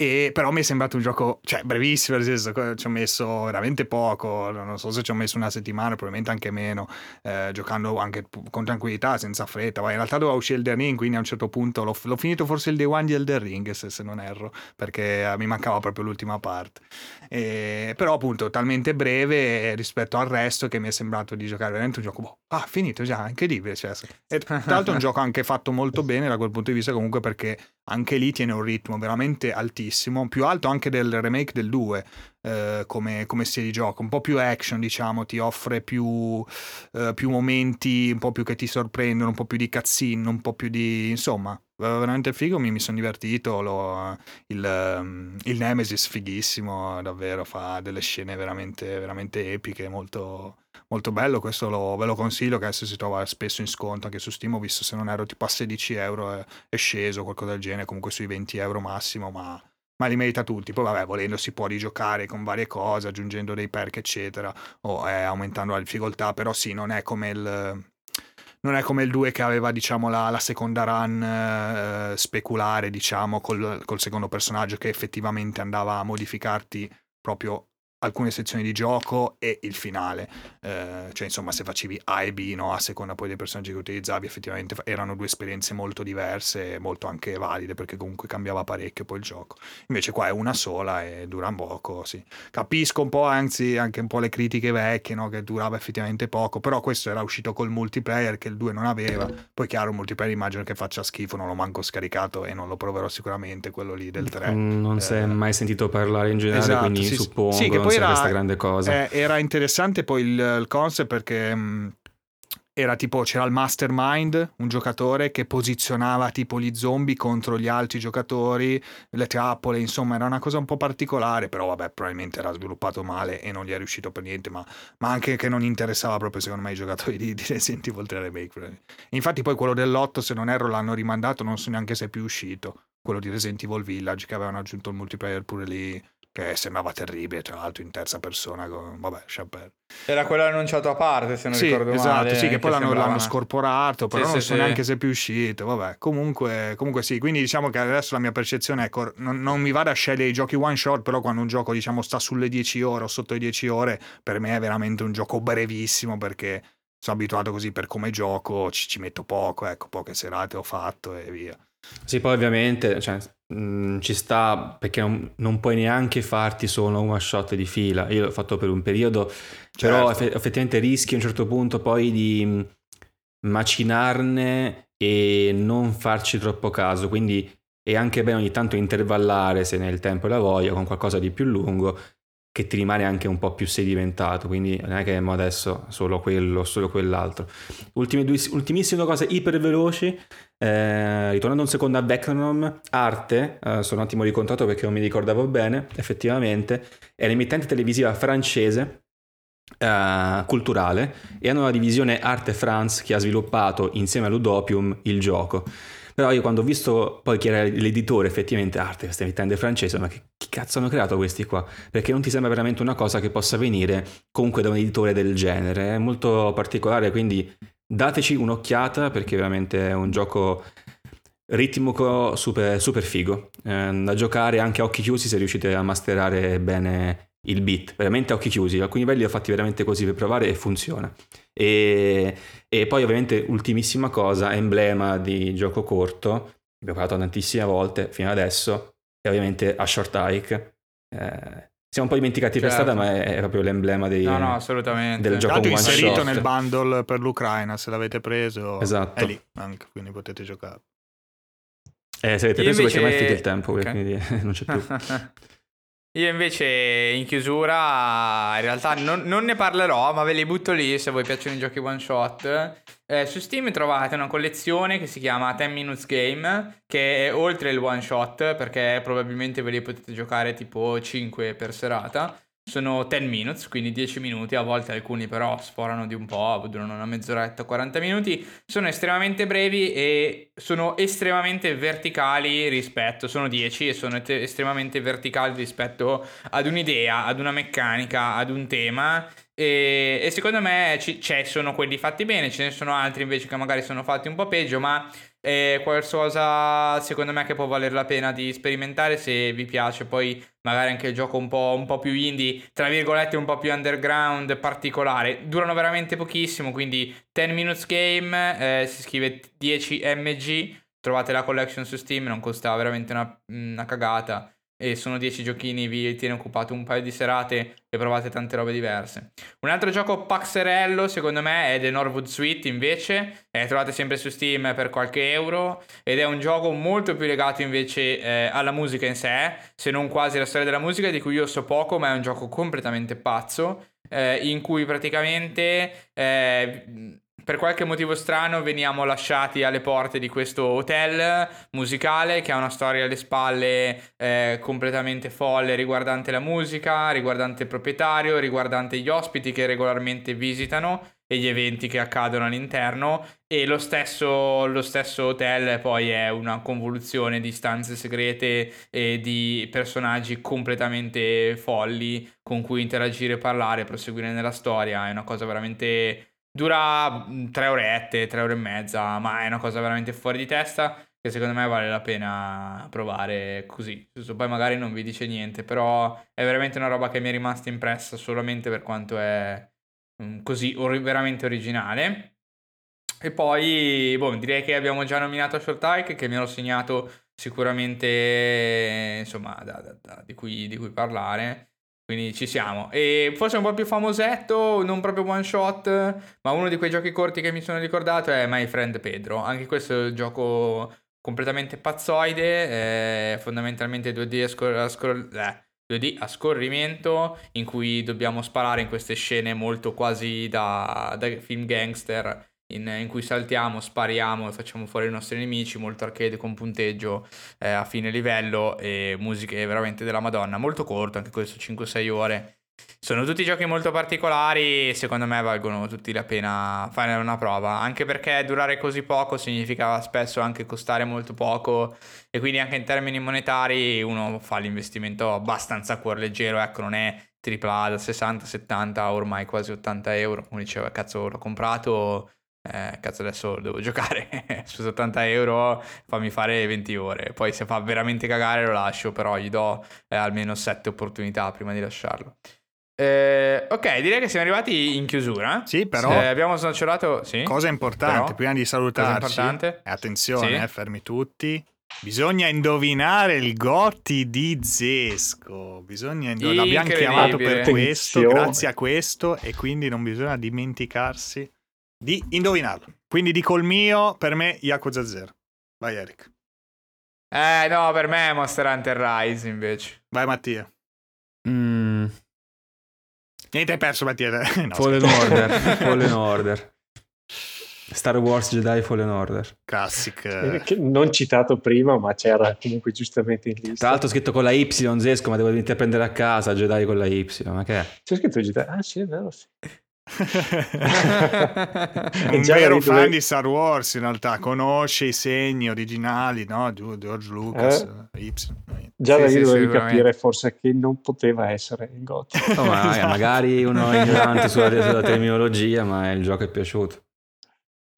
E però mi è sembrato un gioco, cioè, brevissimo, nel senso, ci ho messo veramente poco, non so se ci ho messo una settimana, probabilmente anche meno, eh, giocando anche con tranquillità, senza fretta. Ma in realtà doveva uscire Elden Ring, quindi a un certo punto l'ho, l'ho finito forse il day one di Elden Ring, se, se non erro, perché eh, mi mancava proprio l'ultima parte. E- però appunto talmente breve rispetto al resto che mi è sembrato di giocare veramente un gioco, boh, ah, finito già, incredibile. Cioè, e tra l'altro è un [laughs] gioco anche fatto molto bene da quel punto di vista comunque perché anche lì tiene un ritmo veramente altissimo, più alto anche del remake del 2 eh, come, come stile di gioco, un po' più action diciamo, ti offre più, eh, più momenti un po' più che ti sorprendono, un po' più di cutscene, un po' più di... insomma, veramente figo, mi, mi sono divertito, lo- il, ehm, il Nemesis fighissimo, davvero, fa delle scene veramente, veramente epiche, molto molto bello, questo lo- ve lo consiglio che adesso si trova spesso in sconto anche su Steam, ho visto se non ero tipo a 16 euro è, è sceso, qualcosa del genere, comunque sui 20 euro massimo, ma, ma li merita tutti. Poi vabbè, volendo si può rigiocare con varie cose, aggiungendo dei perk eccetera, o eh, aumentando la difficoltà, però sì, non è come il... Non è come il 2 che aveva, diciamo, la, la seconda run eh, speculare, diciamo, col, col secondo personaggio che effettivamente andava a modificarti proprio alcune sezioni di gioco e il finale. Eh, cioè, insomma, se facevi A e B, no, a seconda poi dei personaggi che utilizzavi, effettivamente erano due esperienze molto diverse e molto anche valide, perché comunque cambiava parecchio poi il gioco. Invece qua è una sola e dura poco, sì. Capisco un po', anzi, anche un po' le critiche vecchie, no, che durava effettivamente poco, però questo era uscito col multiplayer che il 2 non aveva. Poi chiaro, il multiplayer immagino che faccia schifo, non l'ho manco scaricato e non lo proverò sicuramente, quello lì del 3. Mm, non eh, si è mai sentito parlare in generale, esatto, quindi sì, suppongo sì, che poi era, questa grande cosa. Eh, era interessante poi il, il concept perché mh, mm, era tipo c'era il mastermind, un giocatore che posizionava tipo gli zombie contro gli altri giocatori, le trappole, insomma era una cosa un po' particolare, però vabbè probabilmente era sviluppato male e non gli è riuscito per niente, ma, ma anche che non interessava proprio secondo me i giocatori di, di Resident Evil 3 Remake. Infatti poi quello dell'8 se non erro l'hanno rimandato, non so neanche se è più uscito, quello di Resident Evil Village che avevano aggiunto il multiplayer pure lì che sembrava terribile, tra l'altro in terza persona, con, vabbè, Chappelle. Era quello annunciato a parte, se non sì, ricordo esatto, male. Sì, che poi l'hanno, l'hanno, scorporato, però sì, non sì, so neanche se è più uscito, vabbè, comunque, comunque, sì, quindi diciamo che adesso la mia percezione è, ecco, non, non mi vado a scegliere i giochi one shot, però quando un gioco, diciamo, sta sulle 10 ore o sotto le 10 ore, per me è veramente un gioco brevissimo, perché sono abituato così per come gioco, ci, ci metto poco, ecco, poche serate ho fatto e via. Sì, poi ovviamente cioè, mh, mm, ci sta perché non, non, puoi neanche farti solo one shot di fila. Io l'ho fatto per un periodo, certo. però eff- effettivamente rischi a un certo punto poi di mm, macinarne e non farci troppo caso. Quindi è anche bene ogni tanto intervallare se nel tempo e la voglia con qualcosa di più lungo che ti rimane anche un po' più sedimentato, quindi non è che adesso solo quello, solo quell'altro. Ultime due, ultimissime cose iper veloci, eh, ritornando un secondo a Vectrom, Arte, eh, sono un attimo ricontrato perché non mi ricordavo bene, effettivamente, è l'emittente televisiva francese Uh, culturale e hanno una divisione Arte France che ha sviluppato insieme a Ludopium il gioco. Però io quando ho visto poi chi era l'editore effettivamente Arte, questa emittente francese, ma che, che, cazzo hanno creato questi qua? Perché non ti sembra veramente una cosa che possa venire comunque da un editore del genere. È molto particolare, quindi dateci un'occhiata perché veramente è un gioco ritmico super, super figo. Eh, da giocare anche a occhi chiusi se riuscite a masterare bene il beat, veramente a occhi chiusi. Alcuni livelli li ho fatti veramente così per provare e funziona. E, e poi ovviamente ultimissima cosa, emblema di gioco corto, abbiamo parlato tantissime volte fino adesso, è ovviamente a Short Hike. Eh, siamo un po' dimenticati certo. per strada, ma è, è proprio l'emblema dei, no, no, assolutamente. del gioco Tanto one inserito shot. nel bundle per l'Ucraina, se l'avete preso, esatto. è lì anche, quindi potete giocare. Eh, se avete preso invece... perché mai è finito il tempo, okay. quindi [laughs] non c'è più. [laughs] Io invece in chiusura in realtà non, non, ne parlerò, ma ve li butto lì se vi piacciono i giochi one shot. Eh, su Steam trovate una collezione che si chiama 10 Minutes Game, che è oltre il one shot, perché probabilmente ve li potete giocare tipo 5 per serata sono 10 minutes, quindi 10 minuti, a volte alcuni però sforano di un po', durano una mezz'oretta, 40 minuti, sono estremamente brevi e sono estremamente verticali rispetto, sono 10 e sono te- estremamente verticali rispetto ad un'idea, ad una meccanica, ad un tema. E, e secondo me ci, ci sono quelli fatti bene, ce ne sono altri invece che magari sono fatti un po' peggio, ma è qualcosa secondo me che può valere la pena di sperimentare se vi piace. Poi magari anche il gioco un po', un po', più indie tra virgolette un po' più underground particolare. Durano veramente pochissimo quindi 10 minutes game eh, si scrive 10 mg trovate la collection su steam non costa veramente una, una cagata e sono 10 giochini, vi tiene occupato un paio di serate e provate tante robe diverse. Un altro gioco paxerello secondo me è The Norwood Suite invece, eh, trovate sempre su Steam per qualche euro ed è un gioco molto più legato invece eh, alla musica in sé, se non quasi alla storia della musica di cui io so poco, ma è un gioco completamente pazzo eh, in cui praticamente eh, per qualche motivo strano veniamo lasciati alle porte di questo hotel musicale che ha una storia alle spalle eh, completamente folle riguardante la musica, riguardante il proprietario, riguardante gli ospiti che regolarmente visitano e gli eventi che accadono all'interno. E lo stesso, lo stesso hotel poi è una convoluzione di stanze segrete e di personaggi completamente folli con cui interagire, parlare, proseguire nella storia, è una cosa veramente Dura mm, tre orette, tre ore e mezza, ma è una cosa veramente fuori di testa. che secondo me vale la pena provare così. Poi magari non vi dice niente, però è veramente una roba che mi è rimasta impressa solamente per quanto è mm, così or- veramente originale. E poi, boh, direi che abbiamo già nominato Short Hike, che mi ero segnato sicuramente, insomma, da, da, da, di, cui, di cui Quindi ci siamo. E forse un po' più famosetto, non proprio one shot, ma uno di quei giochi corti che mi sono ricordato è My Friend Pedro. Anche questo è un gioco completamente pazzoide, è fondamentalmente 2D a, scor- a, scor- eh, 2D a scorrimento in cui dobbiamo sparare in queste scene molto quasi da, da film gangster in, in, cui saltiamo, spariamo e facciamo fuori i nostri nemici, molto arcade con punteggio eh, a fine livello e musiche veramente della Madonna, molto corto anche questo, 5-6 ore. Sono tutti giochi molto particolari e secondo me valgono tutti la pena fare una prova, anche perché durare così poco significa spesso anche costare molto poco e quindi anche in termini monetari uno fa l'investimento abbastanza a cuor leggero, ecco non è AAA da 60, 70, ormai quasi 80 euro, uno diceva cazzo l'ho comprato eh, cazzo adesso devo giocare. [laughs] Su 80 euro fammi fare 20 ore. Poi se fa veramente cagare lo lascio però gli do eh, almeno 7 opportunità prima di lasciarlo. Eh, ok direi che siamo arrivati in chiusura. Sì però eh, abbiamo snocciolato sì, cosa importante però, prima di salutarci attenzione sì. Eh, fermi tutti. Bisogna indovinare il Gotti di Zesco. Bisogna indovinare. L'abbiamo chiamato per questo, grazie a questo, e quindi non bisogna dimenticarsi di indovinarlo. Quindi dico il mio, per me Yakuza 0. Vai Eric. Eh no, per me è Monster Hunter Rise invece. Vai Mattia. Mm. Niente, hai perso Mattia. [laughs] no, Fallen Order. Fallen [laughs] Order. Star Wars Jedi Fallen Order. Classic. Eh, non citato prima, ma c'era comunque giustamente in lista. Tra l'altro scritto con la Y, Zesco, ma devo venire a prendere a casa Jedi con la Y. Ma che è? C'è scritto Jedi? Ah sì, è vero, sì. Un vero fan dove... di Star Wars in realtà conosce i segni originali no? George Lucas eh? Y. già sì, da lì sì, dovevi capire forse che non poteva essere il GOT no, ma, esatto. magari uno è ignorante sulla, sulla terminologia ma il gioco è piaciuto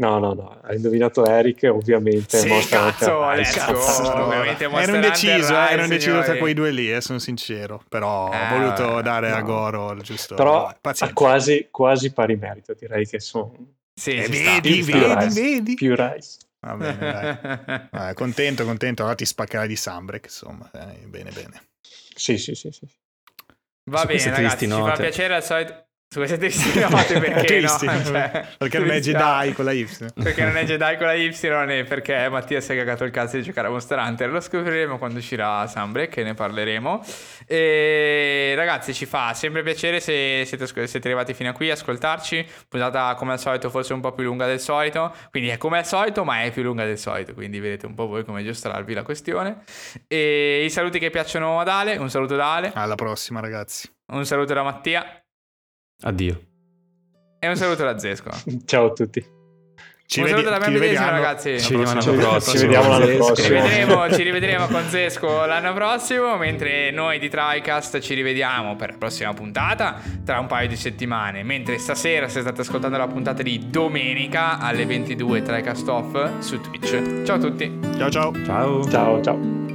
No, no, no, ha indovinato Eric, ovviamente. Sì, cazzo, adesso, cazzo. ovviamente ero indeciso, eh, ero indeciso tra quei due lì, eh, sono sincero. Però eh, ho voluto dare no. a Goro il giusto. Però ha quasi, quasi pari merito, direi che sono. Sì, eh, vedi, vedi, più vedi. Più Rice. Va bene, dai. [laughs] Eh, contento, contento. Allora ti spaccherai di Sambrek, insomma. Eh, bene, bene. Sì, sì, sì. sì. Va Su bene, ragazzi, ci fa piacere al solito su queste tristi note [laughs] perché no? Cioè, perché non è Jedi con la Y. perché non è Jedi con la Y e perché Mattia si è cagato il cazzo di giocare a Monster Hunter. Lo scopriremo quando uscirà Sunbreak e ne parleremo. E ragazzi ci fa sempre piacere se siete, siete arrivati fino a qui a ascoltarci. Puntata come al solito forse un po' più lunga del solito. Quindi è come al solito ma è più lunga del solito. Quindi vedete un po' voi come giostrarvi la questione. E i saluti che piacciono ad Ale. Un saluto da Ale. Alla prossima ragazzi. Un saluto da Mattia. Addio. E un saluto da Zesco. [laughs] Ciao a tutti. Ci un vedi- saluto da me medesimo, ragazzi. Ci vediamo l'anno prossimo. Ci vediamo l'anno prossimo. Ci rivedremo, ci rivedremo con Zesco l'anno prossimo, mentre noi di TriCast ci rivediamo per la prossima puntata tra un paio di settimane. Mentre stasera, se state ascoltando la puntata di domenica alle 22 TriCast Off su Twitch. Ciao a tutti. Ciao ciao. Ciao. Ciao ciao.